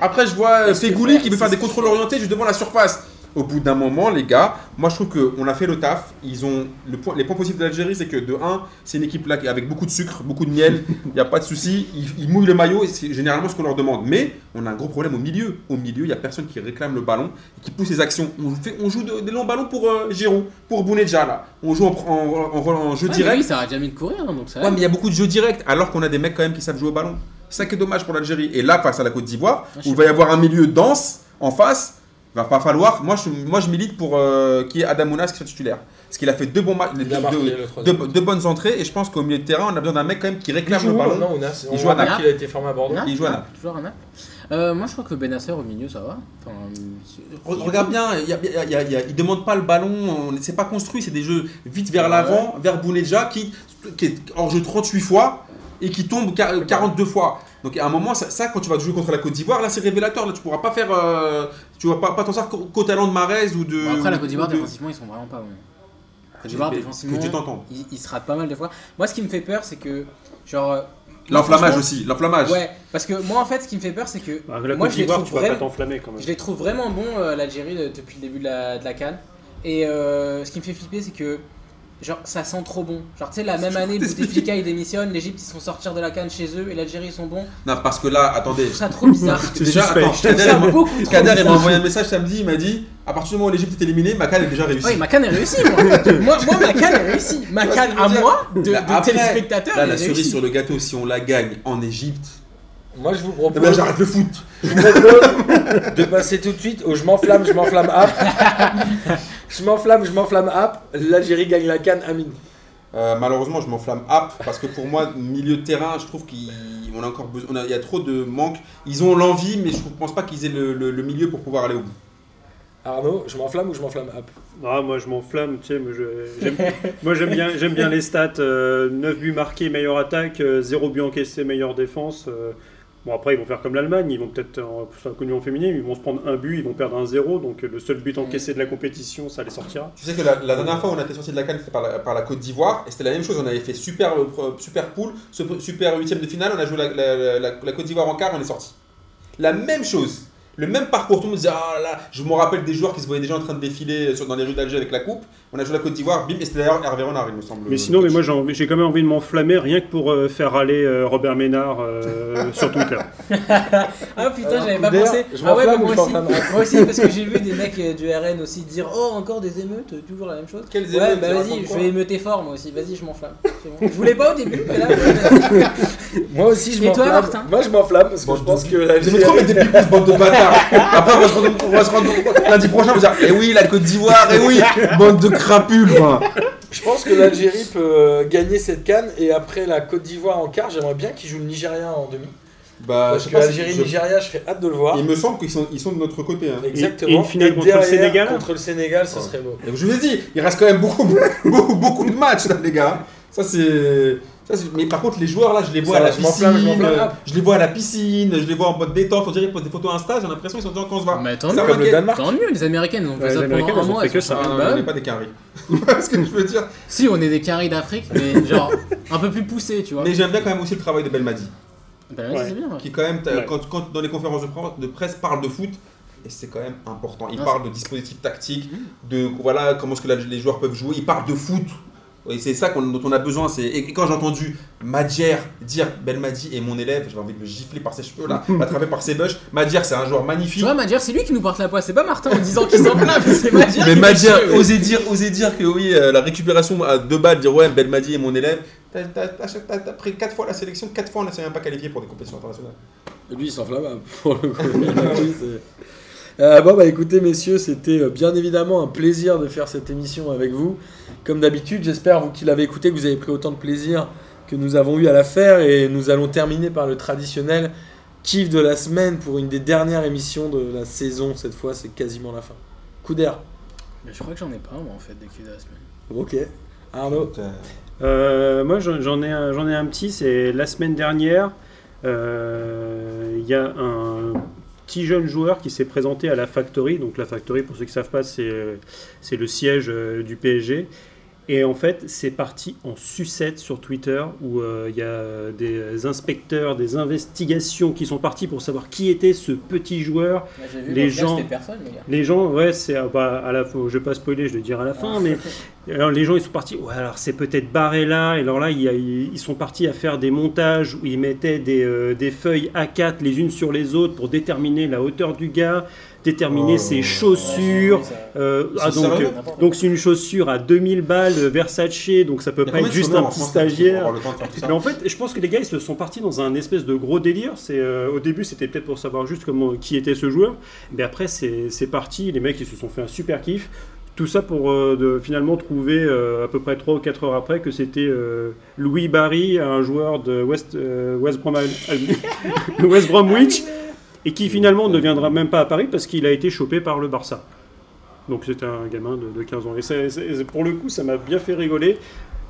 Après, je vois euh, faire, qui veut faire des contrôles orientés juste devant la surface. Au bout d'un moment, les gars, moi je trouve qu'on a fait le taf. Ils ont le point, les points positifs de l'Algérie, c'est que de 1, c'est une équipe là avec beaucoup de sucre, beaucoup de miel. Il n'y a pas de souci. Ils, ils mouillent le maillot et c'est généralement ce qu'on leur demande. Mais on a un gros problème au milieu. Au milieu, il n'y a personne qui réclame le ballon et qui pousse les actions. On, fait, on joue de- des longs ballons pour euh, Giroud, pour Bounedja là. On joue en, en- en- en jeu Ouais, direct. lui, ça aurait jamais de courir, hein, donc ça Ouais, mais il y a beaucoup de jeux directs, alors qu'on a des mecs quand même qui savent jouer au ballon. C'est ça qui est dommage pour l'Algérie. Et là, face à la Côte d'Ivoire, Ah, où il va y avoir un milieu dense en face, va pas falloir. Moi, je, moi, je milite pour euh, qu'il y ait Adam Ounas qui soit titulaire. Parce qu'il a fait deux, bons ma- Il a deux- bonnes entrées, et je pense qu'au milieu de terrain, on a besoin d'un mec quand même qui Il réclame joue le ballon. non, Ounas Il On joue à Naples. qu'il a été formé à Bordeaux. Naples, il joue à Naples, Toujours à Naples. Euh, moi, je crois que Benacer au milieu, ça va. Enfin, c'est- Re- Regarde bien, il y a- il y a- il y a- il y a- il demande pas le ballon, on- c'est pas construit, c'est des jeux vite vers Ouais. l'avant, vers Bounedja qui, qui est hors jeu 38 fois et qui tombe quar- 42 fois. Donc à un moment, ça, ça, quand tu vas jouer contre la Côte d'Ivoire, là c'est révélateur, là tu pourras pas faire, euh, tu vas pas, pas t'en sortir qu'au talent de Marez ou de. Bon, après, la Côte d'Ivoire, de- défensivement, ils sont vraiment pas bons. La Côte d'Ivoire, défensivement, Que tu t'entends. ils, ils se ratent pas mal de fois. Moi, ce qui me fait peur, c'est que. Genre. euh, L'enflammage aussi, l'enflammage. Ouais, parce que moi, en fait, ce qui me fait peur, c'est que. Bah, la moi, Côte je les trouve tu vas pas vraiment- t'enflammer quand même. Je les trouve vraiment bons, euh, l'Algérie, de- depuis le début de la, de la Cannes. Et euh, ce qui me fait flipper, c'est que. Genre, ça sent trop bon. Genre, tu sais, la même année, Bouteflika il démissionne, l'Egypte ils se font sortir de la Cannes chez eux et l'Algérie ils sont bons. Non, parce que là, attendez. Je trouve ça trop bizarre. Déjà, attends, Kader, m'a- envoyé un message samedi, il m'a dit à partir du moment où l'Égypte est éliminée, ma canne est déjà réussie. Oui, ma canne est réussie, moi. moi, moi, ma canne est réussie. Ma canne à moi, de, de Là, après, téléspectateurs, Là, la cerise réussie. sur le gâteau, si on la gagne en Égypte, Moi, je vous eh ben, propose j'arrête le foot. je vous propose de passer tout de suite au je m'enflamme, je m'enflamme app. Je m'enflamme, je m'enflamme app. L'Algérie gagne la canne, Amine. Euh, malheureusement, je m'enflamme app parce que pour moi, milieu de terrain, je trouve qu'on a encore besoin. on a- Il y a trop de manque. Ils ont l'envie, mais je ne pense pas qu'ils aient le, le- le milieu pour pouvoir aller au bout. Arnaud, je m'enflamme ou je m'enflamme app? Ah, moi je m'enflamme, tu sais, moi, je- j'aime, moi j'aime bien, j'aime bien les stats, euh, 9 buts marqués, meilleure attaque, euh, 0 but encaissé, meilleure défense. Euh. bon après ils vont faire comme l'Allemagne, ils vont peut-être, en plus un connu en féminin, ils vont se prendre un but, ils vont perdre un 0, donc euh, le seul but encaissé de la compétition, ça les sortira. Tu sais que la, la dernière fois où on a été sorti de la canne, c'était par la, par la Côte d'Ivoire, et c'était la même chose. On avait fait super, euh, super pool, super huitième de finale, on a joué la- la Côte d'Ivoire en quart, on est sorti. La même chose. Le même parcours, tout le monde disait, ah là, je me rappelle des joueurs qui se voyaient déjà en train de défiler sur- dans les rues d'Alger avec la coupe. On a joué la Côte d'Ivoire, bim, et c'était d'ailleurs Hervé Renard, il me semble. Mais sinon, mais moi j'ai, j'ai quand même envie de m'enflammer rien que pour euh, faire aller euh, Robert Ménard euh, sur Twitter. Ah putain, Alors, j'avais pas pensé. je Ah ouais, moi aussi. Moi aussi, parce que j'ai vu des mecs euh, du RN aussi dire Oh, encore des émeutes, toujours la même chose. Quelles Ouais, émeutes, bah vas-y, je vais émeuter fort moi aussi. Vas-y, je m'enflamme. Bon. Je voulais pas au début, mais là. ouais. Moi aussi, je Et toi, m'enflamme. Martin Moi, je m'enflamme parce que je pense que Vous trop l'Algérie. mettre des pipes, bande de bâtards. Après, on va se rendre, on va se rendre lundi prochain, on va dire, eh oui, la Côte d'Ivoire, eh oui, bande de crapules, quoi. Je pense que l'Algérie peut euh, gagner cette canne et après la Côte d'Ivoire en quart, j'aimerais bien qu'ils jouent le Nigeria en demi. Bah, Parce je que Algérie-Nigeria, je serais hâte de le voir. Il me semble qu'ils sont, ils sont de notre côté. Hein. Exactement. Et une finale contre le Sénégal Contre le Sénégal, ce Ouais. serait beau. Et je vous ai dit, il reste quand même beaucoup, beaucoup, beaucoup de matchs, là, les gars. Ça, c'est. Mais par contre, les joueurs là, je les vois Ça à la je piscine, euh, je les vois à la piscine, je les vois en mode détente, on dirait qu'ils posent des photos Insta, j'ai l'impression qu'ils sont déjà en camp se va. Mais tant mieux, comme le m'inquiète. Danemark. tant mieux, les Américaines ont fait Ouais, ça pendant un mois. que ça. Ah, bah on n'est pas des carrés. ce que je veux dire? Si, on est des carrés d'Afrique, mais genre un peu plus poussés, tu vois. Mais j'aime bien quand même aussi le travail de Belmadi, Bah ouais, c'est bien. ouais. qui quand même, t'as- Ouais. quand, quand dans les conférences de presse, de presse parle de foot, et c'est quand même important. Il Ah, parle de dispositifs tactiques, de voilà comment est-ce que la- les joueurs peuvent jouer. Il parle de foot. Et c'est ça qu'on- dont on a besoin. c'est- Et quand j'ai entendu Madjer dire Belmadi est mon élève, j'avais envie de le gifler par ses cheveux là, l'attraper par ses bush. Madjer, c'est un joueur Tu magnifique. vois, Madjer, c'est lui qui nous porte la poisse, c'est pas Martin en disant qu'il s'enflamme, c'est Madjer. Mais qui Madjer, chier, ouais. oser dire, oser dire que oui, euh, la récupération à deux balles, dire ouais, Belmadi est mon élève. T'as t'as- t'as- t'as- t'as pris 4 fois la sélection, 4 fois on ne s'est même pas qualifié pour des compétitions internationales. Et lui, il s'enflamme hein, pour le coup. Euh, bon, bah écoutez, messieurs, c'était euh, bien évidemment un plaisir de faire cette émission avec vous. Comme d'habitude, j'espère, vous qui l'avez écouté, que vous avez pris autant de plaisir que nous avons eu à la faire. Et nous allons terminer par le traditionnel kiff de la semaine pour une des dernières émissions de la saison. Cette fois, c'est quasiment la fin. Coup d'air. Mais je crois que j'en ai pas, moi, en fait, des culs de la semaine. Ok. Arnaud. Euh, moi, j'en ai, un- j'en ai un petit. C'est la semaine dernière. euh, Il y a un jeune joueur qui s'est présenté à la Factory. Donc, la Factory, pour ceux qui ne savent pas, c'est euh, le siège euh, du PSG. Et en fait, c'est parti en sucette sur Twitter où euh, il y a des inspecteurs, des investigations qui sont partis pour savoir qui était ce petit joueur. J'ai vu, Les gens- personne, les gens, ouais, c'est ah, bah, à la fin, je vais pas spoiler, je vais le dire à la fin, mais alors les gens ils sont partis, ouais, alors c'est peut-être Barella, et alors là il y a- ils sont partis à faire des montages où ils mettaient des, euh, des feuilles A4 les unes sur les autres pour déterminer la hauteur du gars, déterminer Oh. ses chaussures. euh, ah, donc euh, donc c'est une chaussure à 2000 balles Versace, donc ça peut pas être juste un petit stagiaire. Mais en fait, je pense que les gars, ils se sont partis dans un espèce de gros délire. C'est euh, au début, c'était peut-être pour savoir juste comment qui était ce joueur, mais après, c'est c'est parti. Les mecs, ils se sont fait un super kiff. Tout ça pour euh, de, finalement trouver euh, à peu près 3 ou 4 heures après que c'était euh, Louis Barry, un joueur de West, West, Brom, West Bromwich, et qui finalement ne viendra même pas à Paris parce qu'il a été chopé par le Barça. Donc c'était un gamin de, de 15 ans. Et pour le coup, ça m'a bien fait rigoler.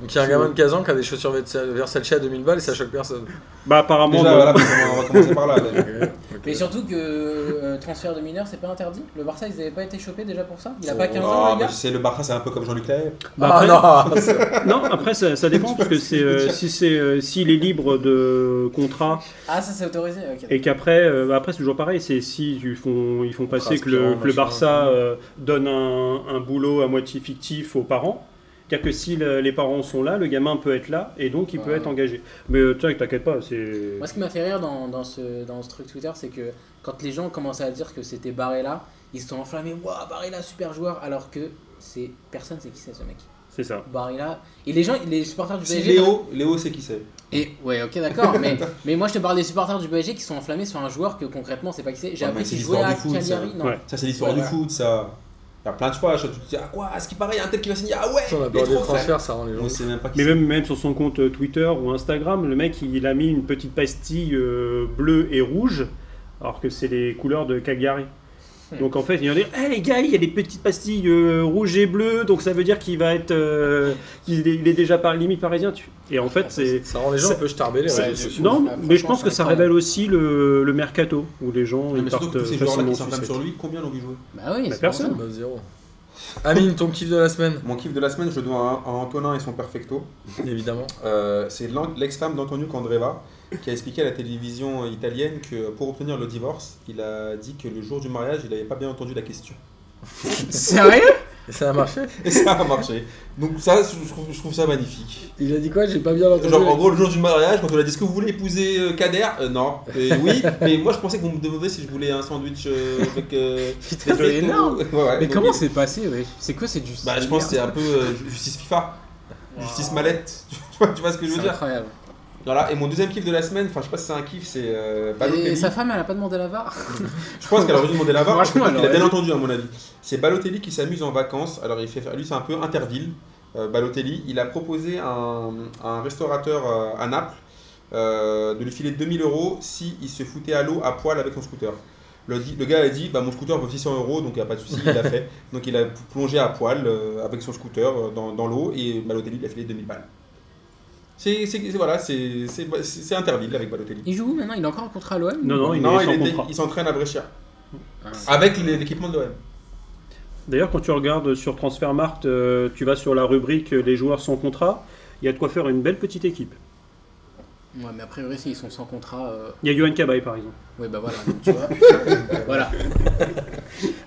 Donc il y a un gamin de 15 ans qui a des chaussures Versace à 2000 balles et ça choque personne. Bah apparemment, Déjà, bah, voilà, on va commencer par là. Mais surtout que euh, transfert de mineurs, c'est pas interdit? Le Barça, ils avaient pas été chopés déjà pour ça? Il a pas 15 ans, Ah, le mais gars? c'est le Barça, c'est un peu comme Jean-Luc Lahaye. bah, Ah après- non Non, après ça, ça dépend parce que c'est euh, si c'est euh, s'il est libre de contrat Ah, ça c'est autorisé, ok. et qu'après euh, bah, après c'est toujours pareil, c'est si ils font ils font passer que le, que. Barça euh, donne un, un boulot à moitié fictif aux parents. C'est-à-dire que si le- les parents sont là, le gamin peut être là et donc il peut être engagé. Mais euh, tiens, t'inquiète pas, c'est. Moi, ce qui m'a fait rire dans, dans, ce, dans ce truc Twitter, c'est que quand les gens commençaient à dire que c'était Barella, ils se sont enflammés. Waouh, Barella, super joueur Alors que c'est personne sait qui c'est ce mec. C'est ça. Barella. Et les gens, les supporters du Si PSG. Léo, Léo c'est qui c'est. Et ouais, ok, d'accord. mais, mais moi, je te parle des supporters du PSG qui sont enflammés sur un joueur que concrètement, c'est pas qui c'est. J'ai Ouais, appris qu'il jouait à. Cagliari. Ça, c'est l'histoire Ouais, du foot, ça. Il y a plein de fois, tu te dis, ah quoi, à ce qui paraît, il y a un tel qui va signer, ah ouais, il est trop transferts, ça rend les gens. On sait même pas qui Mais même, même sur son compte Twitter ou Instagram, le mec il a mis une petite pastille euh, bleue et rouge, alors que c'est les couleurs de Cagliari. Donc en fait, il va dire Eh les gars, il y a des petites pastilles euh, rouges et bleues, donc ça veut dire qu'il va être. euh, qu'il est, il est déjà par limite parisien. Tu... Et en fait, c'est. Ça rend les gens ça- un peu starbés les c'est- réseaux sociaux. Non, Ah, mais je pense que ça incroyable. révèle aussi le, le mercato, où les gens Non, ils mais surtout partent que tous ces joueurs-là facilement qui s'enflamment sur lui, combien l'ont vu jouer Bah oui, Bah, c'est personne. Bah, zéro. Amine, ton kiff de la semaine Mon kiff de la semaine, je le dois à, à Antonin et son perfecto. Évidemment. Euh, c'est l'ex-femme d'Antonio Candreva qui a expliqué à la télévision italienne que pour obtenir le divorce, il a dit que le jour du mariage, il n'avait pas bien entendu la question. Sérieux? Et ça a marché? Et ça a marché. Donc ça, je trouve, je trouve ça magnifique. Il a dit quoi? J'ai pas bien entendu. Genre en gros le jour du mariage, quand on a dit est-ce que vous voulez épouser euh, Kader? Euh, Non. Oui, mais moi je pensais que vous me demandiez si je voulais un sandwich euh, avec euh, Putain, des c'est énorme. Ouais, ouais, Mais donc, comment c'est passé, ouais C'est quoi cette justice? Bah je pense que c'est un peu euh, justice FIFA, justice mallette. tu, vois, tu vois ce que je veux C'est dire? incroyable. Voilà, et mon deuxième kiff de la semaine, enfin je sais pas si c'est un kiff, c'est euh, Et Balotelli. sa femme, elle a pas demandé la VAR Je pense qu'elle aurait dû demander la VAR, il a bien entendu à mon avis. C'est Balotelli qui s'amuse en vacances, alors il fait lui c'est un peu interville, euh, Balotelli, il a proposé à un, restaurateur euh, à Naples euh, de lui filer 2000 euros si il se foutait à l'eau à poil avec son scooter. Le, gars a dit bah, mon scooter vaut 600 euros donc il n'y a pas de souci, il l'a fait. Donc il a plongé à poil euh, avec son scooter dans, dans l'eau et Balotelli lui a filé 2000 balles. C'est voilà, c'est Interville avec Balotelli. Il joue où maintenant? Il a encore un contrat à l'OM Non, non, il non, est il, s'entraîne à Brescia Ah. avec l'équipement de l'OM. D'ailleurs, quand tu regardes sur Transfermarkt, euh, tu vas sur la rubrique euh, Les joueurs sans contrat, il y a de quoi faire une belle petite équipe. Ouais, mais a priori, s'ils sont sans contrat. euh, Il y a Johan Cabaye par exemple. Ouais, bah voilà, donc tu vois. voilà.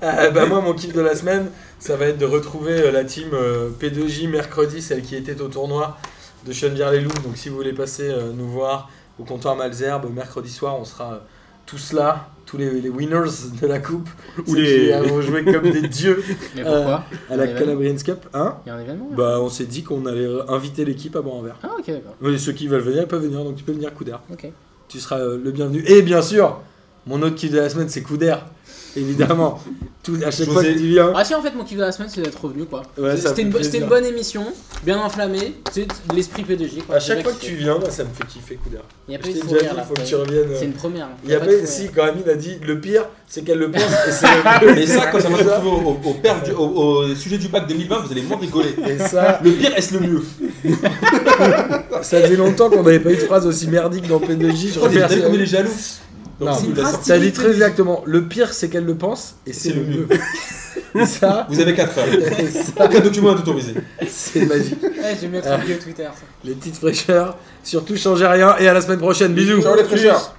Ah, bah moi mon kiff de la semaine ça va être de retrouver la team euh, P2J mercredi celle qui était au tournoi de Chenevière-les-Loups donc si vous voulez passer euh, nous voir au comptoir Malzerbe mercredi soir on sera euh, tous là tous les, les winners de la coupe. Ou les- qui avons joué comme des dieux Mais Euh, pourquoi à la Calabrians Cup hein? Il y a un événement là. Bah on s'est dit qu'on allait inviter l'équipe à boire un verre. Ah, ok, d'accord. Mais ceux qui veulent venir ils peuvent venir donc tu peux venir coup d'air Ok. tu seras euh, le bienvenu. Et bien sûr mon autre kiff de la semaine c'est coup d'air évidemment Tout, à chaque José- fois que tu viens Ah, si, en fait, mon kiff de la semaine, c'est d'être revenu quoi. Ouais, ça C'était fait une, bo- plaisir. c'était une bonne émission, bien enflammée, tu sais, l'esprit P2J quoi. À chaque fois que tu kiffé. viens, moi, ça me fait kiffer coup d'air. Il n'y a pas eu de déjà dit, là. faut que tu reviennes. C'est une première. Il y a pas si, quand Amine a dit le pire, c'est qu'elle le pense et c'est le mieux. Et ça, quand ça va se retrouver au, au- père du- au- au sujet du bac 2020, vous allez moins rigoler. Et ça, Le pire, est-ce le mieux? Ça faisait longtemps qu'on n'avait pas eu de phrase aussi merdique dans P2J. Je crois que t'as il ça dit très P2J. exactement. Le pire, c'est qu'elle le pense et c'est le mieux. Et ça, Vous avez 4 heures. ça, Aucun document est autorisé. c'est magique. Ouais, vieux Twitter. ça. Les petites fraîcheurs. Surtout, changez rien et à la semaine prochaine. Bisous. Ciao les fraîcheurs.